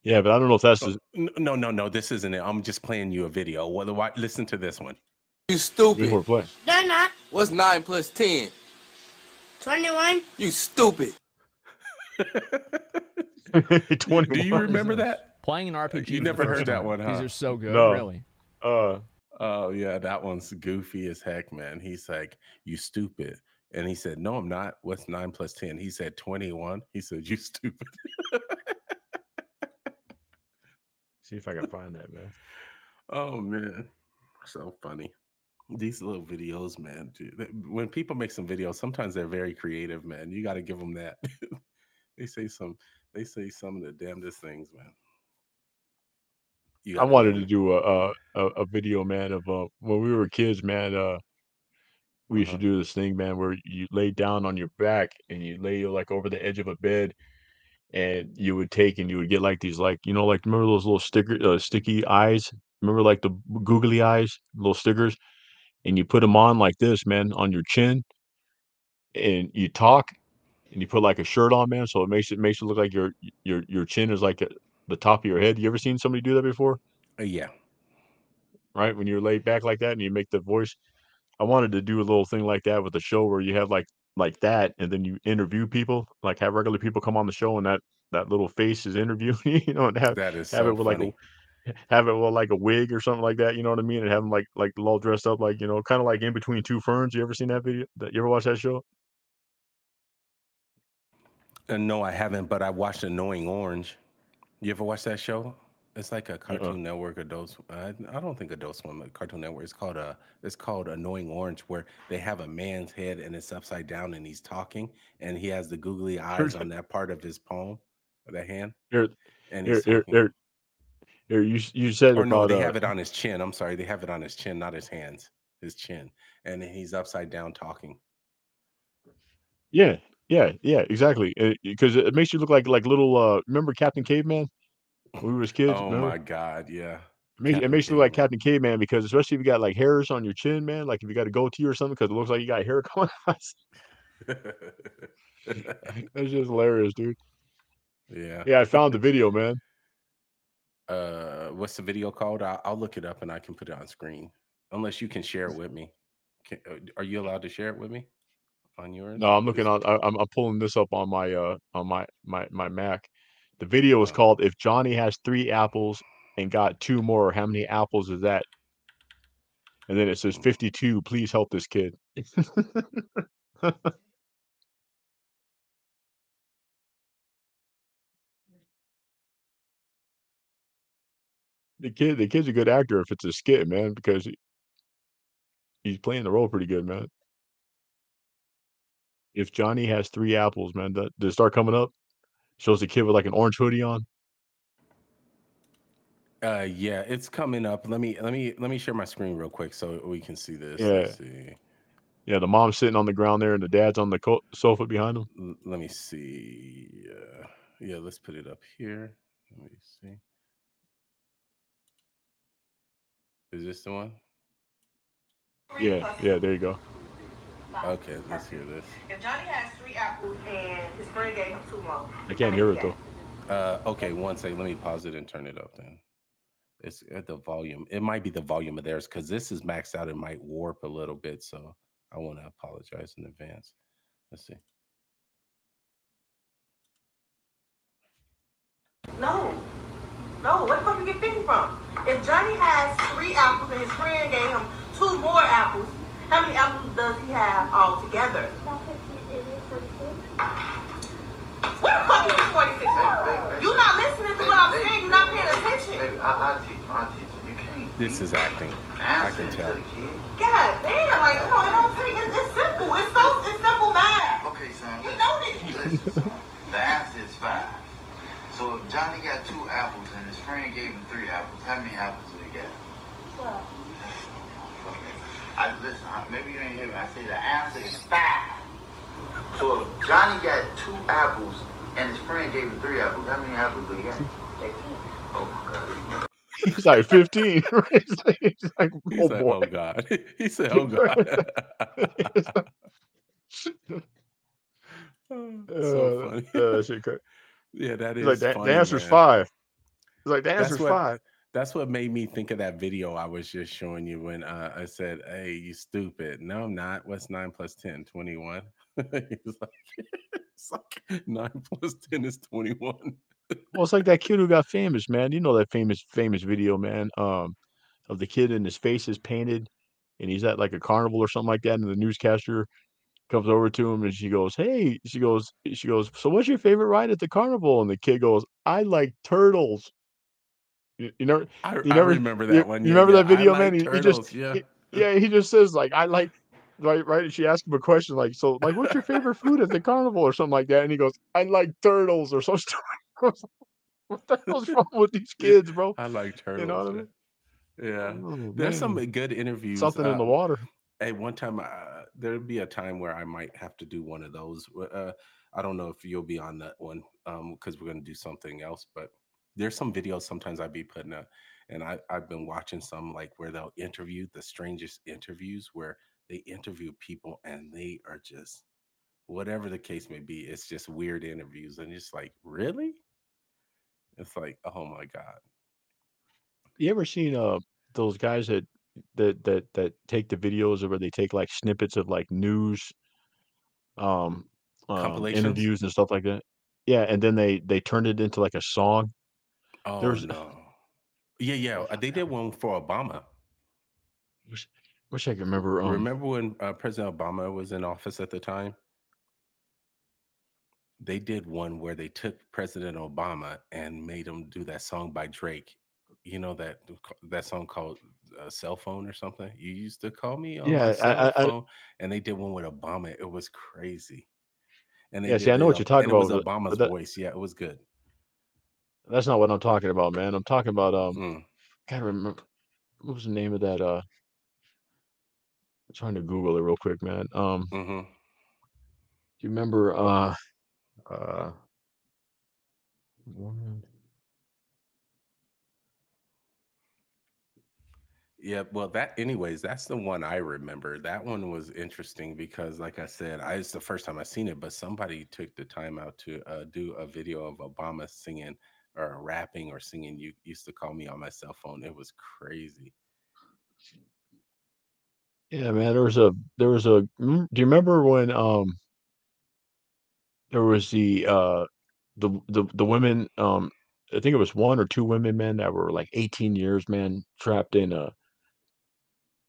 [SPEAKER 1] Yeah, but I don't know if that's his.
[SPEAKER 2] n- No, no, no. This isn't it. I'm just playing you a video. What? why- Listen to this one.
[SPEAKER 4] You stupid.
[SPEAKER 1] play.
[SPEAKER 5] They're not.
[SPEAKER 4] What's 9 plus 10?
[SPEAKER 5] 21.
[SPEAKER 4] You stupid.
[SPEAKER 1] Twenty.
[SPEAKER 2] Do you remember that?
[SPEAKER 6] Playing an RPG.
[SPEAKER 2] You never heard that
[SPEAKER 6] time.
[SPEAKER 2] one,
[SPEAKER 6] These are so good,
[SPEAKER 1] No.
[SPEAKER 6] really.
[SPEAKER 1] Uh,
[SPEAKER 2] Oh yeah, that one's goofy as heck, man. He's like, "You stupid," and he said, "No, I'm not." What's nine plus ten? He said twenty-one. He said, "You stupid."
[SPEAKER 1] see if I can find that, man.
[SPEAKER 2] oh man, so funny. These little videos, man. dude, When people make some videos, sometimes they're very creative, man. You got to give them that. they say some. They say some of the damnedest things, man.
[SPEAKER 1] I wanted to do a a, a, video, man, of uh, when we were kids, man. Uh, we used to
[SPEAKER 2] Uh-huh.
[SPEAKER 1] do this thing, man, where you lay down on your back and you lay like over the edge of a bed, and you would take and you would get like these, like you know, like remember those little sticker, uh, sticky eyes? Remember like the googly eyes, little stickers, and you put them on like this, man, on your chin, and you talk, and you put like a shirt on, man, so it makes it makes it look like your your your chin is like the top of your head. You ever seen somebody do that before?
[SPEAKER 2] Uh, yeah.
[SPEAKER 1] right? When you're laid back like that and you make the voice. I wanted to do a little thing like that with the show where you have like like that, and then you interview people, like have regular people come on the show, and that that little face is interviewing you, you know, and have
[SPEAKER 2] That is
[SPEAKER 1] have
[SPEAKER 2] so
[SPEAKER 1] it with like
[SPEAKER 2] funny.
[SPEAKER 1] a have it with like a wig or something like that, you know what I mean, and have them like like all dressed up like you know, kind of like in between two ferns. You ever seen that video? That you ever watch that show?
[SPEAKER 2] Uh, no, I haven't, but I watched Annoying Orange. You ever watch that show? It's like a Cartoon Network adult. I, I don't think Adult Swim, Cartoon Network. It's called a. It's called Annoying Orange, where they have a man's head and it's upside down and he's talking, and he has the googly eyes on that part of his palm, or that hand,
[SPEAKER 1] Here,
[SPEAKER 2] and
[SPEAKER 1] here,
[SPEAKER 2] he's
[SPEAKER 1] here,
[SPEAKER 2] talking.
[SPEAKER 1] here, here. You you said
[SPEAKER 2] Or no, they
[SPEAKER 1] uh,
[SPEAKER 2] have it on his chin. I'm sorry, they have it on his chin, not his hands. His chin, and he's upside down talking.
[SPEAKER 1] yeah, yeah, yeah, exactly, because it, makes you look like like little. uh Remember Captain Caveman? When we was kids,
[SPEAKER 2] oh
[SPEAKER 1] remember?
[SPEAKER 2] my god, yeah.
[SPEAKER 1] It makes, it makes you look like. Captain Caveman because especially if you got like hairs on your chin, man. Like if you got a goatee or something, because it looks like you got hair coming out. That's just hilarious, dude.
[SPEAKER 2] yeah.
[SPEAKER 1] Yeah, I found the video, man.
[SPEAKER 2] Uh, what's the video called? I'll, I'll look it up and I can put it on screen. Unless you can share it with me. Can, uh, are you allowed to share it with me on yours?
[SPEAKER 1] No, I'm looking on. I, I'm I'm pulling this up on my uh on my my my Mac. The video is
[SPEAKER 2] Oh.
[SPEAKER 1] called "If Johnny Has Three Apples and Got Two More, How Many Apples Is That?" And then it says 52. Please help this kid. the kid, the kid's a good actor if it's a skit, man, because he, he's playing the role pretty good, man. If Johnny has three apples, man, that does it start coming up? Shows a kid with like an orange hoodie on.
[SPEAKER 2] Uh, yeah, it's coming up. Let me let me let me share my screen real quick so we can see this. Let's see.
[SPEAKER 1] Yeah, the mom's sitting on the ground there, and the dad's on the co- sofa behind him.
[SPEAKER 2] L- let me see. Uh, yeah, let's put it up here. Let me see. Is this the one?
[SPEAKER 1] Yeah, yeah, there you go.
[SPEAKER 2] Okay, let's hear this.
[SPEAKER 6] If Johnny has three apples and his friend gave him two more,
[SPEAKER 1] I can't hear it though.
[SPEAKER 2] Uh, okay, one second. Let me pause it and turn it up then. It's at the volume. It might be the volume of theirs because this is maxed out. It might warp a little bit. So I want to apologize in advance. Let's see.
[SPEAKER 6] no, no. Where the fuck you get 50 from? If Johnny has three apples and his friend gave him two more apples, how many apples does he have altogether? Where the fuck is 46? You're not listening to what I'm saying. You're not paying attention.
[SPEAKER 7] Baby, I, I teach. I teach you. You can't.
[SPEAKER 2] This is acting. I can tell.
[SPEAKER 6] God damn, like, you know, it don't take, it's, it's simple. It's so, it's simple math.
[SPEAKER 7] Okay, son.
[SPEAKER 6] You know this.
[SPEAKER 7] Son. The answer is five. So if Johnny got two apples and his friend gave him three apples, how many apples did he get? Okay. I listen. I, maybe you ain't hear me. I say the answer is five. So if Johnny got two apples and his friend gave him three apples, how many apples did he get? Oh my God.
[SPEAKER 1] He's like 15. right? He's like, he's like,
[SPEAKER 2] He
[SPEAKER 1] oh
[SPEAKER 2] said,
[SPEAKER 1] boy.
[SPEAKER 2] "Oh God." he said, "Oh God." so
[SPEAKER 1] Uh,
[SPEAKER 2] funny.
[SPEAKER 1] uh, shit
[SPEAKER 2] yeah, that is
[SPEAKER 1] He's like, the,
[SPEAKER 2] funny,
[SPEAKER 1] the answer's
[SPEAKER 2] man.
[SPEAKER 1] five. He's like, the
[SPEAKER 2] That's
[SPEAKER 1] answer's
[SPEAKER 2] what-
[SPEAKER 1] five.
[SPEAKER 2] That's what made me think of that video I was just showing you when uh, I said, Hey, you stupid. No, I'm not. What's nine plus 10? 21. He's like, it's like nine plus 10 is 21.
[SPEAKER 1] Well, it's like that kid who got famous, man. You know that famous, famous video, man, um, of the kid and his face is painted and he's at like a carnival or something like that. And the newscaster comes over to him and she goes, Hey, she goes, she goes, So what's your favorite ride at the carnival? And the kid goes, I like turtles. You, you know,
[SPEAKER 2] I,
[SPEAKER 1] You
[SPEAKER 2] I
[SPEAKER 1] never-
[SPEAKER 2] remember
[SPEAKER 1] you-
[SPEAKER 2] that one.
[SPEAKER 1] you
[SPEAKER 2] yeah,
[SPEAKER 1] remember
[SPEAKER 2] yeah,
[SPEAKER 1] that video,
[SPEAKER 2] I
[SPEAKER 1] man?
[SPEAKER 2] like
[SPEAKER 1] He- just-
[SPEAKER 2] yeah.
[SPEAKER 1] he- yeah, he just says like I like right right. And she asked him a question like, so like what's your favorite food at the carnival or something like that? And he goes, I like turtles or something. what the hell's wrong with these kids, bro?
[SPEAKER 2] I like turtles.
[SPEAKER 1] You know what I mean?
[SPEAKER 2] Yeah.
[SPEAKER 1] Oh,
[SPEAKER 2] There's some good interviews.
[SPEAKER 1] Something in the
[SPEAKER 2] uh,
[SPEAKER 1] water.
[SPEAKER 2] Hey, one time uh, there'd be a time where I might have to do one of those. Uh, I don't know if you'll be on that one um because we're gonna do something else. But there's some videos sometimes I'd be putting up, and I I've been watching some like where they'll interview the strangest interviews where they interview people and they are just whatever the case may be. It's just weird interviews and just like really, it's like oh my god.
[SPEAKER 1] You ever seen uh those guys that that that that take the videos or where they take like snippets of like news um um
[SPEAKER 2] Compilations?
[SPEAKER 1] interviews and stuff like that? Yeah, and then they they turned it into like a song.
[SPEAKER 2] Oh
[SPEAKER 1] There's-
[SPEAKER 2] no. Yeah, yeah. uh, They did one for Obama.
[SPEAKER 1] Wish, wish I could remember. Um,
[SPEAKER 2] Remember when uh, President Obama was in office at the time? They did one where they took President Obama and made him do that song by Drake. You know that that song called uh, "Cell Phone" or something. You used to call me on
[SPEAKER 1] Yeah,
[SPEAKER 2] my cell
[SPEAKER 1] I- I-
[SPEAKER 2] phone, and they did one with Obama. It was crazy. And
[SPEAKER 1] Yeah, see, I know what you're talking
[SPEAKER 2] and It was
[SPEAKER 1] about, but-
[SPEAKER 2] Obama's
[SPEAKER 1] but that-
[SPEAKER 2] voice. Yeah, it was good.
[SPEAKER 1] That's not what I'm talking about, man. I'm talking about um.
[SPEAKER 2] Mm.
[SPEAKER 1] Gotta remember what was the name of that? Uh, I'm trying to Google it real quick, man. Um, do
[SPEAKER 2] hmm
[SPEAKER 1] you remember? Uh, uh, woman-
[SPEAKER 2] Yeah, well, that, anyways, that's the one I remember. That one was interesting because, like I said, I it's the first time I seen it, but somebody took the time out to uh, do a video of Obama singing or rapping or singing. You used to call me on my cell phone. It was crazy.
[SPEAKER 1] yeah, man. There was a there was a. mm, Do you remember when um there was the uh the the the women um I think it was one or two women, man, that were like 18 years, man, trapped in a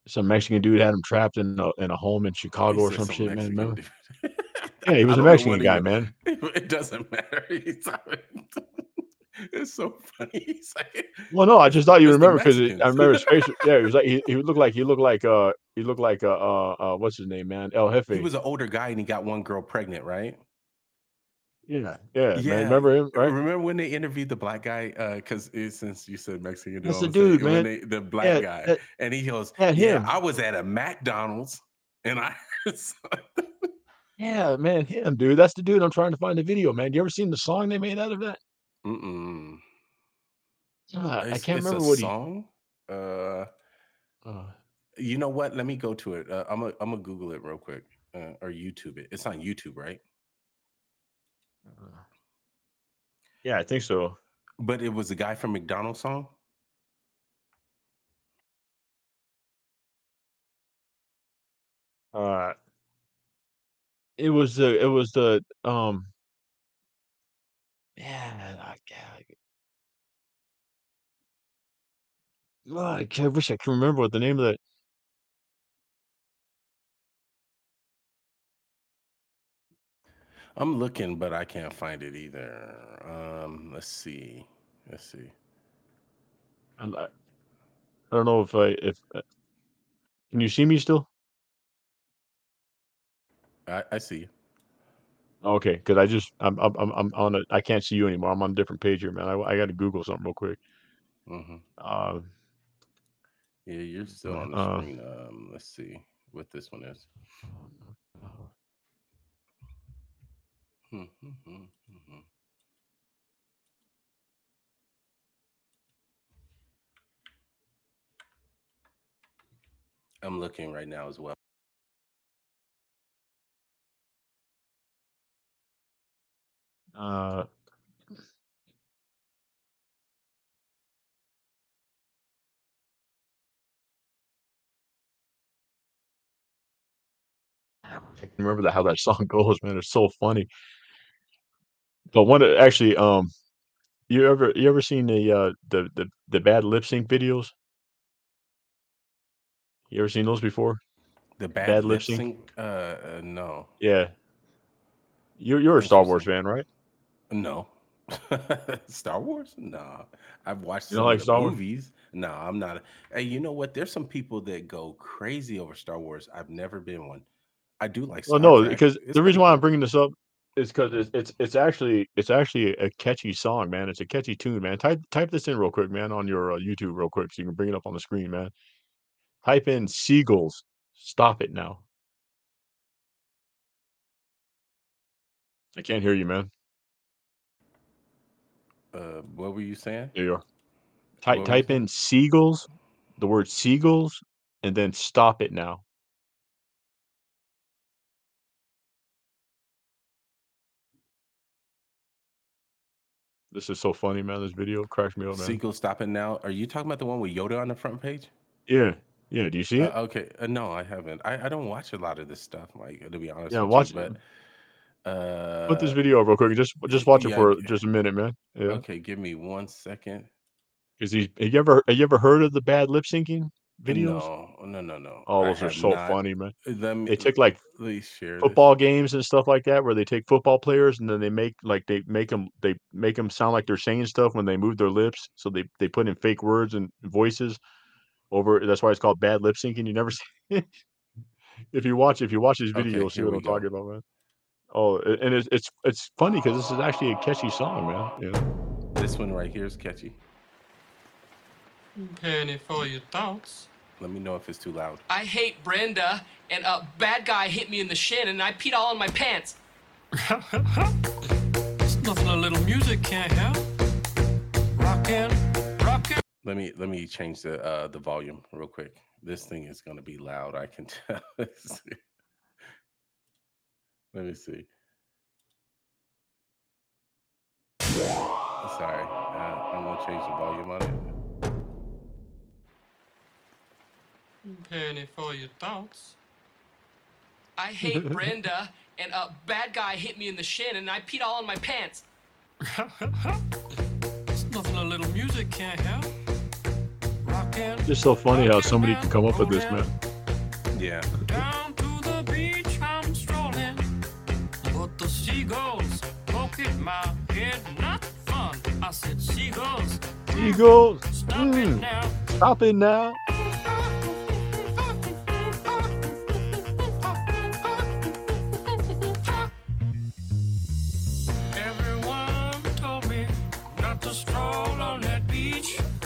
[SPEAKER 1] some Mexican dude had him trapped in a in a home in Chicago or some
[SPEAKER 2] some
[SPEAKER 1] shit, man.
[SPEAKER 2] Mexican
[SPEAKER 1] Remember? Yeah, he was a Mexican guy,
[SPEAKER 2] was-
[SPEAKER 1] man.
[SPEAKER 2] It doesn't matter. It's so funny. He's like,
[SPEAKER 1] Well, no, I just thought you remember because I remember his face. Yeah, he was like he, he looked like he looked like uh he looked like uh uh, uh what's his name, man? El Jefe.
[SPEAKER 2] he was an older guy and he got one girl pregnant, right?
[SPEAKER 1] yeah, yeah,
[SPEAKER 2] Yeah,
[SPEAKER 1] man. Remember him, right?
[SPEAKER 2] Remember when they interviewed the black guy? Uh, because since you said Mexican,
[SPEAKER 1] That's the dude, man.
[SPEAKER 2] they- the black
[SPEAKER 1] Yeah,
[SPEAKER 2] guy,
[SPEAKER 1] that-
[SPEAKER 2] and he goes,
[SPEAKER 1] Yeah,
[SPEAKER 2] "Yeah,
[SPEAKER 1] him.
[SPEAKER 2] I was at a McDonald's, and I."
[SPEAKER 1] yeah, man, him, dude. That's the dude. I'm trying to find the video, man. You ever seen the song they made out of that?
[SPEAKER 2] Mm-mm.
[SPEAKER 1] Ah, I
[SPEAKER 2] It's-
[SPEAKER 1] can't
[SPEAKER 2] it's
[SPEAKER 1] remember
[SPEAKER 2] a
[SPEAKER 1] what
[SPEAKER 2] song. Uh,
[SPEAKER 1] he. Uh,
[SPEAKER 2] you know what? Let me go to it. Uh, I'm gonna I'm gonna Google it real quick uh, or YouTube it. It's on YouTube, right?
[SPEAKER 1] uh, yeah, I think so.
[SPEAKER 2] But it was a guy from McDonald's song.
[SPEAKER 1] Uh, it was the it was the um. Yeah, I, I, I wish I can remember what the name of that.
[SPEAKER 2] I'm looking, but I can't find it either. Um, let's see. Let's see.
[SPEAKER 1] I, I I don't know if I if uh, can you see me still?
[SPEAKER 2] I, I see you.
[SPEAKER 1] Okay, because I just I'm I'm I'm on a I can't see you anymore. I'm on a different page here, man. I I got to Google something real quick.
[SPEAKER 2] hmm
[SPEAKER 1] Uh,
[SPEAKER 2] Yeah, you're still on the
[SPEAKER 1] Uh,
[SPEAKER 2] screen. Um, let's see what this one is. Hmm, hmm, hmm. I'm looking right now as well.
[SPEAKER 1] uh, remember that how that song goes, man. It's so funny. But one actually, um, you ever you ever seen the uh the the the bad lip sync videos? You ever seen those before?
[SPEAKER 2] The bad,
[SPEAKER 1] Bad
[SPEAKER 2] lip
[SPEAKER 1] sync?
[SPEAKER 2] Uh, uh, no,
[SPEAKER 1] Yeah. You're you're a Star Wars fan, right?
[SPEAKER 2] no. Star Wars? No, I've watched
[SPEAKER 1] You
[SPEAKER 2] some
[SPEAKER 1] like Star Wars?
[SPEAKER 2] movies. No, I'm not. Hey, you know what? There's some people that go crazy over Star Wars. I've never been one. I do like.
[SPEAKER 1] Well,
[SPEAKER 2] Star
[SPEAKER 1] no, because
[SPEAKER 2] It's
[SPEAKER 1] the reason why I'm bringing this up, is because it's it's it's actually it's actually a catchy song, man. It's a catchy tune, man. Type type this in real quick, man, on your uh, YouTube real quick, so you can bring it up on the screen, man. Type in seagulls. Stop it now. I can't hear you, man.
[SPEAKER 2] Uh, what were you saying?
[SPEAKER 1] There you are. Type type in seagulls, the word seagulls, and then stop it now. This is so funny, man. This video cracks me up, man.
[SPEAKER 2] Seagull stopping now. Are you talking about the one with Yoda on the front page?
[SPEAKER 1] Yeah, yeah. Do you see
[SPEAKER 2] Uh,
[SPEAKER 1] it?
[SPEAKER 2] okay. Uh, no, I haven't. I, I don't watch a lot of this stuff, Mike. To be honest.
[SPEAKER 1] Yeah, watch
[SPEAKER 2] you,
[SPEAKER 1] it.
[SPEAKER 2] but uh,
[SPEAKER 1] Put this video up real quick. Just just watch it for
[SPEAKER 2] yeah.
[SPEAKER 1] just a minute, man. Yeah.
[SPEAKER 2] Okay, give me one second.
[SPEAKER 1] Is he? Have you ever have you ever heard of the bad lip syncing videos?
[SPEAKER 2] No, no, no, no.
[SPEAKER 1] Oh,
[SPEAKER 2] I
[SPEAKER 1] those are so
[SPEAKER 2] not.
[SPEAKER 1] funny, man.
[SPEAKER 2] Me,
[SPEAKER 1] They take like
[SPEAKER 2] please share this.
[SPEAKER 1] football games and stuff like that, where they take football players and then they make like they make them they make them sound like they're saying stuff when they move their lips. So they they put in fake words and voices over. That's why it's called bad lip syncing. You never see. if you watch if you watch this video,
[SPEAKER 2] Okay,
[SPEAKER 1] you'll see what I'm
[SPEAKER 2] go.
[SPEAKER 1] talking about, man. Oh, and it's it's it's funny because this is actually a catchy song, man. Yeah.
[SPEAKER 2] This one right here is catchy.
[SPEAKER 8] Penny for your thoughts.
[SPEAKER 2] Let me know if it's too loud.
[SPEAKER 9] I hate Brenda, and a bad guy hit me in the shin, and I peed all on my pants.
[SPEAKER 8] It's nothing a little music can't help. Rockin', rockin'.
[SPEAKER 2] Let me let me change the uh the volume real quick. This thing is gonna be loud. I can tell. Let's. Let me see. Sorry, uh, I'm gonna change the volume on it.
[SPEAKER 8] Penny for your thoughts.
[SPEAKER 9] I hate Brenda, and a bad guy hit me in the shin, and I peed all on my pants.
[SPEAKER 8] It's nothing a little music can't help. Rockin'.
[SPEAKER 1] Just so funny how somebody can come up with this, man.
[SPEAKER 2] Yeah,
[SPEAKER 8] Down to the beach I'm strolling, but the seagulls poke at my head. Not fun. I said seagulls.
[SPEAKER 1] Eagles,
[SPEAKER 8] Stop it
[SPEAKER 1] mm,
[SPEAKER 8] now.
[SPEAKER 1] stop it now.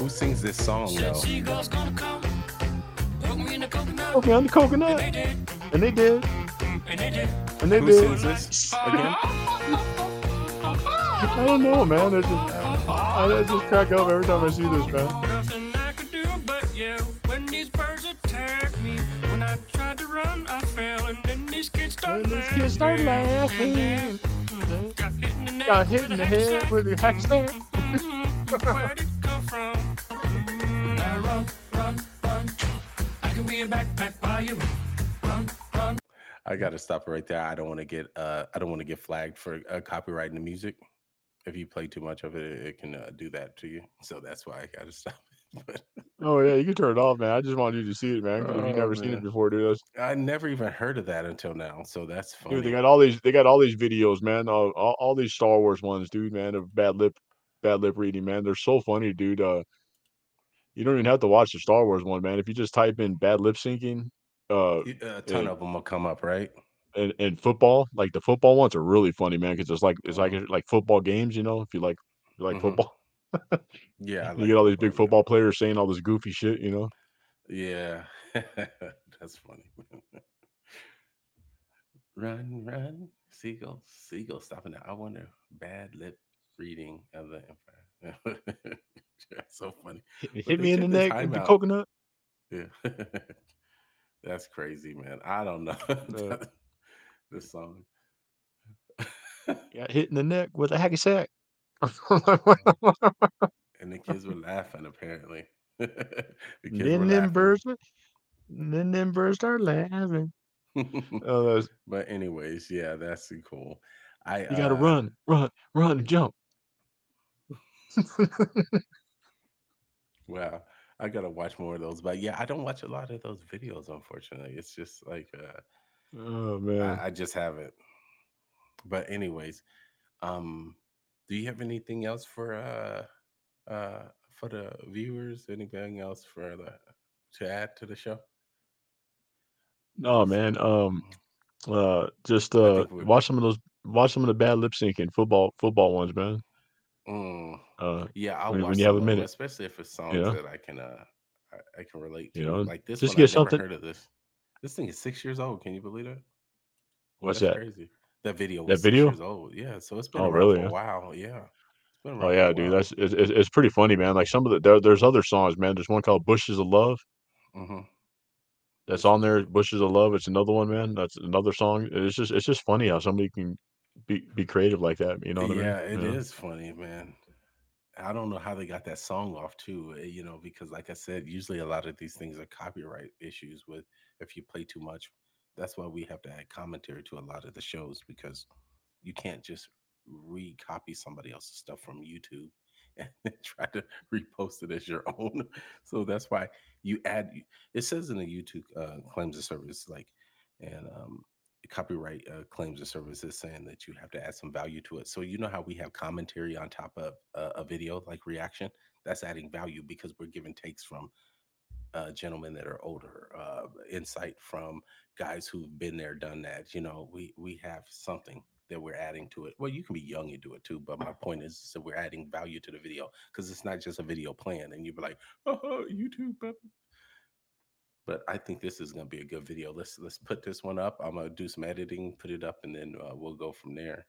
[SPEAKER 2] Who sings this song though?
[SPEAKER 8] poke me.
[SPEAKER 1] Okay, on the coconut,
[SPEAKER 8] They did,
[SPEAKER 1] and they did,
[SPEAKER 8] and they did.
[SPEAKER 1] and they
[SPEAKER 2] Who
[SPEAKER 1] did.
[SPEAKER 2] sings this again?
[SPEAKER 1] I don't know, man. It just, I, I just crack up every time I see this, man.
[SPEAKER 8] Nothing I could do but yell when these birds attacked me. When I tried to run, I fell, and then these kids started
[SPEAKER 1] these kids start laughing.
[SPEAKER 8] got hit in the neck
[SPEAKER 1] Got hit
[SPEAKER 8] with
[SPEAKER 1] in the head with a hacksaw.
[SPEAKER 8] Where did I can be a backpack by you. Run, run.
[SPEAKER 2] I gotta stop it right there. I don't want to get uh I don't want to get flagged for uh, copyrighting the music. If you play too much of it, it, it can uh, do that to you. So that's why I gotta stop it. But
[SPEAKER 1] Oh yeah, you can turn it off, man. I just wanted you to see it, man. 'cause if
[SPEAKER 2] Oh,
[SPEAKER 1] you've never seen
[SPEAKER 2] man.
[SPEAKER 1] it before, dude. That's,
[SPEAKER 2] I never even heard of that until now. So that's funny.
[SPEAKER 1] dude, they got all these, they got all these videos, man. All, all, all these Star Wars ones, dude, man, of bad lip, bad lip reading, man. They're so funny, dude. Uh, you don't even have to watch the Star Wars one, man. If you just type in bad lip syncing, uh,
[SPEAKER 2] a ton
[SPEAKER 1] yeah.
[SPEAKER 2] of them will come up, right?
[SPEAKER 1] and, and football, like the football ones are really funny, man, because it's like it's like like football games, you know. If you like, you like
[SPEAKER 2] Mhm.
[SPEAKER 1] football,
[SPEAKER 2] Yeah. I
[SPEAKER 1] you get all these big
[SPEAKER 2] yeah.
[SPEAKER 1] football players saying all this goofy shit, you know.
[SPEAKER 2] Yeah, that's funny. run, run, seagull, seagull, stopping. I wonder, bad lip reading of the empire. that's so funny.
[SPEAKER 1] Hit, me in the neck with the coconut.
[SPEAKER 2] Yeah, that's crazy, man. I don't know the song.
[SPEAKER 1] Got hit in the neck with a hacky sack.
[SPEAKER 2] and the kids were laughing. Apparently, the kids
[SPEAKER 1] then
[SPEAKER 2] were
[SPEAKER 1] them birds, were- then them birds start laughing. Oh, that's,
[SPEAKER 2] but anyways, yeah, that's cool. I
[SPEAKER 1] you gotta
[SPEAKER 2] uh,
[SPEAKER 1] run, run, run, jump.
[SPEAKER 2] Wow. I gotta watch more of those. But yeah, I don't watch a lot of those videos, unfortunately. It's just like uh
[SPEAKER 1] oh man,
[SPEAKER 2] I, I just haven't. But anyways, um, do you have anything else for uh uh for the viewers? Anything else for the to add to the show?
[SPEAKER 1] no man. Um, Uh, just uh, watch some of those. Watch some of the bad lip syncing football football ones, man.
[SPEAKER 2] Mm,
[SPEAKER 1] Uh,
[SPEAKER 2] yeah, I'll
[SPEAKER 1] when-
[SPEAKER 2] watch
[SPEAKER 1] when you have a minute,
[SPEAKER 2] especially if it's songs that I can uh I, I can relate to.
[SPEAKER 1] You know,
[SPEAKER 2] like this
[SPEAKER 1] just
[SPEAKER 2] one,
[SPEAKER 1] get
[SPEAKER 2] I've never
[SPEAKER 1] something-
[SPEAKER 2] heard of this. This thing is six years old. Can you believe it?
[SPEAKER 1] what's
[SPEAKER 2] That's
[SPEAKER 1] that?
[SPEAKER 2] crazy. That video
[SPEAKER 1] That video?
[SPEAKER 2] six years old. Yeah, so it's been
[SPEAKER 1] Oh, really,
[SPEAKER 2] for
[SPEAKER 1] yeah?
[SPEAKER 2] a while. Yeah. It's been around
[SPEAKER 1] Oh yeah, dude, that's it's, it's, pretty funny, man. Like some of the there, there's other songs, man. There's one called "Bushes of Love"
[SPEAKER 2] hmm
[SPEAKER 1] that's on there. "Bushes of Love." It's another one, man. That's another song. It's just it's just funny how somebody can be be creative like that. You know what
[SPEAKER 2] yeah,
[SPEAKER 1] I
[SPEAKER 2] it
[SPEAKER 1] mean?
[SPEAKER 2] is funny, man. I don't know how they got that song off too, eh, you know, because like I said, usually a lot of these things are copyright issues with if you play too much. That's why we have to add commentary to a lot of the shows because you can't just recopy somebody else's stuff from YouTube and then try to repost it as your own. So that's why you add it says in the YouTube uh, claims of service like and um copyright uh, claims of services saying that you have to add some value to it. So you know how we have commentary on top of uh, a video like reaction? That's adding value because we're giving takes from uh, gentlemen that are older, uh, insight from guys who've been there, done that. You know, we we have something that we're adding to it. Well, you can be young and do it too, but my point is that we're adding value to the video because it's not just a video plan. and you'd be like, oh, YouTube. But, I think this is gonna be a good video. Let's let's put this one up. I'm gonna do some editing, put it up, and then uh, we'll go from there.